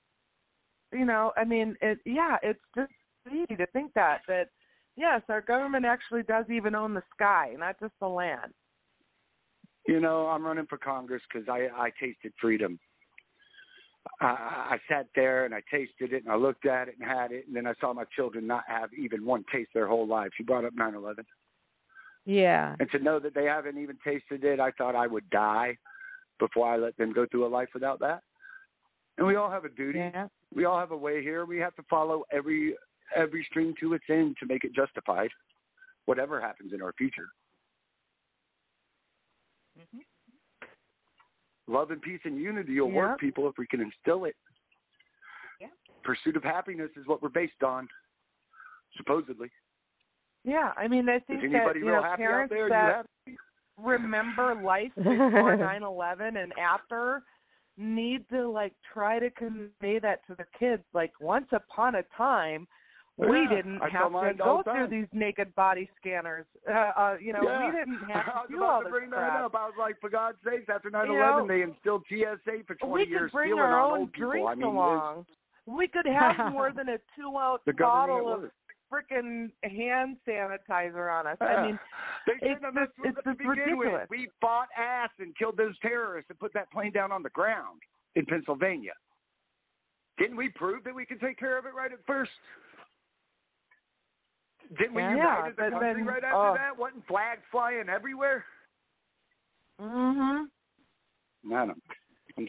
You know, I mean, it. Yeah, it's just easy to think that that yes, our government actually does even own the sky, not just the land. You know, I'm running for Congress because I I tasted freedom. I, I sat there and I tasted it and I looked at it and had it and then I saw my children not have even one taste their whole lives. You brought up 9/11, Yeah. and to know that they haven't even tasted it, I thought I would die before I let them go through a life without that. And we all have a duty. Yeah. We all have a way here. We have to follow every every string to its end to make it justified, whatever happens in our future. Mm-hmm. Love and peace and unity will Yeah. work, people, if we can instill it. Yeah. Pursuit of happiness is what we're based on, supposedly. Yeah, I mean, I Is think that anybody you real know happy out parents there? That? Remember life before 9/11 and after need to like try to convey that to the kids like once upon a time we Yeah, didn't I have to go through these naked body scanners uh, uh you know yeah. we didn't have to was do about all to this bring that up. I was like, for God's sakes, after 9/11, know, they instilled TSA for 20 we years could bring our own drinks I mean, along we could have more than a two ounce bottle of work. Freaking hand sanitizer on us i mean They it's shouldn't have messed with it's us to begin ridiculous. with. We fought ass and killed those terrorists and put that plane down on the ground in Pennsylvania. Didn't we prove that we could take care of it right at first? Didn't we Yeah, unite but country then, right after uh, that? Wasn't flags flying everywhere? Mm-hmm. Madam.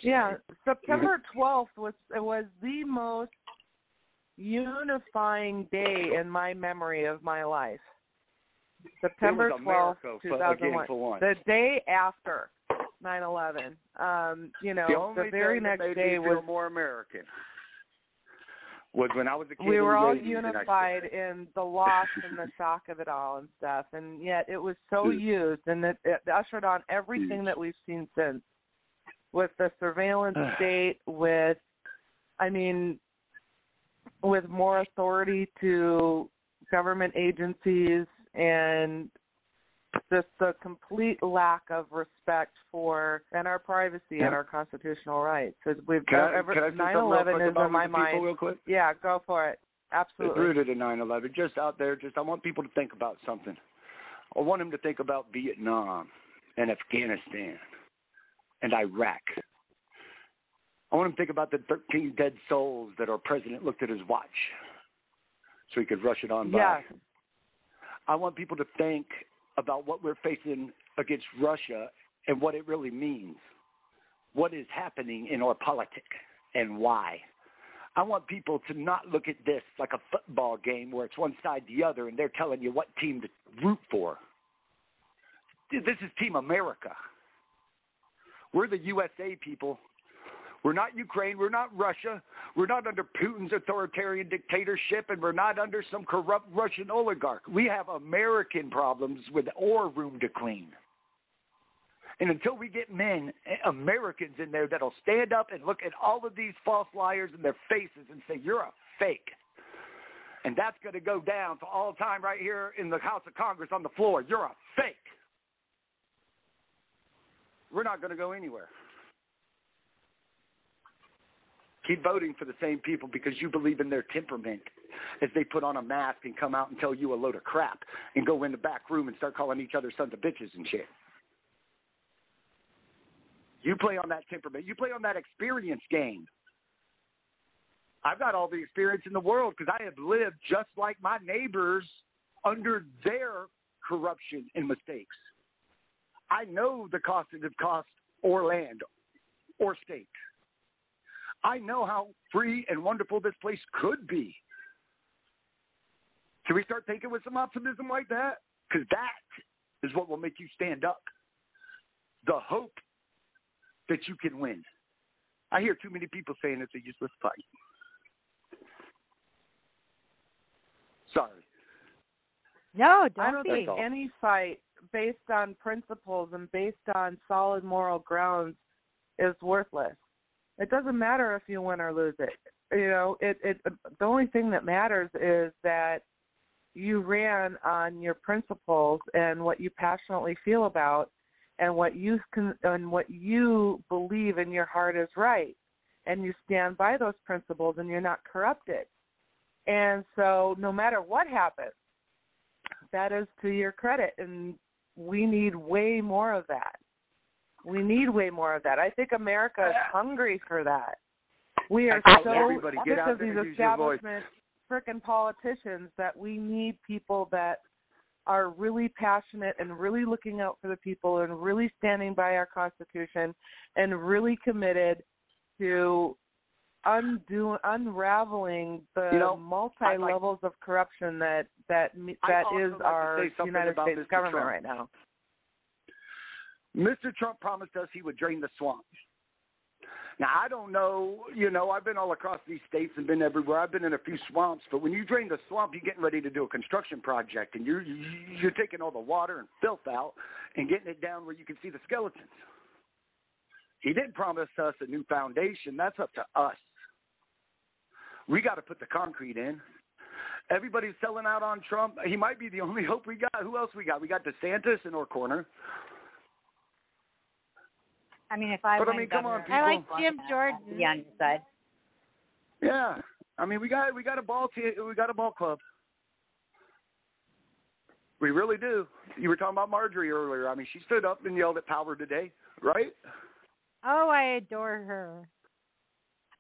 Yeah, September 12th was it was the most unifying day in my memory of my life. September 12th, America for- again 2001. The day after 9/11. Um, you know, the only very next day was more American was when I was a kid. we were all 80s unified in the loss and the shock of it all and stuff and yet it was so used and it, it ushered on everything that we've seen since with the surveillance state with i mean with more authority to government agencies and just the complete lack of respect for and our privacy Yeah. and our constitutional rights. As we've Can I- ever, can I say something real 9/11 quick is in my mind. real quick? Yeah, go for it. It's Absolutely. rooted in 9/11. Just out there, just I want people to think about something. I want them to think about Vietnam and Afghanistan and Iraq. I want them to think about the 13 dead souls that our president looked at his watch so he could rush it on by. I want people to think about what we're facing against Russia and what it really means. What is happening in our politics and why. I want people to not look at this like a football game where it's one side the other and they're telling you what team to root for. This is Team America. We're the USA people. We're not Ukraine. We're not Russia. We're not under Putin's authoritarian dictatorship, and we're not under some corrupt Russian oligarch. We have American problems with our room to clean. And until we get men, Americans in there that'll stand up and look at all of these false liars in their faces and say, You're a fake. And that's going to go down for all time right here in the House of Congress on the floor. You're a fake. We're not going to go anywhere. Keep voting for the same people because you believe in their temperament as they put on a mask and come out and tell you a load of crap and go in the back room and start calling each other sons of bitches and shit. You play on that temperament. You play on that experience game. I've got all the experience in the world because I have lived just like my neighbors under their corruption and mistakes. I know the cost have cost or land or state. I know how free and wonderful this place could be. Should we start thinking with some optimism like that? Because that is what will make you stand up. The hope that you can win. I hear too many people saying it's a useless fight. Sorry. No, don't I don't be. think any fight based on principles and based on solid moral grounds is worthless. It doesn't matter if you win or lose it. You know, it it the only thing that matters is that you ran on your principles and what you passionately feel about and what you can and what you believe in your heart is right and you stand by those principles and you're not corrupted. And so no matter what happens, that is to your credit and we need way more of that. We need way more of that. I think America is hungry for that. We are so everybody sick of these and use your voice. establishment frickin' politicians that we need people that are really passionate and really looking out for the people and really standing by our constitution and really committed to undo unraveling the You know, multi I'd like- levels of corruption that that that is our United States government Trump. right now. Mr. Trump promised us he would drain the swamp. Now I don't know, you know, I've been all across these states and been everywhere. I've been in a few swamps, but when you drain the swamp, you're getting ready to do a construction project, and you're you're taking all the water and filth out and getting it down where you can see the skeletons. He didn't promise us a new foundation. That's up to us. We got to put the concrete in. Everybody's selling out on Trump. He might be the only hope we got. Who else we got? We got DeSantis in our corner. I mean, if I But I mean, come on, governor, I like. Jim Jordan. be on your side. Yeah, I mean, we got we got a ball team. We got a ball club. We really do. You were talking about Marjorie earlier. I mean, she stood up and yelled at power today, right? Oh, I adore her.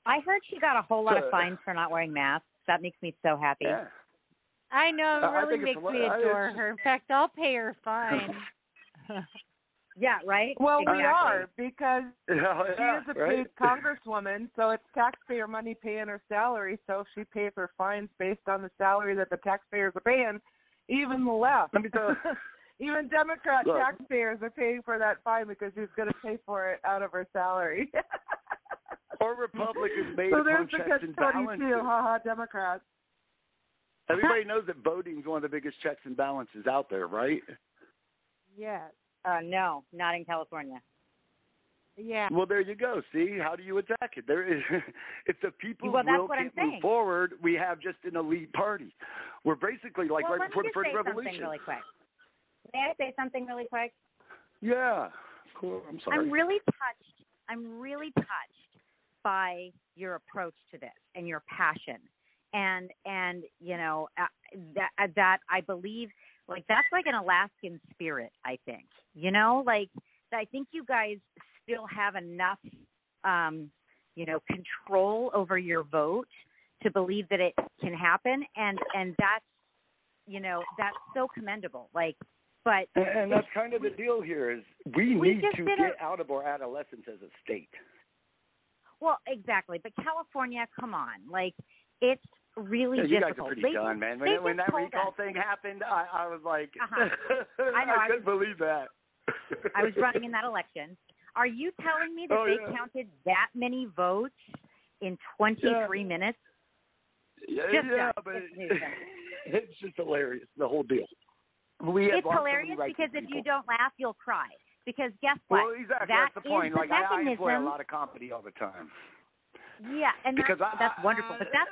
I heard she got a whole lot of Uh, fines for not wearing masks. That makes me so happy. Yeah. I know, it I- I really think makes me hila- I- adore her. In fact, I'll pay her fine. Yeah, right. Well, exactly. we are because Yeah, she yeah, is a right? paid congresswoman, so it's taxpayer money paying her salary. So she pays her fines based on the salary that the taxpayers are paying. Even the left, Let me tell even Democrat Look. taxpayers are paying for that fine because she's going to pay for it out of her salary. Or Republicans made so there's the checks catch and twenty balances. two. Ha ha, Democrats. Everybody knows that voting is one of the biggest checks and balances out there, right? Yes. Uh, no, not in California. Yeah. Well, there you go. See, how do you attack it? There is, if the people Well, that's will what I'm can't move forward, we have just an elite party. We're basically like well, right before the just French say Revolution. something really quick. May I say something really quick? Yeah. Cool. I'm sorry. I'm really touched. I'm really touched by your approach to this and your passion, and and you know uh, that uh, that I believe like that's like an Alaskan spirit. I think you know like I think you guys still have enough um, you know control over your vote to believe that it can happen, and and that's you know that's so commendable. Like, but And, and that's kind of the deal here is we, We need to get a- out of our adolescence as a state. Well, exactly. But California, come on, like it's really Yeah, you guys are difficult. pretty They done, man. When, when that recall us- thing happened, I, I was like, Uh-huh. I know, I couldn't believe that. I was running in that election. Are you telling me that Oh, they yeah. counted that many votes in 23 minutes? Yeah, Just yeah but It's it, it's just hilarious, the whole deal. We It's lost so many hilarious because if you don't laugh, you'll cry. Because guess what? Well, exactly. That that's the point. the like I, I enjoy a lot of comedy all the time. Yeah, and Because that's, I- that's wonderful. But that's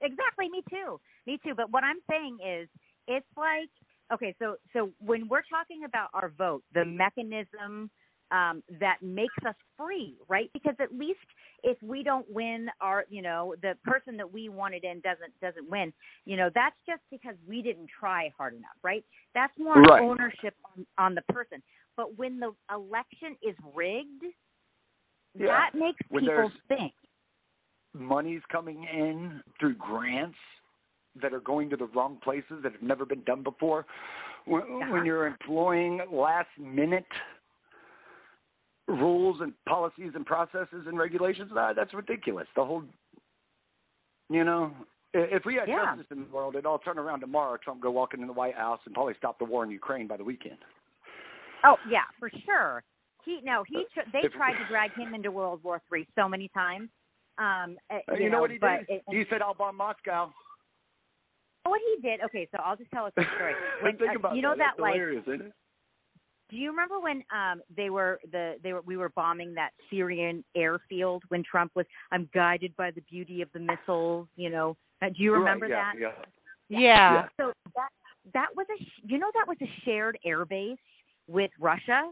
exactly me too. Me too. But what I'm saying is, it's like okay. So so when we're talking about our vote, the mechanism um, that makes us free, right? Because at least if we don't win, our you know the person that we wanted in doesn't doesn't win. You know that's just because we didn't try hard enough, right? That's more Right. ownership on, on the person. But when the election is rigged, Yeah. that makes When people think. Money's coming in through grants that are going to the wrong places that have never been done before. When, Uh-huh. when you're employing last minute rules and policies and processes and regulations, that, that's ridiculous. The whole, you know, if we had Yeah. justice in the world, it'd all turn around tomorrow. Trump go walking in the White House and probably stop the war in Ukraine by the weekend. Oh yeah, for sure. He no, he tr- they tried to drag him into World War Three so many times. Um, uh, Uh, you, you know, what he did? It, he said, "I'll bomb Moscow." what he did. Okay, so I'll just tell a quick story. When, Think uh, about you know that. that, like, hilarious, isn't it? do you remember when um they were the they were we were bombing that Syrian airfield when Trump was I'm guided by the beauty of the missiles. You know, uh, do you remember right, that? yeah, Yeah. Yeah. So that that was a sh- you know that was a shared airbase with Russia.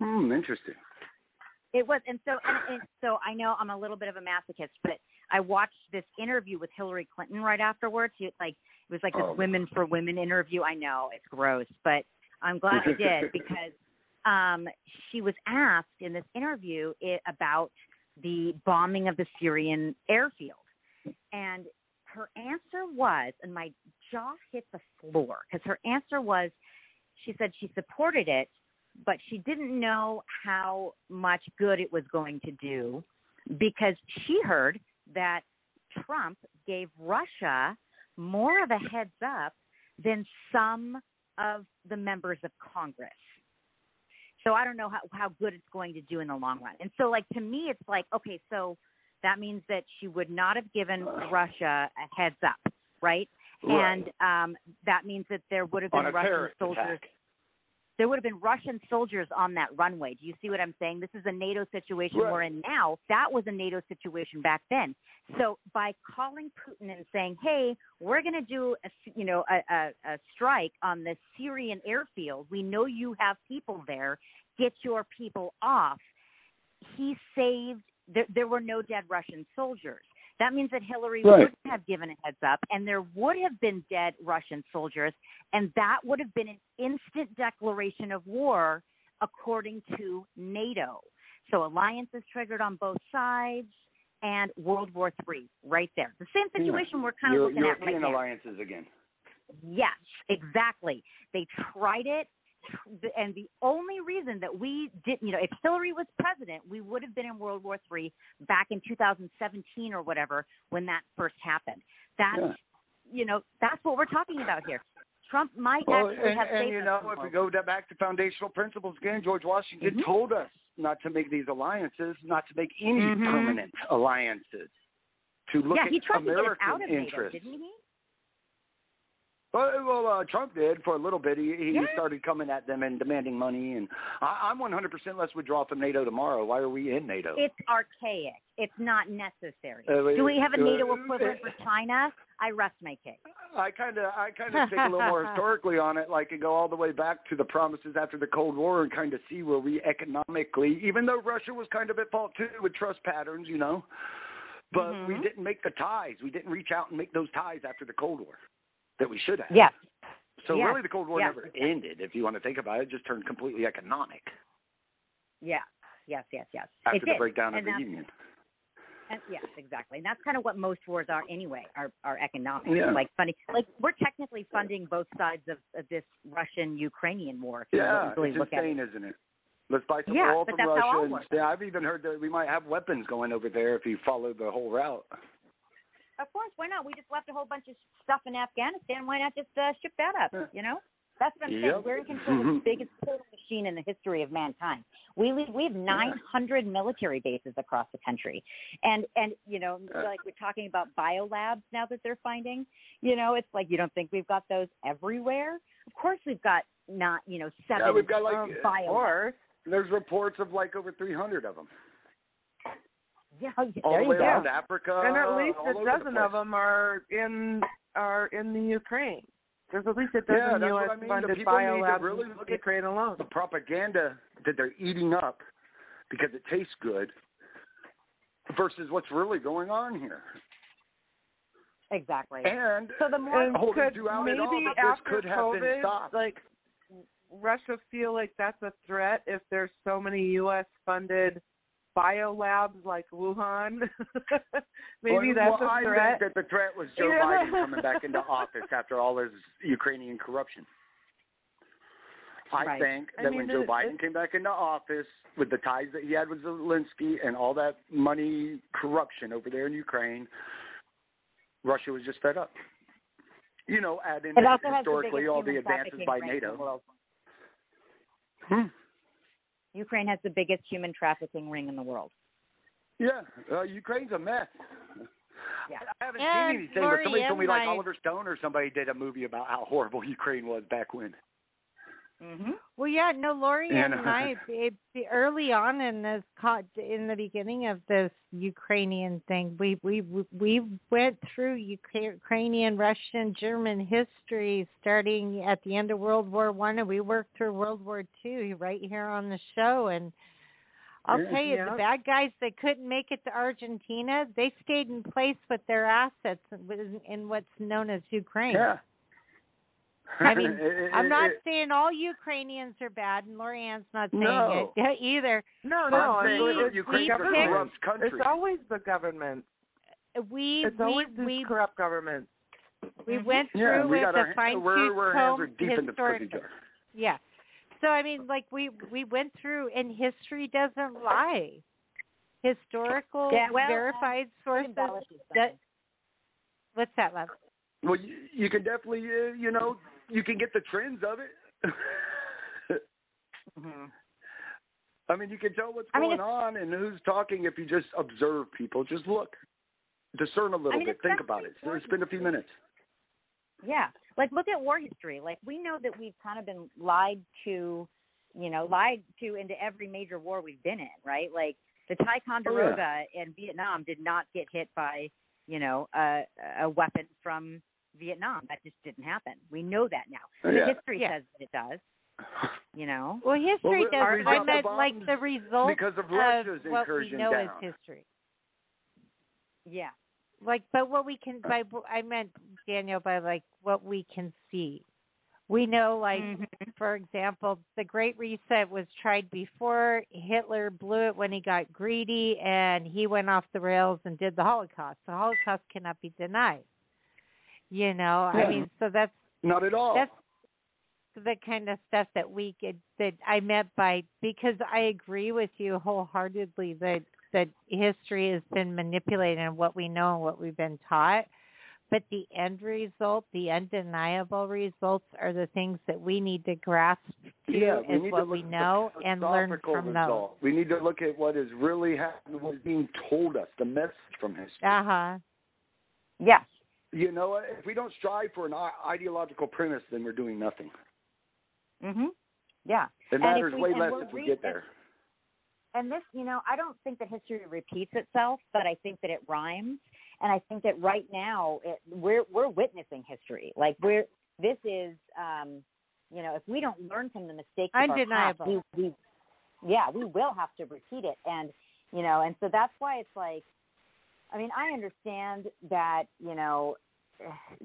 Hmm, interesting. It was, and so and, and so I know I'm a little bit of a masochist, but I watched this interview with Hillary Clinton right afterwards. It, like it was like this Oh. women for women interview. I know it's gross, but I'm glad I did because um, she was asked in this interview it, about the bombing of the Syrian airfield, and her answer was, and my jaw hit the floor because her answer was, she said she supported it, but she didn't know how much good it was going to do because she heard that Trump gave Russia more of a heads up than some of the members of Congress. So I don't know how, how good it's going to do in the long run. And so, like, to me, it's like, okay, so that means that she would not have given Russia a heads up, right? Right. And um, that means that there would have been Russian soldiers attack. There would have been Russian soldiers on that runway. Do you see what I'm saying? This is a NATO situation Right. we're in now. That was a NATO situation back then. So by calling Putin and saying, "Hey, we're going to do a, you know a, a, a strike on the Syrian airfield. We know you have people there. Get your people off." He saved. There, there were no dead Russian soldiers. That means that Hillary Right. would have given a heads up, and there would have been dead Russian soldiers, and that would have been an instant declaration of war according to NATO. So alliances triggered on both sides, and World War Three right there. The same situation we're kind of Euro- looking European at right now. alliances again. Yes, exactly. They tried it. And the only reason that we didn't, you know, if Hillary was president, we would have been in World War Three back in 2017 or whatever when that first happened. That's, Yeah. you know, that's what we're talking about here. Trump might Well, actually and, have and saved you know, if we go back to foundational principles again, George Washington Mhm. told us not to make these alliances, not to make any Mhm. permanent alliances, to look yeah, at he tried to get American out of NATO, interests. didn't he? Well, well uh, Trump did for a little bit. He, he Yeah. started coming at them and demanding money. And I, I'm 100% let's withdraw from NATO tomorrow. Why are we in NATO? It's archaic. It's not necessary. Uh, Do we have a uh, NATO uh, equivalent for China? I rest my case. I kind of, I kind of take a little more historically on it, like and go all the way back to the promises after the Cold War and kind of see where we economically, even though Russia was kind of at fault too with trust patterns, you know, but we Mhm. didn't make the ties. We didn't reach out and make those ties after the Cold War that we should have. Yes. So Yes. really, the Cold War Yes. never ended. If you want to think about it, it just turned completely economic Yeah. Yes, yes, yes. after it the did. breakdown of the Union. And yes, exactly. And that's kind of what most wars are anyway, are are economic. Yeah. Like funding like we're technically funding both sides of, of this Russian Ukrainian war Yeah, really it's insane, it. isn't it? Let's buy some Yeah, oil from Russia. and yeah, I've even heard that we might have weapons going over there if you follow the whole route. Of course, why not? We just left a whole bunch of stuff in Afghanistan. Why not just uh, ship that up? You know, that's what I'm saying. Yep. We're in control of the biggest killing machine in the history of mankind. We leave, we have 900 military bases across the country, and and you know, like we're talking about biolabs now that they're finding. You know, it's like you don't think we've got those everywhere. Of course, we've got not you know seven Yeah, we've got like biolabs. There's reports of like over 300 of them. Yeah, All the way go. around Africa. and at least a over the dozen of them are in are in the Ukraine. There's at least a dozen Yeah, U.S. I mean. Funded biolabs really in look at Ukraine alone. the propaganda that they're eating up because it tastes good versus what's really going on here. Exactly. And so the more And could maybe all, that this after could have COVID, been stopped. like Russia feel like that's a threat if there's so many U.S. funded biolabs like Wuhan. maybe well, that's well, a I threat. think that the threat was Joe. Biden coming back into office after all his Ukrainian corruption. I Right. think I that mean, when Joe it- Biden it- came back into office with the ties that he had with Zelensky and all that money corruption over there in Ukraine, Russia was just fed up. You know, add in It also has the historically all the advances by ring in the NATO. Hmm. Ukraine has the biggest human trafficking ring in the world. Yeah, uh, Ukraine's a mess. Yeah. I haven't And seen anything, but somebody told me like Lori-ann, Oliver Stone or somebody did a movie about how horrible Ukraine was back when. Mm-hmm. Well, yeah, no, Lori and no. I, it, it- early on in this, in the beginning of this Ukrainian thing, we we we went through Ukrainian, Russian, German history starting at the end of World War One, and we worked through World War Two right here on the show. And I'll Yeah. tell you, Yeah. the bad guys that couldn't make it to Argentina, they stayed in place with their assets in, in what's known as Ukraine. Yeah. I mean, It- I'm not it- saying all Ukrainians are bad, and Lori-ann's not saying No. it either. no, But no, I'm it's, saying it's Ukraine's the a country. It's always the government. We It's we always these we corrupt governments. we went through yeah, we with got a our fine tooth we're hands comb are deep in the historic. cookie jar. Yeah. So I mean, like we we went through, and history doesn't lie. Historical Yeah, well, verified sources. embellishes That, what's that, love? Well, you, you can definitely, uh, you know, you can get the trends of it. Mm-hmm. I mean, you can tell what's I mean, going on and who's talking if you just observe people. Just look, discern a little I mean, bit, think about it. So important. spend a few minutes. Yeah. Like look at war history. Like we know that we've kind of been lied to, you know, lied to into every major war we've been in, right? Like the Ticonderoga in Vietnam did not get hit by, you know, a a weapon from Vietnam. That just didn't happen. We know that now. The Yeah. history Yeah. says that it does. You know. Well, history Well, does. we I meant like bombs the result because of Russia's what we incursion know down. is history. Yeah. like but what we can by i meant daniel by like what we can see we know like Mhm. for example the great reset was tried before hitler blew it when he got greedy and he went off the rails and did the holocaust the holocaust cannot be denied you know i mean so that's Not at all. that's the kind of stuff that we get that I meant by because I agree with you wholeheartedly that that history has been manipulated and what we know and what we've been taught. But the end result, the undeniable results, are the things that we need to grasp to yeah, we as need what to we know and learn from result. We need to look at what is really happening, what is being told us, the message from history. Uh huh. Yes. You know, what? if we don't strive for an ideological premise, then we're doing nothing. Mhm. Yeah. It matters we- way less we're if we re- get there. and this, you know, I don't think that history repeats itself, but I think that it rhymes. And I think that right now it, we're we're witnessing history. Like we're this is, um, you know, if we don't learn from the mistakes of our past, we, we, yeah, we will have to repeat it. And you know, and so that's why it's like, I mean, I understand that you know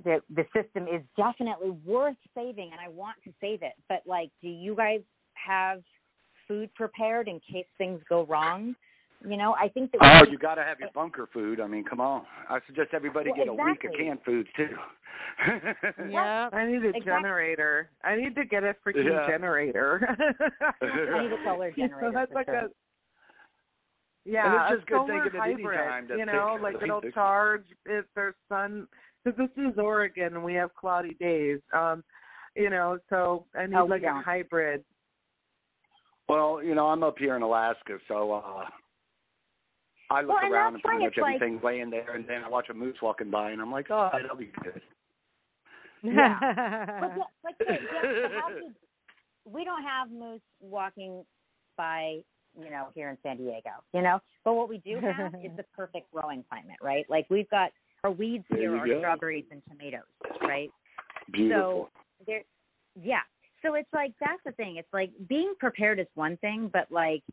the the system is definitely worth saving, and I want to save it. But like, do you guys have food prepared in case things go wrong? You know, I think that. Oh, we- you got to have your bunker food. I mean, come on. I suggest everybody Well, get a week of canned food too. Yeah. I need a Exactly. generator. I need to get a freaking Yeah. generator. I need a solar You generator. know, that's for like sure. a yeah, And it's just a good solar thinking at any hybrid. you know, like it'll least fix it. charge if there's sun. Because this is Oregon and we have cloudy days. Um, you know, so I need Oh, we like a hybrid. well, you know, I'm up here in Alaska, so uh I look Well, around that's and pretty why much it's like- everything's laying there, and then I watch a moose walking by, and I'm like, oh, that'll be good. Yeah. But yeah, like yeah, yeah, so did, we don't have moose walking by, you know, here in San Diego, you know. But what we do have is the perfect growing climate, right? Like we've got our weeds There here are go. strawberries and tomatoes, right? Beautiful. So there, yeah. So it's like that's the thing. It's like being prepared is one thing, but like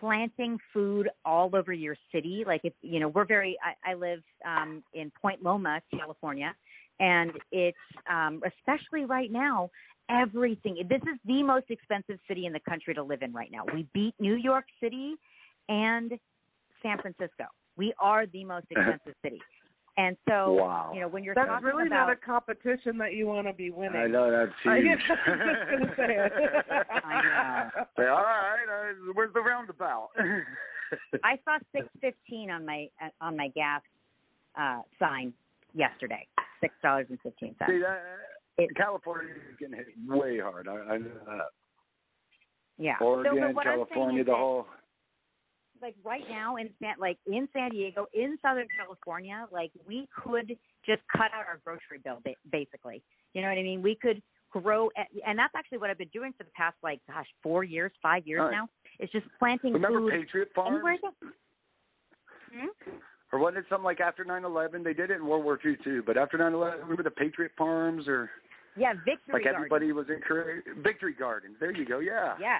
planting food all over your city. Like if you know, we're very. I, I live um, in Point Loma, California, and it's um, especially right now. Everything. This is the most expensive city in the country to live in right now. We beat New York City and San Francisco. We are the most expensive city. And so, Wow. you know, when you're That's talking really about not a competition that you want to be winning. I know that's I huge. was just gonna say it. I know. Say, all right, uh, where's the roundabout? I saw six fifteen on my uh, on my gas uh sign yesterday. Six dollars fifteen See, cents. that, California is getting hit way hard. I, I know that. Yeah. Oregon, so, but what I'm saying California, is the whole. Like right now in San like in San Diego, in Southern California, like we could just cut out our grocery bill ba- basically. You know what I mean? We could grow at, and that's actually what I've been doing for the past like gosh, 4 years, 5 years right. now. It's just planting Remember food Patriot Farms? Hmm? Or wasn't it something like after 9/11? They did it in World War II too. But after 9/11, remember the Patriot Farms or Yeah, Victory like Garden. everybody was encouraged. Victory Gardens. There you go. Yeah. Yeah.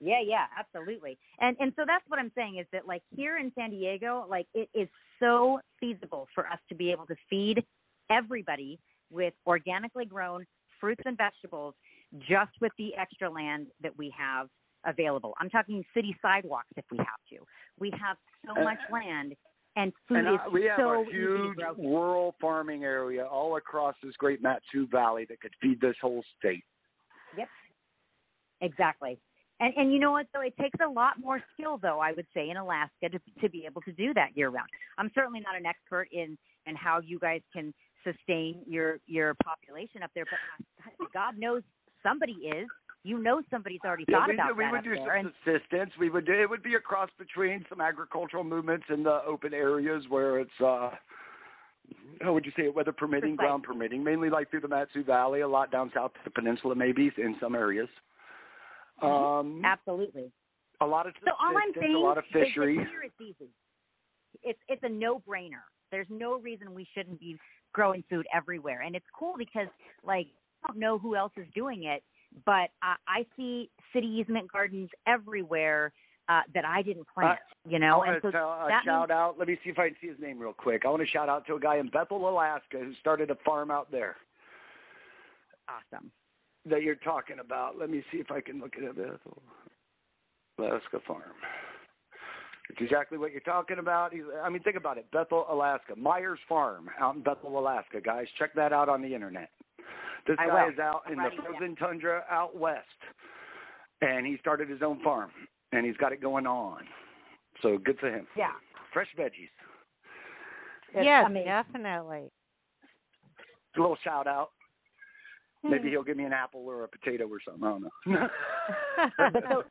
Yeah, yeah, absolutely. And and so that's what I'm saying is that like here in San Diego, like it is so feasible for us to be able to feed everybody with organically grown fruits and vegetables just with the extra land that we have available. I'm talking city sidewalks if we have to. We have so Uh, much land and food And is uh, we have so a huge rural farming area all across this great Mat-Su Valley that could feed this whole state. Yep. Exactly. And and you know what though, it takes a lot more skill though, I would say, in Alaska to to be able to do that year round. I'm certainly not an expert in in how you guys can sustain your your population up there, but God knows somebody is. You know somebody's already Yeah, thought we, about we that would up do there. And subsistence. We would do it would be a cross between some agricultural movements in the open areas where it's uh how would you say it, weather permitting, ground permitting, mainly like through the Mat-Su Valley, a lot down south of the peninsula maybe in some areas. Um Absolutely. a lot of So all I'm saying a lot of is fishery. here it's easy. It's it's a no brainer. There's no reason we shouldn't be growing food everywhere, and it's cool because like I don't know who else is doing it, but I, I see city easement gardens everywhere uh, that I didn't plant. you know, I and want so to tell, a that shout means, out. Let me see if I can see his name real quick. I want to shout out to a guy in Bethel, Alaska, who started a farm out there awesome. That you're talking about. Let me see if I can look at it. Bethel, Alaska farm. It's exactly what you're talking about. I mean, think about it. Bethel, Alaska. Meyers Farm out in Bethel, Alaska. Guys, check that out on the internet. This I guy will. is out in the Right, yeah. frozen tundra out west, and he started his own farm, and he's got it going on. So good for him. Yeah. Fresh veggies. It's yes, amazing. definitely. A little shout out. Hmm. Maybe he'll give me an apple or a potato or something. I don't know.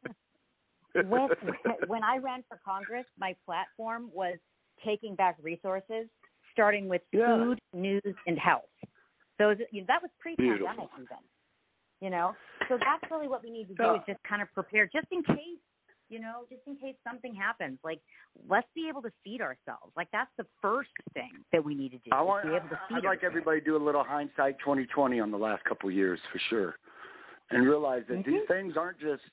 So when when I ran for Congress, my platform was taking back resources, starting with Yeah. food, news, and health. Those you know, that was pre-pandemic even. You know, so that's really what we need to do is just kind of prepare, just in case. You know, just in case something happens, like let's be able to feed ourselves. Like that's the first thing that we need to do. I is want. be able to feed I'd like ourselves. everybody to do a little hindsight 2020 on the last couple of years for sure, and realize that these Mhm. things aren't just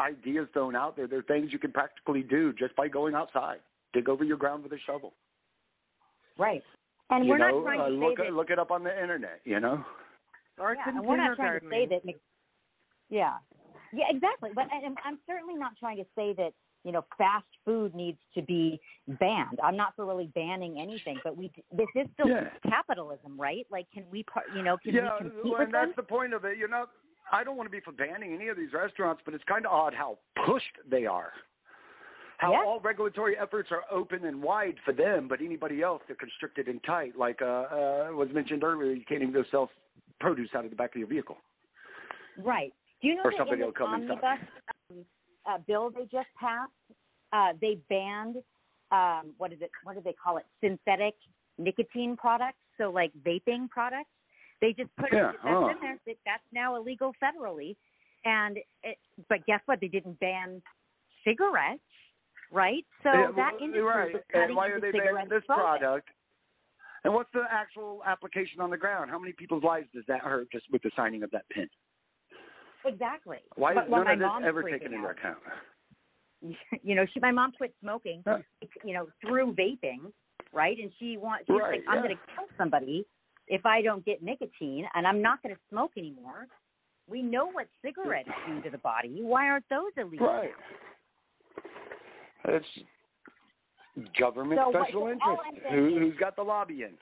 ideas thrown out there. They're things you can practically do just by going outside. Dig over your ground with a shovel. right. And you we're know, not trying uh, to look say that look it up on the internet. You know. Or yeah, and we're not trying to say that. Yeah, yeah, exactly. But and I'm certainly not trying to say that you know fast food needs to be banned. I'm not for really banning anything, but we this is still Yeah. capitalism, right? Like, can we, par- you know, can yeah, we compete well, with and that's them? the point of it. You're not. I don't want to be for banning any of these restaurants, but it's kind of odd how pushed they are. How Yeah. all regulatory efforts are open and wide for them, but anybody else they're constricted and tight. Like uh, uh, was mentioned earlier, you can't even go sell produce out of the back of your vehicle. Right. Do you know Or that somebody will come omnibus um, uh, bill they just passed, uh, they banned um, what is it? What do they call it? Synthetic nicotine products. So like vaping products. They just put Yeah, it that's huh. in there. That that's now illegal federally. And it, but guess what? They didn't ban cigarettes, right? So Yeah, that well, industry right. was And cutting why are they banning this profit. product? And what's the actual application on the ground? How many people's lives does that hurt just with the signing of that pin? Exactly. Why but is well, none of this ever taken into account? you know, she my mom quit smoking, Huh. you know, through vaping, right? And she wants she's Right, like, I'm yeah. going to kill somebody if I don't get nicotine, and I'm not going to smoke anymore. We know what cigarettes do to the body. Why aren't those illegal? Right. It's government So special interest. Who, who's got the lobbying?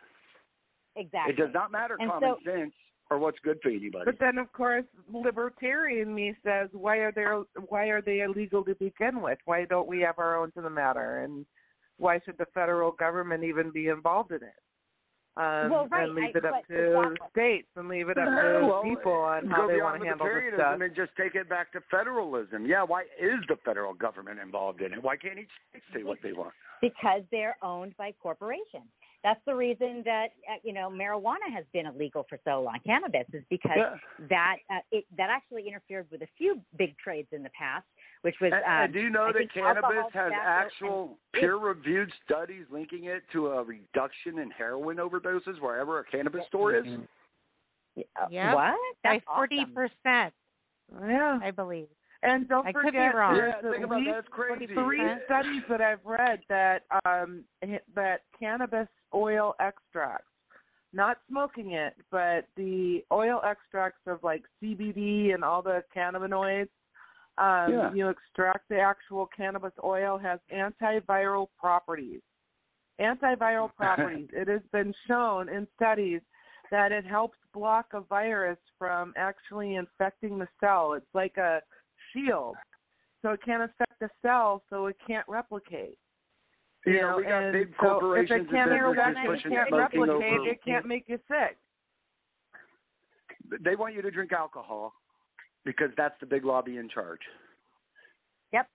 Exactly. It does not matter And common so- sense or what's good for anybody. But then, of course, libertarian me says, why are they why are they illegal to begin with? Why don't we have our own to the matter? And why should the federal government even be involved in it? Um, Well, right, and leave I- it up to exactly. states and leave it up to well, people on go how they beyond want to handle this libertarianism stuff. and just take it back to federalism. Yeah, why is the federal government involved in it? Why can't each state say what they want? because they're owned by corporations. That's the reason that uh, you know marijuana has been illegal for so long. Cannabis is because Yeah. that uh, it that actually interfered with a few big trades in the past, which was. And, um, and do you know I that cannabis has actual peer-reviewed studies linking it to a reduction in heroin overdoses wherever a cannabis store is? Uh, Yep. What? By That's forty awesome. percent, Yeah. I believe. And don't I could be forget, wrong. there's Yeah, think at about that. least That's crazy. three studies that I've read that um that cannabis oil extracts, not smoking it, but the oil extracts of like CBD and all the cannabinoids. Um, Yeah. You extract the actual cannabis oil has antiviral properties. Antiviral properties. it has been shown in studies that it helps block a virus from actually infecting the cell. It's like a shield. So it can't affect the cell, so it can't replicate. You Yeah, know, we got big so corporations if it can't, and businesses replicate, pushing it can't replicate, it can't make you sick. They want you to drink alcohol because that's the big lobby in charge. Yep.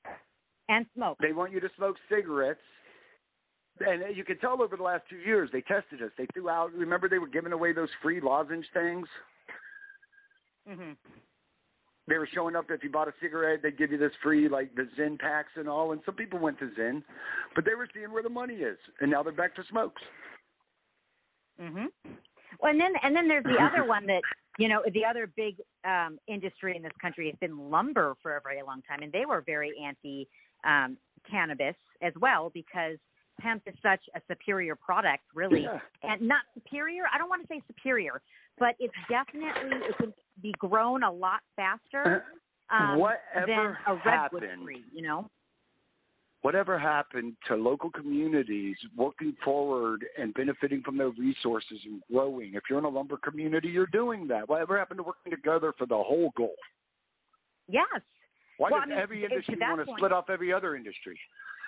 And smoke. They want you to smoke cigarettes. And you can tell over the last two years, they tested us. They threw out, remember they were giving away those free lozenge things? hmm They were showing up if you bought a cigarette, they'd give you this free, like the Zyn packs and all. And some people went to Zyn, but they were seeing where the money is. And now they're back to smokes. hmm Well, and then and then there's the other one that you know the other big um, industry in this country has been lumber for a very long time, and they were very anti um, cannabis as well because hemp is such a superior product, really, Yeah. and not superior. I don't want to say superior, but it's definitely it can be grown a lot faster um, than a redwood happened? tree. You know. whatever happened to local communities working forward and benefiting from their resources and growing? If you're in a lumber community, you're doing that. Whatever happened to working together for the whole goal? Yes. Why Well, does I mean, every industry want to point- split off every other industry?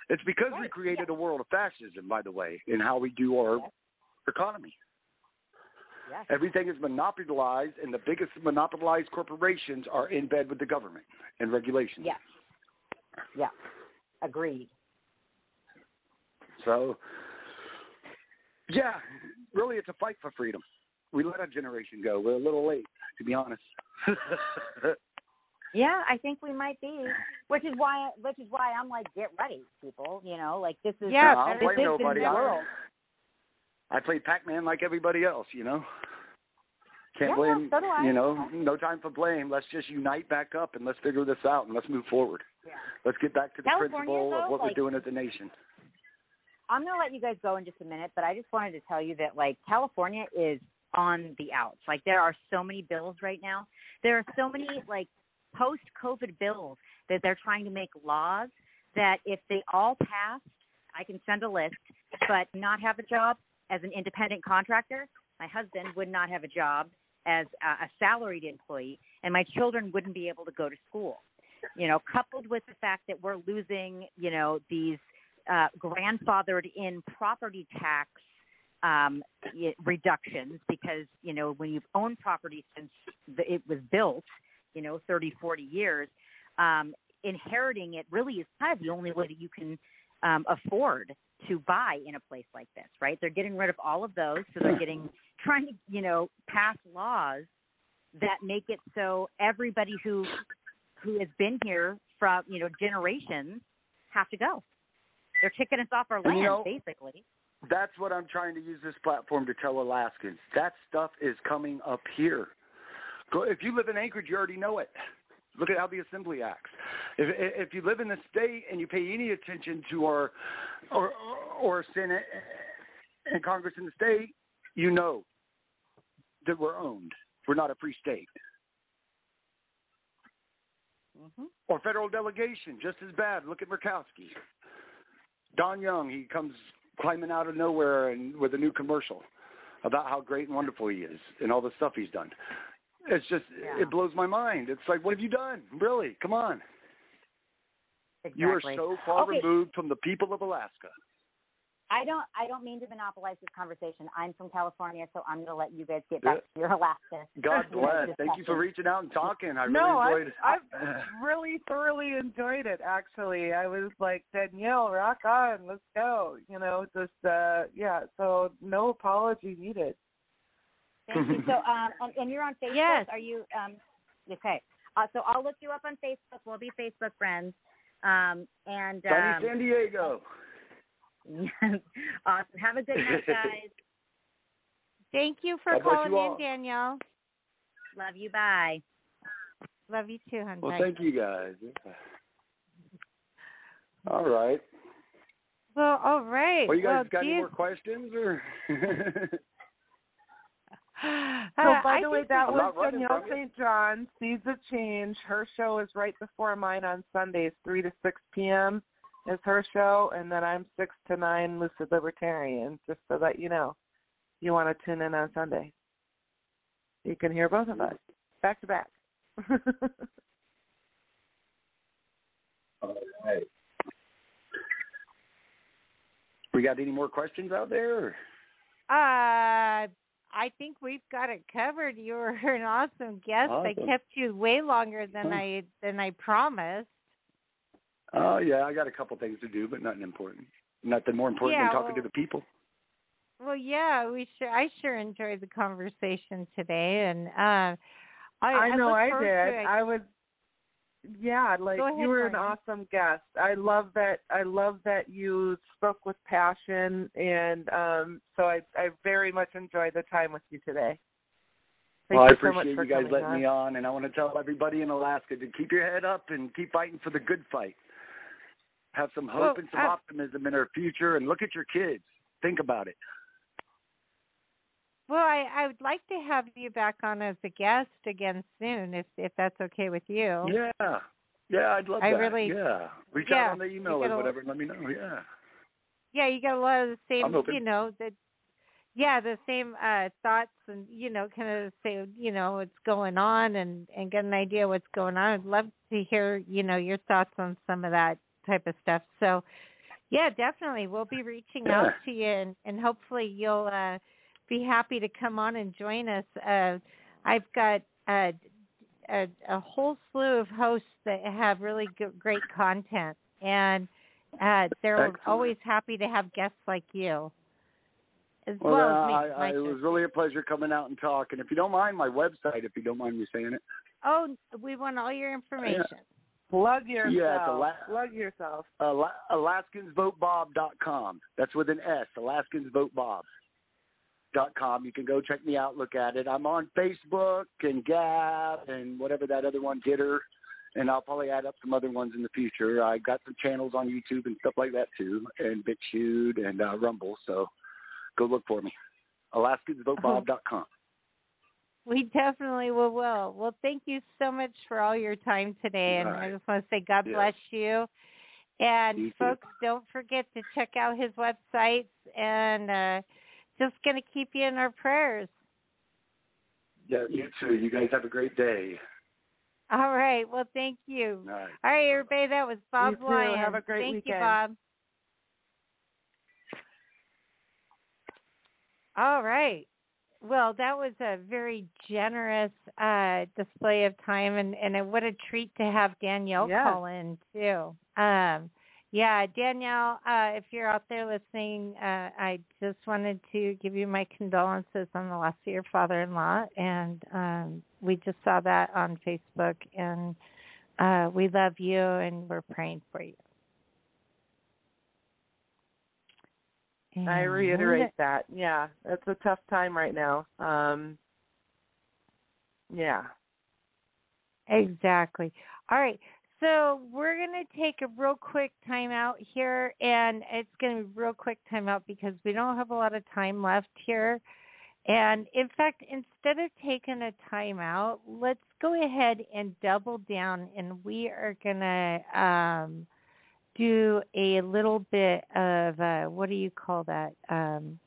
It's because we created a world of fascism, by the way, in how we do our economy. Yes. Everything is monopolized, and the biggest monopolized corporations are in bed with the government and regulations. Yes. Yeah. Agreed. So, yeah, really, it's a fight for freedom. We let our generation go. We're a little late, to be honest. Yeah, I think we might be, which is why, which is why I'm like, get ready, people. You know, like this is Yeah, I don't this blame is nobody. the I- world. I played Pac-Man like everybody else, you know. Can't Yeah, blame, so you know. No time for blame. Let's just unite back up and let's figure this out and let's move forward. Yeah. Let's get back to the California, principle though, of what like- we're doing as a nation. I'm gonna let you guys go in just a minute, but I just wanted to tell you that like California is on the outs. Like there are so many bills right now. There are so many like post COVID bills that they're trying to make laws that if they all passed, I can send a list, but not have a job as an independent contractor. My husband would not have a job as a, a salaried employee, and my children wouldn't be able to go to school. You know, coupled with the fact that we're losing, you know, these uh, grandfathered in property tax um, reductions because you know when you've owned property since it was built, you know, 30, 40 years, um, inheriting it really is kind of the only way that you can um, afford to buy in a place like this, right? They're getting rid of all of those, so they're getting trying to you know pass laws that make it so everybody who who has been here from you know generations have to go. They're kicking us off our land, you know, basically. That's what I'm trying to use this platform to tell Alaskans. That stuff is coming up here. Go, if you live in Anchorage, you already know it. Look at how the Assembly acts. If, if you live in the state and you pay any attention to our or or Senate and Congress in the state, you know that we're owned. We're not a free state. Mm-hmm. Or federal delegation, just as bad. Look at Murkowski. Don Young, he comes climbing out of nowhere and with a new commercial about how great and wonderful he is and all the stuff he's done. It's just it blows my mind. It's like, what have you done? Really? Come on. Exactly. You are so far Okay. removed from the people of Alaska. I don't I don't mean to monopolize this conversation. I'm from California, so I'm going to let you guys get back to your Alaska. God bless. Thank you for reaching out and talking. I no, really enjoyed I've, it. I've really thoroughly enjoyed it. Actually, I was like Danielle, rock on, let's go. You know, just uh yeah. So no apology needed. Thank you. So um and, and you're on Facebook. Yes. Are you um okay. Uh, so I'll look you up on Facebook. We'll be Facebook friends. Um and Sunny um, San Diego. Yes. awesome. Have a good night, guys. Thank you for God calling you in, all. Danielle. Love you. Bye. Love you too, honey. Well, thank you guys. All right. Well, all right. Well, you guys well, got any more questions or? So by I the way, that was Danielle. St. John, Seeds of Change. Her show is right before mine on Sundays, three to six p.m. is her show, and then I'm six to nine Lucid Libertarian. Just so that you know, you want to tune in on Sunday. You can hear both of us back to back. All right. We got any more questions out there? Or? Uh, I think we've got it covered. You were an awesome guest. I kept you way longer than Huh. I than I promised. Oh yeah, I got a couple things to do, but nothing important. Nothing more important Yeah, than talking well- to the people. Well, yeah, we sure. I sure enjoyed the conversation today, and uh, I, I know look I did. I was yeah, like ahead, you were an awesome guest. I love that I love that you spoke with passion and um so I I very much enjoyed the time with you today. Thank well, I you so much appreciate for you guys letting on. me on, and I want to tell everybody in Alaska to keep your head up and keep fighting for the good fight. Have some hope Well, and some I- optimism in our future, and look at your kids. Think about it. Well, I, I would like to have you back on as a guest again soon, if if that's okay with you. Yeah, Yeah, I'd love to I that. really- yeah. Reach yeah, out on the email or whatever and let me know. Yeah. Yeah, you got a lot of the same, you know, the yeah, the same uh thoughts and you know, kind of say, you know, what's going on and and get an idea what's going on. I'd love to hear, you know, your thoughts on some of that type of stuff. So, yeah, definitely, we'll be reaching out to you and and hopefully you'll uh be happy to come on and join us. Uh I've got uh a, a whole slew of hosts that have really g- great content and uh, they're Excellent. always happy to have guests like you, as Well, well uh, as me. I, I, it was really a pleasure coming out and talking. If you don't mind, my website, if you don't mind me saying it. Oh, we want all your information. Plug yourself. Yeah, it's a la- Plug yourself. Ala- AlaskansVoteBob.com. That's with an S. AlaskansVoteBob.com. You can go check me out, look at it. I'm on Facebook and Gab and whatever that other one, GETTR, and I'll probably add up some other ones in the future. I got some channels on YouTube and stuff like that too, and BitChute and uh, Rumble. So go look for me. AlaskansVoteBob.com. We definitely will. will. Well, thank you so much for all your time today, and All I just want to say God Yes. bless you. And You too. folks, don't forget to check out his websites, and uh, just going to keep you in our prayers. Yeah, you too. You guys have a great day. All right. Well, thank you. All right. All right, everybody. That was Bob You too. Lyon. Have a great Thank you. Bob. All right. Well, that was a very generous uh, display of time, and and what a treat to have Danielle Yes. call in too. Um, yeah, Danielle, uh, if you're out there listening, uh, I just wanted to give you my condolences on the loss of your father-in-law, and um, we just saw that on Facebook, and uh, we love you, and we're praying for you. I reiterate that. Yeah, it's a tough time right now. Um yeah. Exactly. All right. So we're going to take a real quick time out here, and it's going to be real quick time out because we don't have a lot of time left here. And in fact, instead of taking a time out, let's go ahead and double down, and we are going to um, do a little bit of uh, what do you call that um,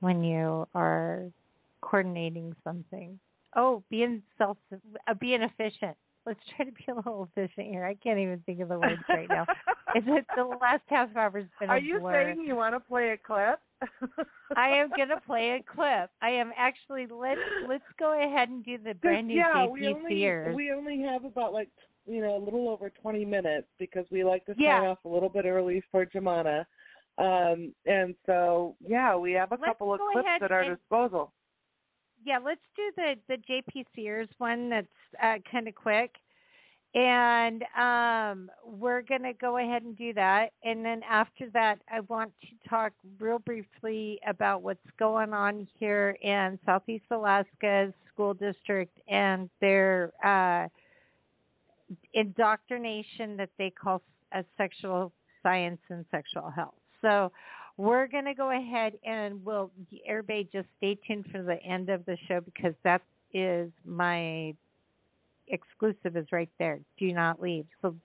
when you are coordinating something? Oh, being self, uh, being efficient. Let's try to be a little efficient here. I can't even think of the words right now. It's it, the last half hour has been Are you blur. saying you want to play a clip? I am gonna play a clip. I am actually let's let's go ahead and do the brand new yeah, JP we only Sears. we only have about like you know a little over 20 minutes because we like to sign Yeah. off a little bit early for Jamana. Um and so yeah, we have a Let's couple of clips at our and- disposal. Yeah, let's do the the JP Sears one that's uh, kind of quick, and um, we're gonna go ahead and do that. And then after that, I want to talk real briefly about what's going on here in Southeast Alaska's school district and their uh, indoctrination that they call as sexual science and sexual health. So we're going to go ahead and we'll everybody just stay tuned for the end of the show because that is my exclusive is right there. Do not leave. So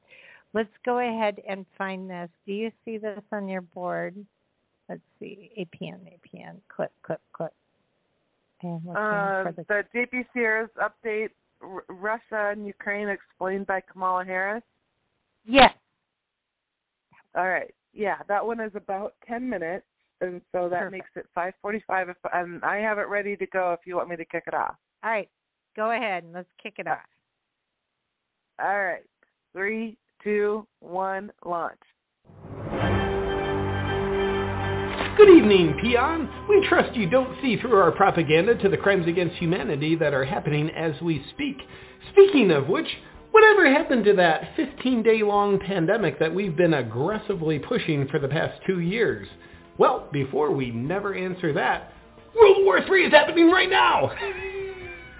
let's go ahead and find this. Do you see this on your board? Let's see. APN, APN, clip, clip, clip. And looking Uh, the the JP Sears update R- Russia and Ukraine explained by Kamala Harris. Yes. All right. Yeah, that one is about 10 minutes and so that Perfect. makes it 5:45 if and I have it ready to go if you want me to kick it off. All right. Go ahead and let's kick it uh, off. All right. Three, two, one, launch. Good evening, peon. We trust you don't see through our propaganda to the crimes against humanity that are happening as we speak. Speaking of which, whatever happened to that 15 day long pandemic that we've been aggressively pushing for the past two years? Well, before we never answer that, World War III is happening right now!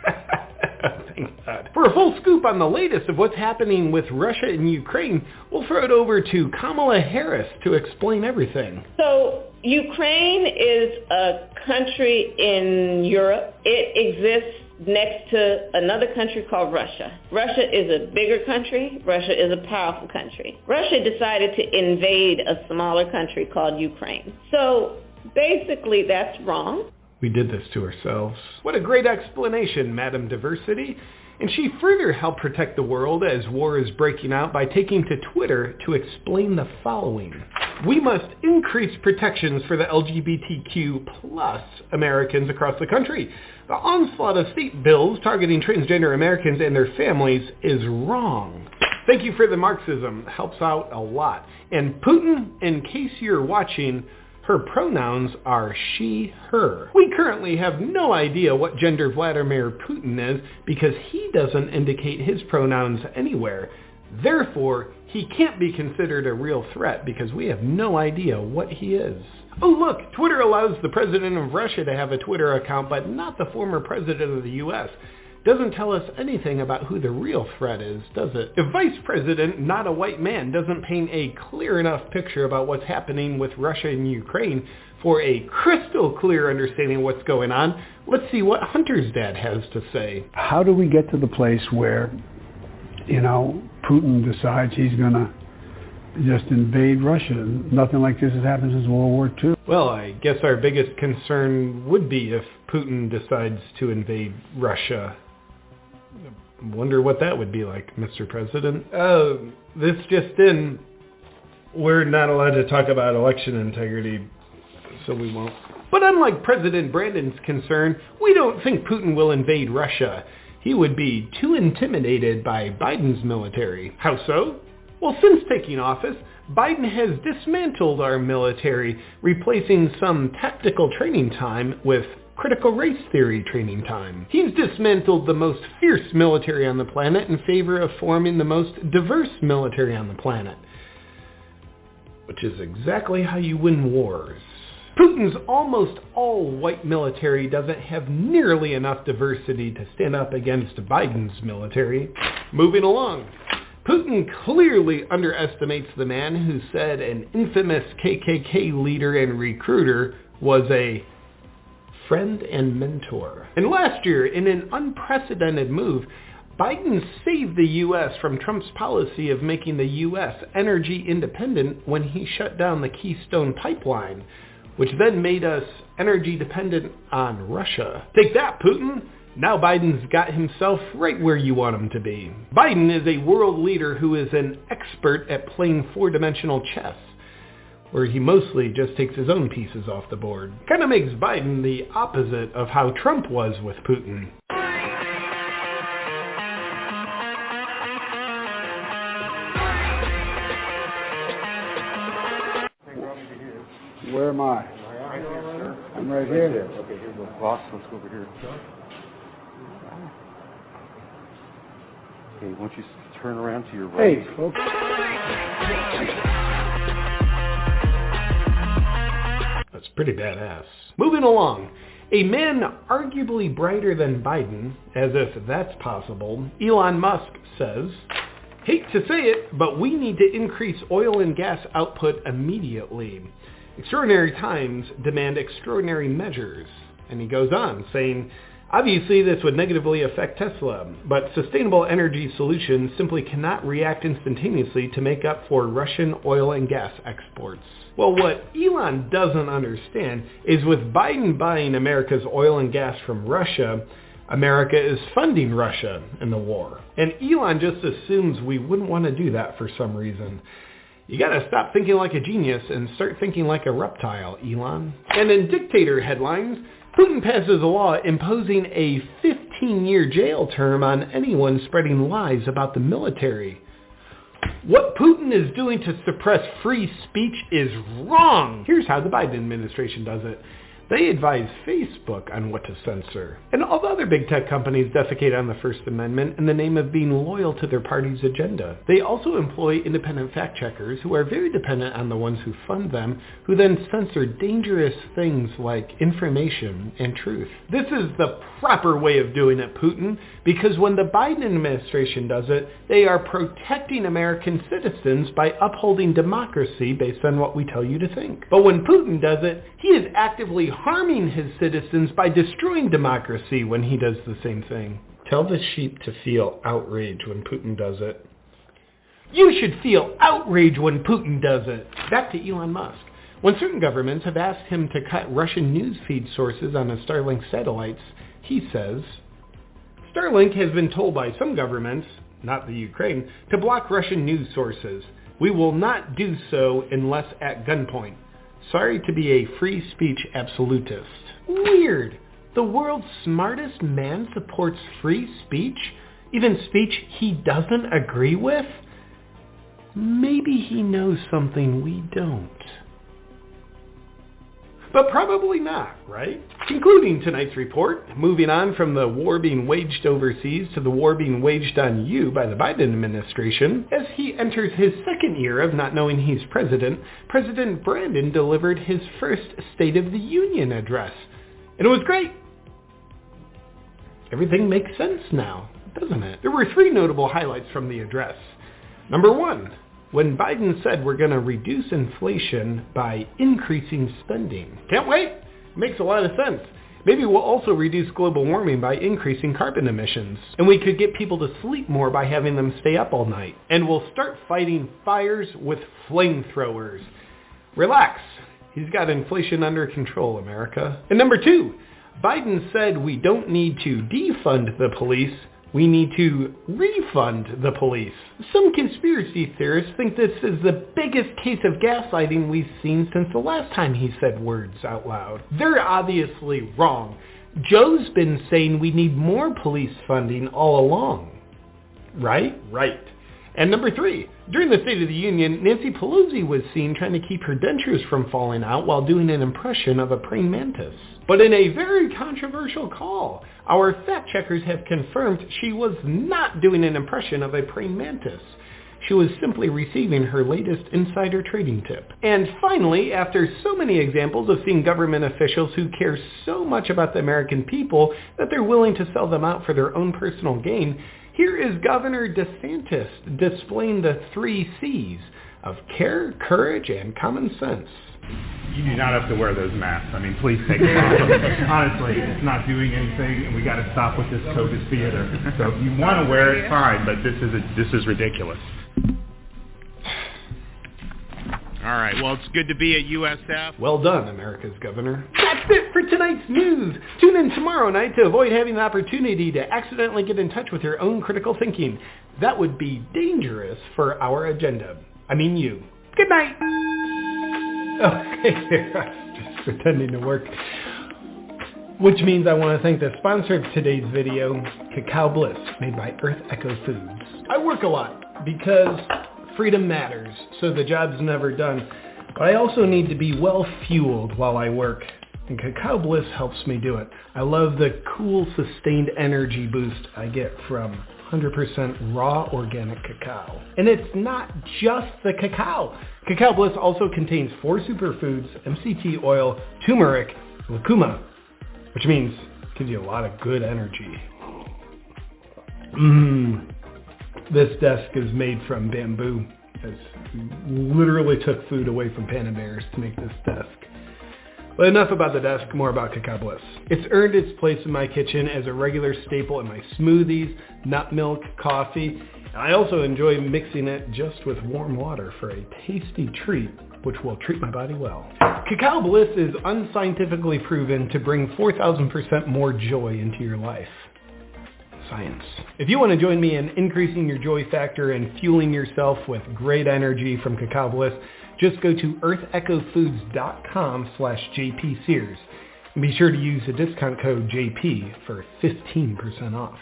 Thank God. For a full scoop on the latest of what's happening with Russia and Ukraine, we'll throw it over to Kamala Harris to explain everything. So, Ukraine is a country in Europe. It exists next to another country called Russia. Russia is a bigger country. Russia is a powerful country. Russia decided to invade a smaller country called Ukraine. So basically, that's wrong. We did this to ourselves. What a great explanation, Madam Diversity. And she further helped protect the world as war is breaking out by taking to Twitter to explain the following. We must increase protections for the LGBTQ plus Americans across the country. The onslaught of state bills targeting transgender Americans and their families is wrong. Thank you for the Marxism. Helps out a lot. And Putin, in case you're watching, her pronouns are she, her. We currently have no idea what gender Vladimir Putin is because he doesn't indicate his pronouns anywhere. Therefore, he can't be considered a real threat because we have no idea what he is. Oh, look, Twitter allows the president of Russia to have a Twitter account, but not the former president of the U.S doesn't tell us anything about who the real threat is, does it? If Vice President, not a white man, doesn't paint a clear enough picture about what's happening with Russia and Ukraine for a crystal clear understanding of what's going on, let's see what Hunter's dad has to say. How do we get to the place where, you know, Putin decides he's going to just invade Russia. Nothing like this has happened since World War II. Well, I guess our biggest concern would be if Putin decides to invade Russia Wonder what that would be like, Mr. President. Uh, this just in. We're not allowed to talk about election integrity, so we won't. But unlike President Brandon's concern, we don't think Putin will invade Russia. He would be too intimidated by Biden's military. How so? Well, since taking office, Biden has dismantled our military, replacing some tactical training time with critical race theory training time. He's dismantled the most fierce military on the planet in favor of forming the most diverse military on the planet. Which is exactly how you win wars. Putin's almost all white military doesn't have nearly enough diversity to stand up against Biden's military. Moving along. Putin clearly underestimates the man who said an infamous KKK leader and recruiter was a friend and mentor. And last year, in an unprecedented move, Biden saved the U.S. from Trump's policy of making the U.S. energy independent when he shut down the Keystone Pipeline, which then made us energy dependent on Russia. Take that, Putin! Now Biden's got himself right where you want him to be. Biden is a world leader who is an expert at playing four dimensional chess where he mostly just takes his own pieces off the board. Kind of makes Biden the opposite of how Trump was with Putin. Where am I? I'm right here. Okay, here's the boss. Let's go over here. Okay, once you turn around to your right. Hey, folks. That's pretty badass. Moving along. A man arguably brighter than Biden, as if that's possible, Elon Musk says, Hate to say it, but we need to increase oil and gas output immediately. Extraordinary times demand extraordinary measures. And he goes on, saying, Obviously, this would negatively affect Tesla, but sustainable energy solutions simply cannot react instantaneously to make up for Russian oil and gas exports. Well, what Elon doesn't understand is with Biden buying America's oil and gas from Russia, America is funding Russia in the war. And Elon just assumes we wouldn't want to do that for some reason. You gotta stop thinking like a genius and start thinking like a reptile, Elon. And in dictator headlines, Putin passes a law imposing a 15 year jail term on anyone spreading lies about the military. What Putin is doing to suppress free speech is wrong. Here's how the Biden administration does it. They advise Facebook on what to censor. And all the other big tech companies defecate on the First Amendment in the name of being loyal to their party's agenda. They also employ independent fact checkers who are very dependent on the ones who fund them, who then censor dangerous things like information and truth. This is the proper way of doing it, Putin, because when the Biden administration does it, they are protecting American citizens by upholding democracy based on what we tell you to think. But when Putin does it, he is actively harming his citizens by destroying democracy when he does the same thing. Tell the sheep to feel outrage when Putin does it. You should feel outrage when Putin does it. Back to Elon Musk. When certain governments have asked him to cut Russian news feed sources on his Starlink satellites, he says Starlink has been told by some governments, not the Ukraine, to block Russian news sources. We will not do so unless at gunpoint. Sorry to be a free speech absolutist. Weird. The world's smartest man supports free speech? Even speech he doesn't agree with? Maybe he knows something we don't. But probably not, right? Concluding tonight's report, moving on from the war being waged overseas to the war being waged on you by the Biden administration, as he enters his second year of not knowing he's president, President Brandon delivered his first State of the Union address. And it was great. Everything makes sense now, doesn't it? There were three notable highlights from the address. Number one, when Biden said we're going to reduce inflation by increasing spending. Can't wait! Makes a lot of sense. Maybe we'll also reduce global warming by increasing carbon emissions. And we could get people to sleep more by having them stay up all night. And we'll start fighting fires with flamethrowers. Relax. He's got inflation under control, America. And number two, Biden said we don't need to defund the police, we need to refund the police. Some conspiracy theorists think this is the biggest case of gaslighting we've seen since the last time he said words out loud. They're obviously wrong. Joe's been saying we need more police funding all along. Right? Right. And number three, during the State of the Union, Nancy Pelosi was seen trying to keep her dentures from falling out while doing an impression of a praying mantis. But in a very controversial call, our fact checkers have confirmed she was not doing an impression of a praying mantis. She was simply receiving her latest insider trading tip. And finally, after so many examples of seeing government officials who care so much about the American people that they're willing to sell them out for their own personal gain, here is Governor DeSantis displaying the three C's of care, courage, and common sense. You do not have to wear those masks. I mean, please take them off. Honestly, it's not doing anything, and we got to stop with this COVID theater. So if you want to wear it, fine, but this is a, this is ridiculous. All right. Well, it's good to be at USF. Well done, America's governor. That's it for tonight's news. Tune in tomorrow night to avoid having the opportunity to accidentally get in touch with your own critical thinking. That would be dangerous for our agenda. I mean, you. Good night. Okay, just pretending to work. Which means I want to thank the sponsor of today's video, Cacao Bliss, made by Earth Echo Foods. I work a lot because freedom matters, so the job's never done. But I also need to be well fueled while I work, and Cacao Bliss helps me do it. I love the cool, sustained energy boost I get from 100% raw organic cacao. And it's not just the cacao. Cacao Bliss also contains four superfoods, MCT oil, turmeric, lucuma, which means it gives you a lot of good energy. Mmm. This desk is made from bamboo. It literally took food away from panda bears to make this desk. But enough about the desk, more about Cacao Bliss. It's earned its place in my kitchen as a regular staple in my smoothies, nut milk, coffee. I also enjoy mixing it just with warm water for a tasty treat, which will treat my body well. Cacao Bliss is unscientifically proven to bring 4,000% more joy into your life. Science. If you want to join me in increasing your joy factor and fueling yourself with great energy from Cacao Bliss, just go to earthechofoods.com slash jpsears. And be sure to use the discount code JP for 15% off.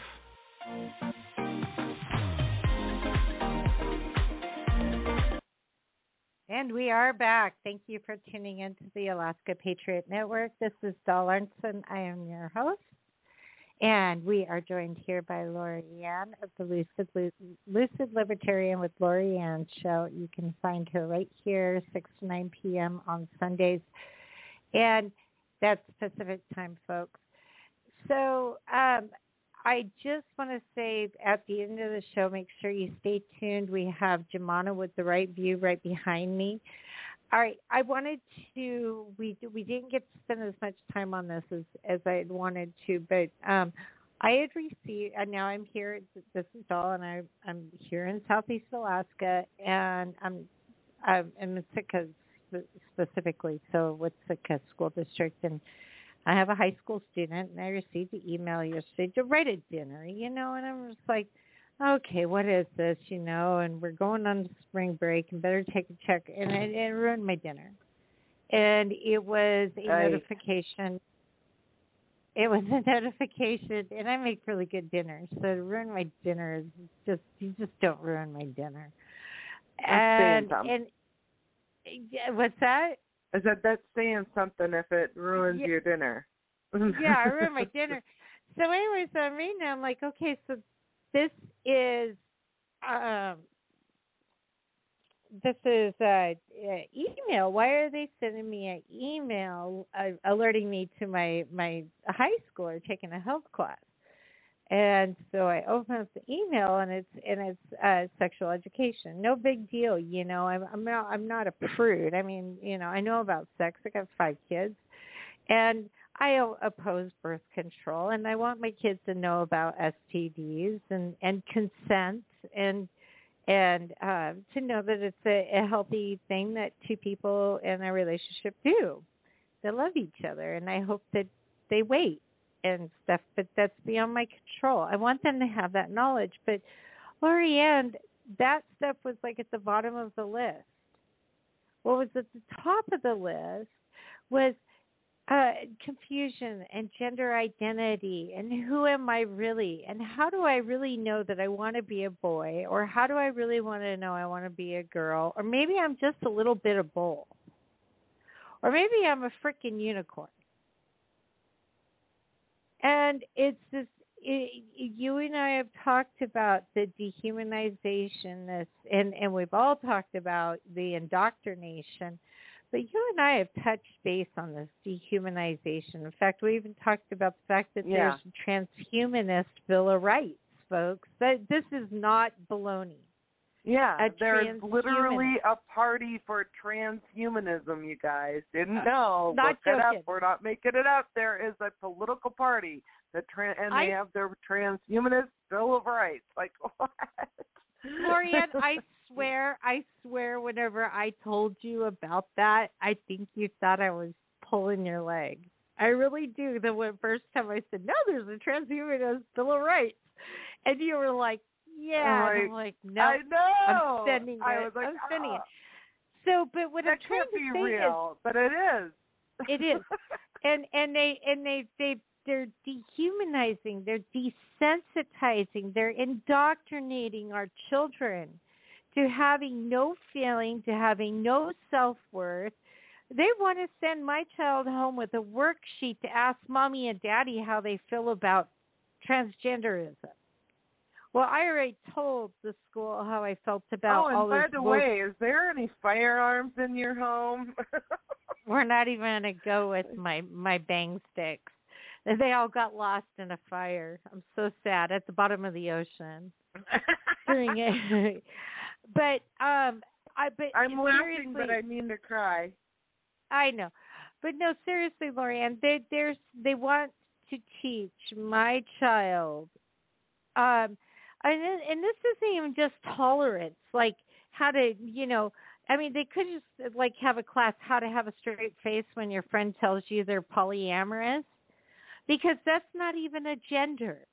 And we are back. Thank you for tuning in to the Alaska Patriot Network. This is Dal Arnson. I am your host. And we are joined here by Lori Ann of the Lucid, Lucid Libertarian with Lori-ann show. You can find her right here, 6 to 9 p.m. on Sundays. And that's Pacific time, folks. So um, I just want to say at the end of the show, make sure you stay tuned. We have Jamana with the right view right behind me. All right, I wanted to. We we didn't get to spend as much time on this as as I had wanted to, but um, I had received, and now I'm here. This is all, and I I'm here in Southeast Alaska, and I'm I'm in Sitka specifically, so with Sitka School District, and I have a high school student, and I received the email yesterday to write a dinner, you know, and I'm just like, okay, what is this, you know? And we're going on spring break, and better take a check, and it, it ruined my dinner. And it was a Right. notification. It was a notification, and I make really good dinners. So to ruin my dinner is just you just don't ruin my dinner. That's And and yeah, what's that? I said that's saying something if it ruins Yeah. your dinner. yeah, I ruined my dinner. So, anyways, I'm reading. it, I'm like, okay, so this is um, this is uh, uh, email. Why are they sending me an email uh, alerting me to my my high schooler taking a health class? And so I open up the email, and it's and it's uh, sexual education. No big deal, you know. I'm I'm not I'm not a prude. I mean, you know, I know about sex. I got five kids, and I oppose birth control, and I want my kids to know about STDs and and consent and and uh, to know that it's a, a healthy thing that two people in a relationship do They love each other, and I hope that they wait and stuff. But that's beyond my control. I want them to have that knowledge, but Lori-ann, that stuff was like at the bottom of the list. What was at the top of the list was uh, confusion and gender identity and who am I really? And how do I really know that I want to be a boy? Or how do I really want to know I want to be a girl? Or maybe I'm just a little bit of both. Or maybe I'm a freaking unicorn. And it's this it, you and I have talked about the dehumanization this and and we've all talked about the indoctrination but you and I have touched base on this dehumanization. In fact, we even talked about the fact that Yeah. there's a transhumanist Bill of Rights, folks. That this is not baloney. Yeah, A there's literally a party for transhumanism. You guys didn't uh, know? not Look it joking. up. We're not making it up. There is a political party that tran and they have their transhumanist Bill of Rights. Like what? Lori-ann, I swear, I swear, whenever I told you about that, I think you thought I was pulling your leg. I really do. The first time I said, no, there's a transhumanist Bill of Rights. And you were like, yeah. And I'm like, no. I know. I'm sending it. I was like, I'm sending "Oh, it. Ah. So, but what I'm trying can't to be say real, but it is. is, it is, and and they and they they they're dehumanizing, they're desensitizing, they're indoctrinating our children to having no feeling, to having no self worth. They want to send my child home with a worksheet to ask mommy and daddy how they feel about transgenderism. Well, I already told the school how I felt about oh, and all by the way, is there any firearms in your home? We're not even gonna go with my my bang sticks. They all got lost in a fire. I'm so sad at the bottom of the ocean during. But um, I but I'm laughing, but I mean to cry. I know, but no, seriously, Lori-ann, they there's they want to teach my child, um, and and this isn't even just tolerance, like how to you know. I mean, they could just like have a class how to have a straight face when your friend tells you they're polyamorous, because that's not even a gender.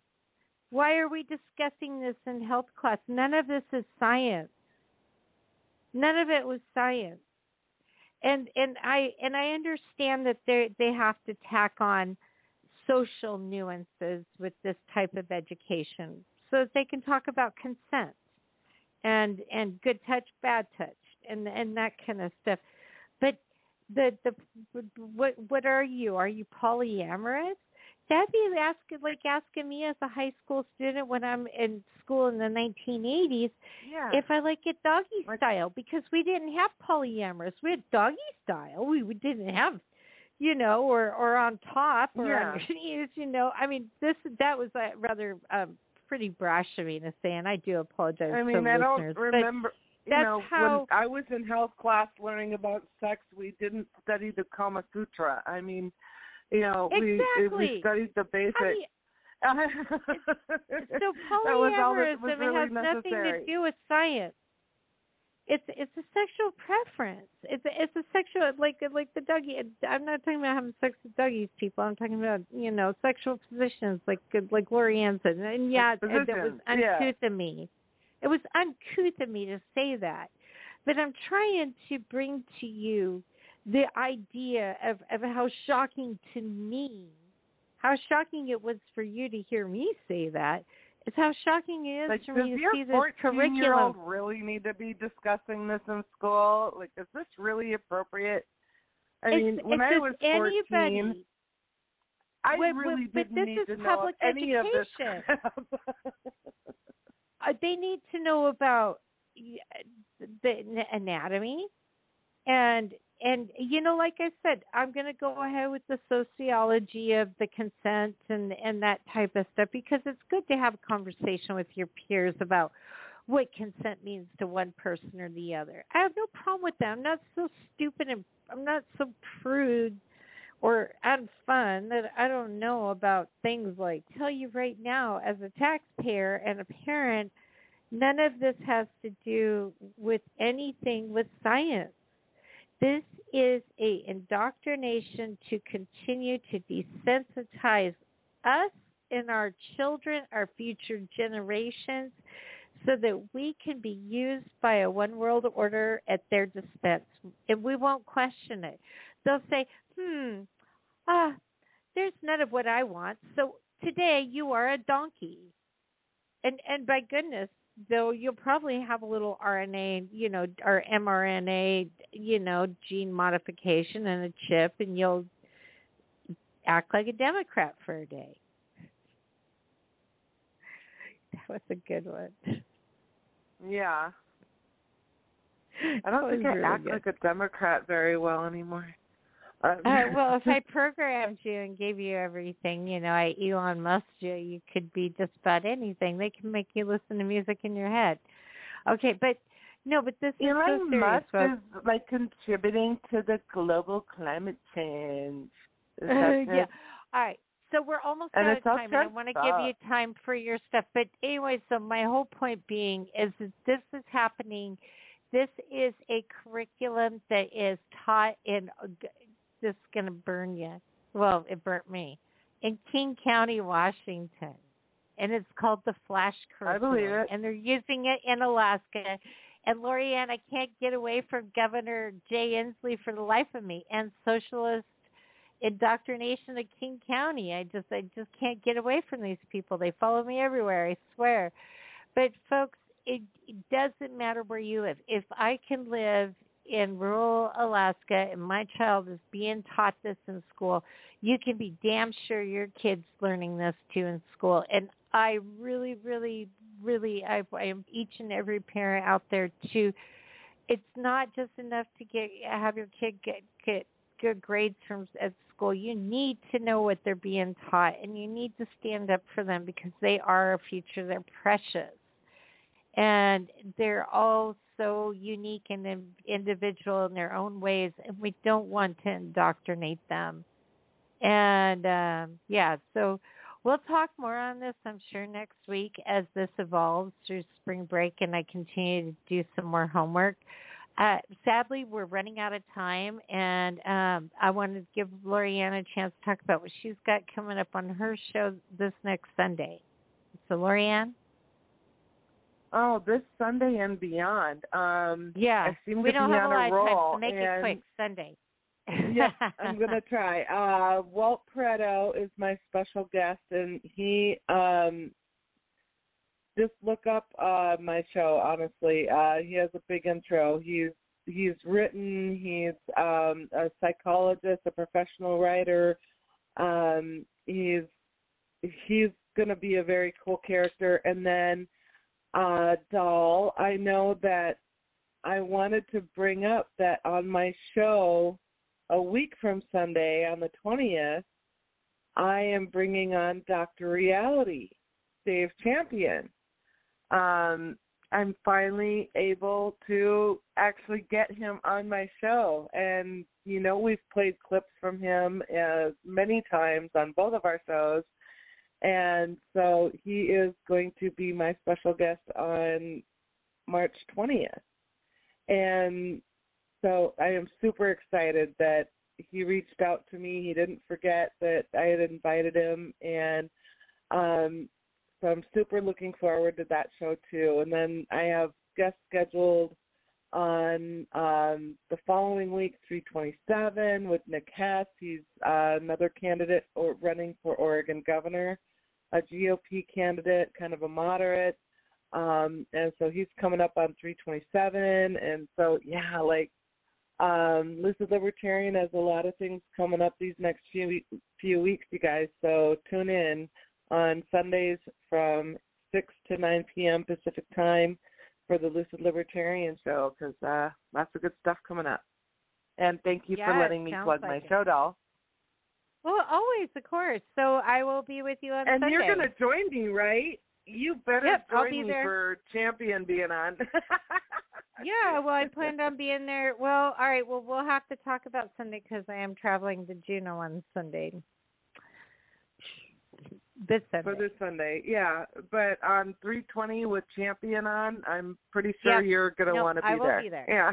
Why are we discussing this in health class? None of this is science. None of it was science and and I and I understand that they they have to tack on social nuances with this type of education so that they can talk about consent and and good touch, bad touch, and and that kind of stuff. But the the what what are you? Are you polyamorous? That'd be asking like asking me as a high school student when I'm in school in the 1980s Yeah. if I like it doggy style because we didn't have polyamorous. We had doggy style. We, we didn't have, you know, or or on top or Yeah. underneath. You know, I mean, this that was uh, rather um, pretty brash of me to say, and I do apologize. I mean, I don't remember. you That's know, how- when I was in health class learning about sex, we didn't study the Kama Sutra. I mean, you know, we Exactly. we studied the basic. How do you- so was polyamorism was really has nothing to do with science. It's it's a sexual preference. It's a, it's a sexual like like the Dougie. I'm not talking about having sex with Dougie's people. I'm talking about you know sexual positions like like Lori-ann said. And yeah, it, it was yeah. uncouth of me. It was uncouth of me to say that. But I'm trying to bring to you the idea of of how shocking to me, how shocking it was for you to hear me say that. It's how shocking it is Like, for me to see this 14 year old curriculum. really need to be discussing this in school? Like, is this really appropriate? I It's- mean, when I was 14, anybody. I Wait, really but didn't this need is to know public any of this education. uh, they need to know about the anatomy and and you know like i said i'm going to go ahead with the sociology of the consent and and that type of stuff because it's good to have a conversation with your peers about what consent means to one person or the other i have no problem with that i'm not so stupid and i'm not so prude or unfun that I don't know about things like tell you right now as a taxpayer and a parent, none of this has to do with anything with science. This is a indoctrination to continue to desensitize us and our children, our future generations, so that we can be used by a one world order at their dispense. And we won't question it. They'll say, hmm, ah, there's none of what I want. So today you are a donkey. And and by goodness, though you'll probably have a little RNA, you know, or mRNA, you know, gene modification and a chip and you'll act like a Democrat for a day. That was a good one. yeah. I don't think I really act good. like a Democrat very well anymore. Um, Uh, well, if I programmed you and gave you everything, you know, I Elon Musk you, you could be just about anything. They can make you listen to music in your head. Okay, but no, but this is so Elon serious, Musk folks. is like contributing to the global climate change. Is that yeah. All right. So we're almost And out of time, and I want to give you time for your stuff. But anyway, so my whole point being is that this is happening. This is a curriculum that is taught in. This is going to burn you. Well, it burnt me in King County, Washington, and it's called the Flash I believe it. And they're using it in Alaska. And Lori-ann, I can't get away from Governor Jay Inslee for the life of me, and socialist indoctrination of King County. I just I just can't get away from these people. They follow me everywhere, I swear. But folks, it, it doesn't matter where you live. If I can live in rural Alaska and my child is being taught this in school, you can be damn sure your kid's learning this too in school. And I really, really, really, I, I am each and every parent out there to. It's not just enough to get have your kid get get good grades from at school. You need to know what they're being taught, and you need to stand up for them because they are our future. They're precious, and they're all so unique and individual in their own ways, and we don't want to indoctrinate them. And um, yeah, so we'll talk more on this, I'm sure, next week as this evolves through spring break and I continue to do some more homework. Uh, sadly, we're running out of time, and um, I want to give Lori-ann a chance to talk about what she's got coming up on her show this next Sunday. So, Lori-ann? Oh, this Sunday and beyond. Um, Yeah, I seem we to don't be have on a lot of time, roll. so make it quick. Sunday. yeah, I'm gonna try. Uh, Walt Pareto is my special guest, and he um, just look up uh, my show. Honestly, uh, he has a big intro. He's he's written. He's um, a psychologist, a professional writer. Um, he's he's gonna be a very cool character. And then uh, Dal, I know that I wanted to bring up that on my show a week from Sunday on the 20th, I am bringing on Dr. Reality, Dave Champion. Um, I'm finally able to actually get him on my show. And, you know, we've played clips from him uh, many times on both of our shows. And so he is going to be my special guest on March 20th. And so I am super excited that he reached out to me. He didn't forget that I had invited him. And um, so I'm super looking forward to that show too. And then I have guests scheduled on um, the following week, 327, with Nick Hess. He's uh, another candidate or running for Oregon governor, a GOP candidate, kind of a moderate. Um, and so he's coming up on 327. And so, yeah, like um, Lucid Libertarian has a lot of things coming up these next few few weeks, you guys. So tune in on Sundays from 6 to 9 p.m. Pacific time for the Lucid Libertarian show because uh, lots of good stuff coming up. And thank you for letting me plug like my it. show, Dal. Well, always, of course. So I will be with you on And Sunday. you're going to join me, right? You better Yep, I'll join be me there. for Champion being on. Yeah, well, I planned on being there. Well, all right. Well, we'll have to talk about Sunday because I am traveling to Juneau on Sunday. This Sunday. for this Sunday. Yeah, but on 320 with Champion on, I'm pretty sure Yes. you're going to want to be there. I will there. be there. Yeah.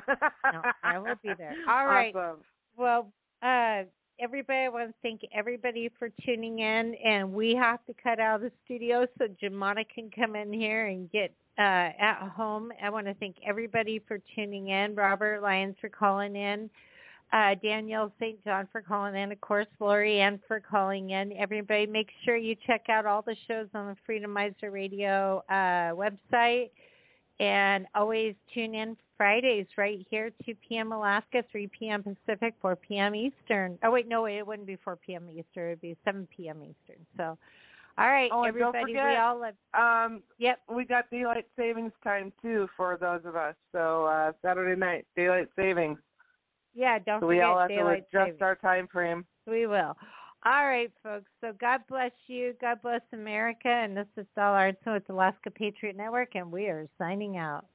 no, I will be there. All right. Awesome. Well, uh, everybody, I want to thank everybody for tuning in, and we have to cut out of the studio so Jamana can come in here and get uh, at home. I want to thank everybody for tuning in. Robert Lyons for calling in. Uh, Danielle St. John for calling in, of course, Lori-ann for calling in. Everybody, make sure you check out all the shows on the Freedomizer Radio uh, website. And always tune in Fridays right here, 2 p.m. Alaska, 3 p.m. Pacific, 4 p.m. Eastern. Oh, wait, no, it wouldn't be 4 p.m. Eastern. It would be 7 p.m. Eastern. So, all right, Oh, everybody, we all love. Um, yep. We got daylight savings time too for those of us. So uh Saturday night, daylight savings. Yeah, don't so we forget all have to adjust savings. our time frame. We will. All right, folks. So God bless you. God bless America. And this is Dal Arnson with Alaska Patriot Network, and we are signing out.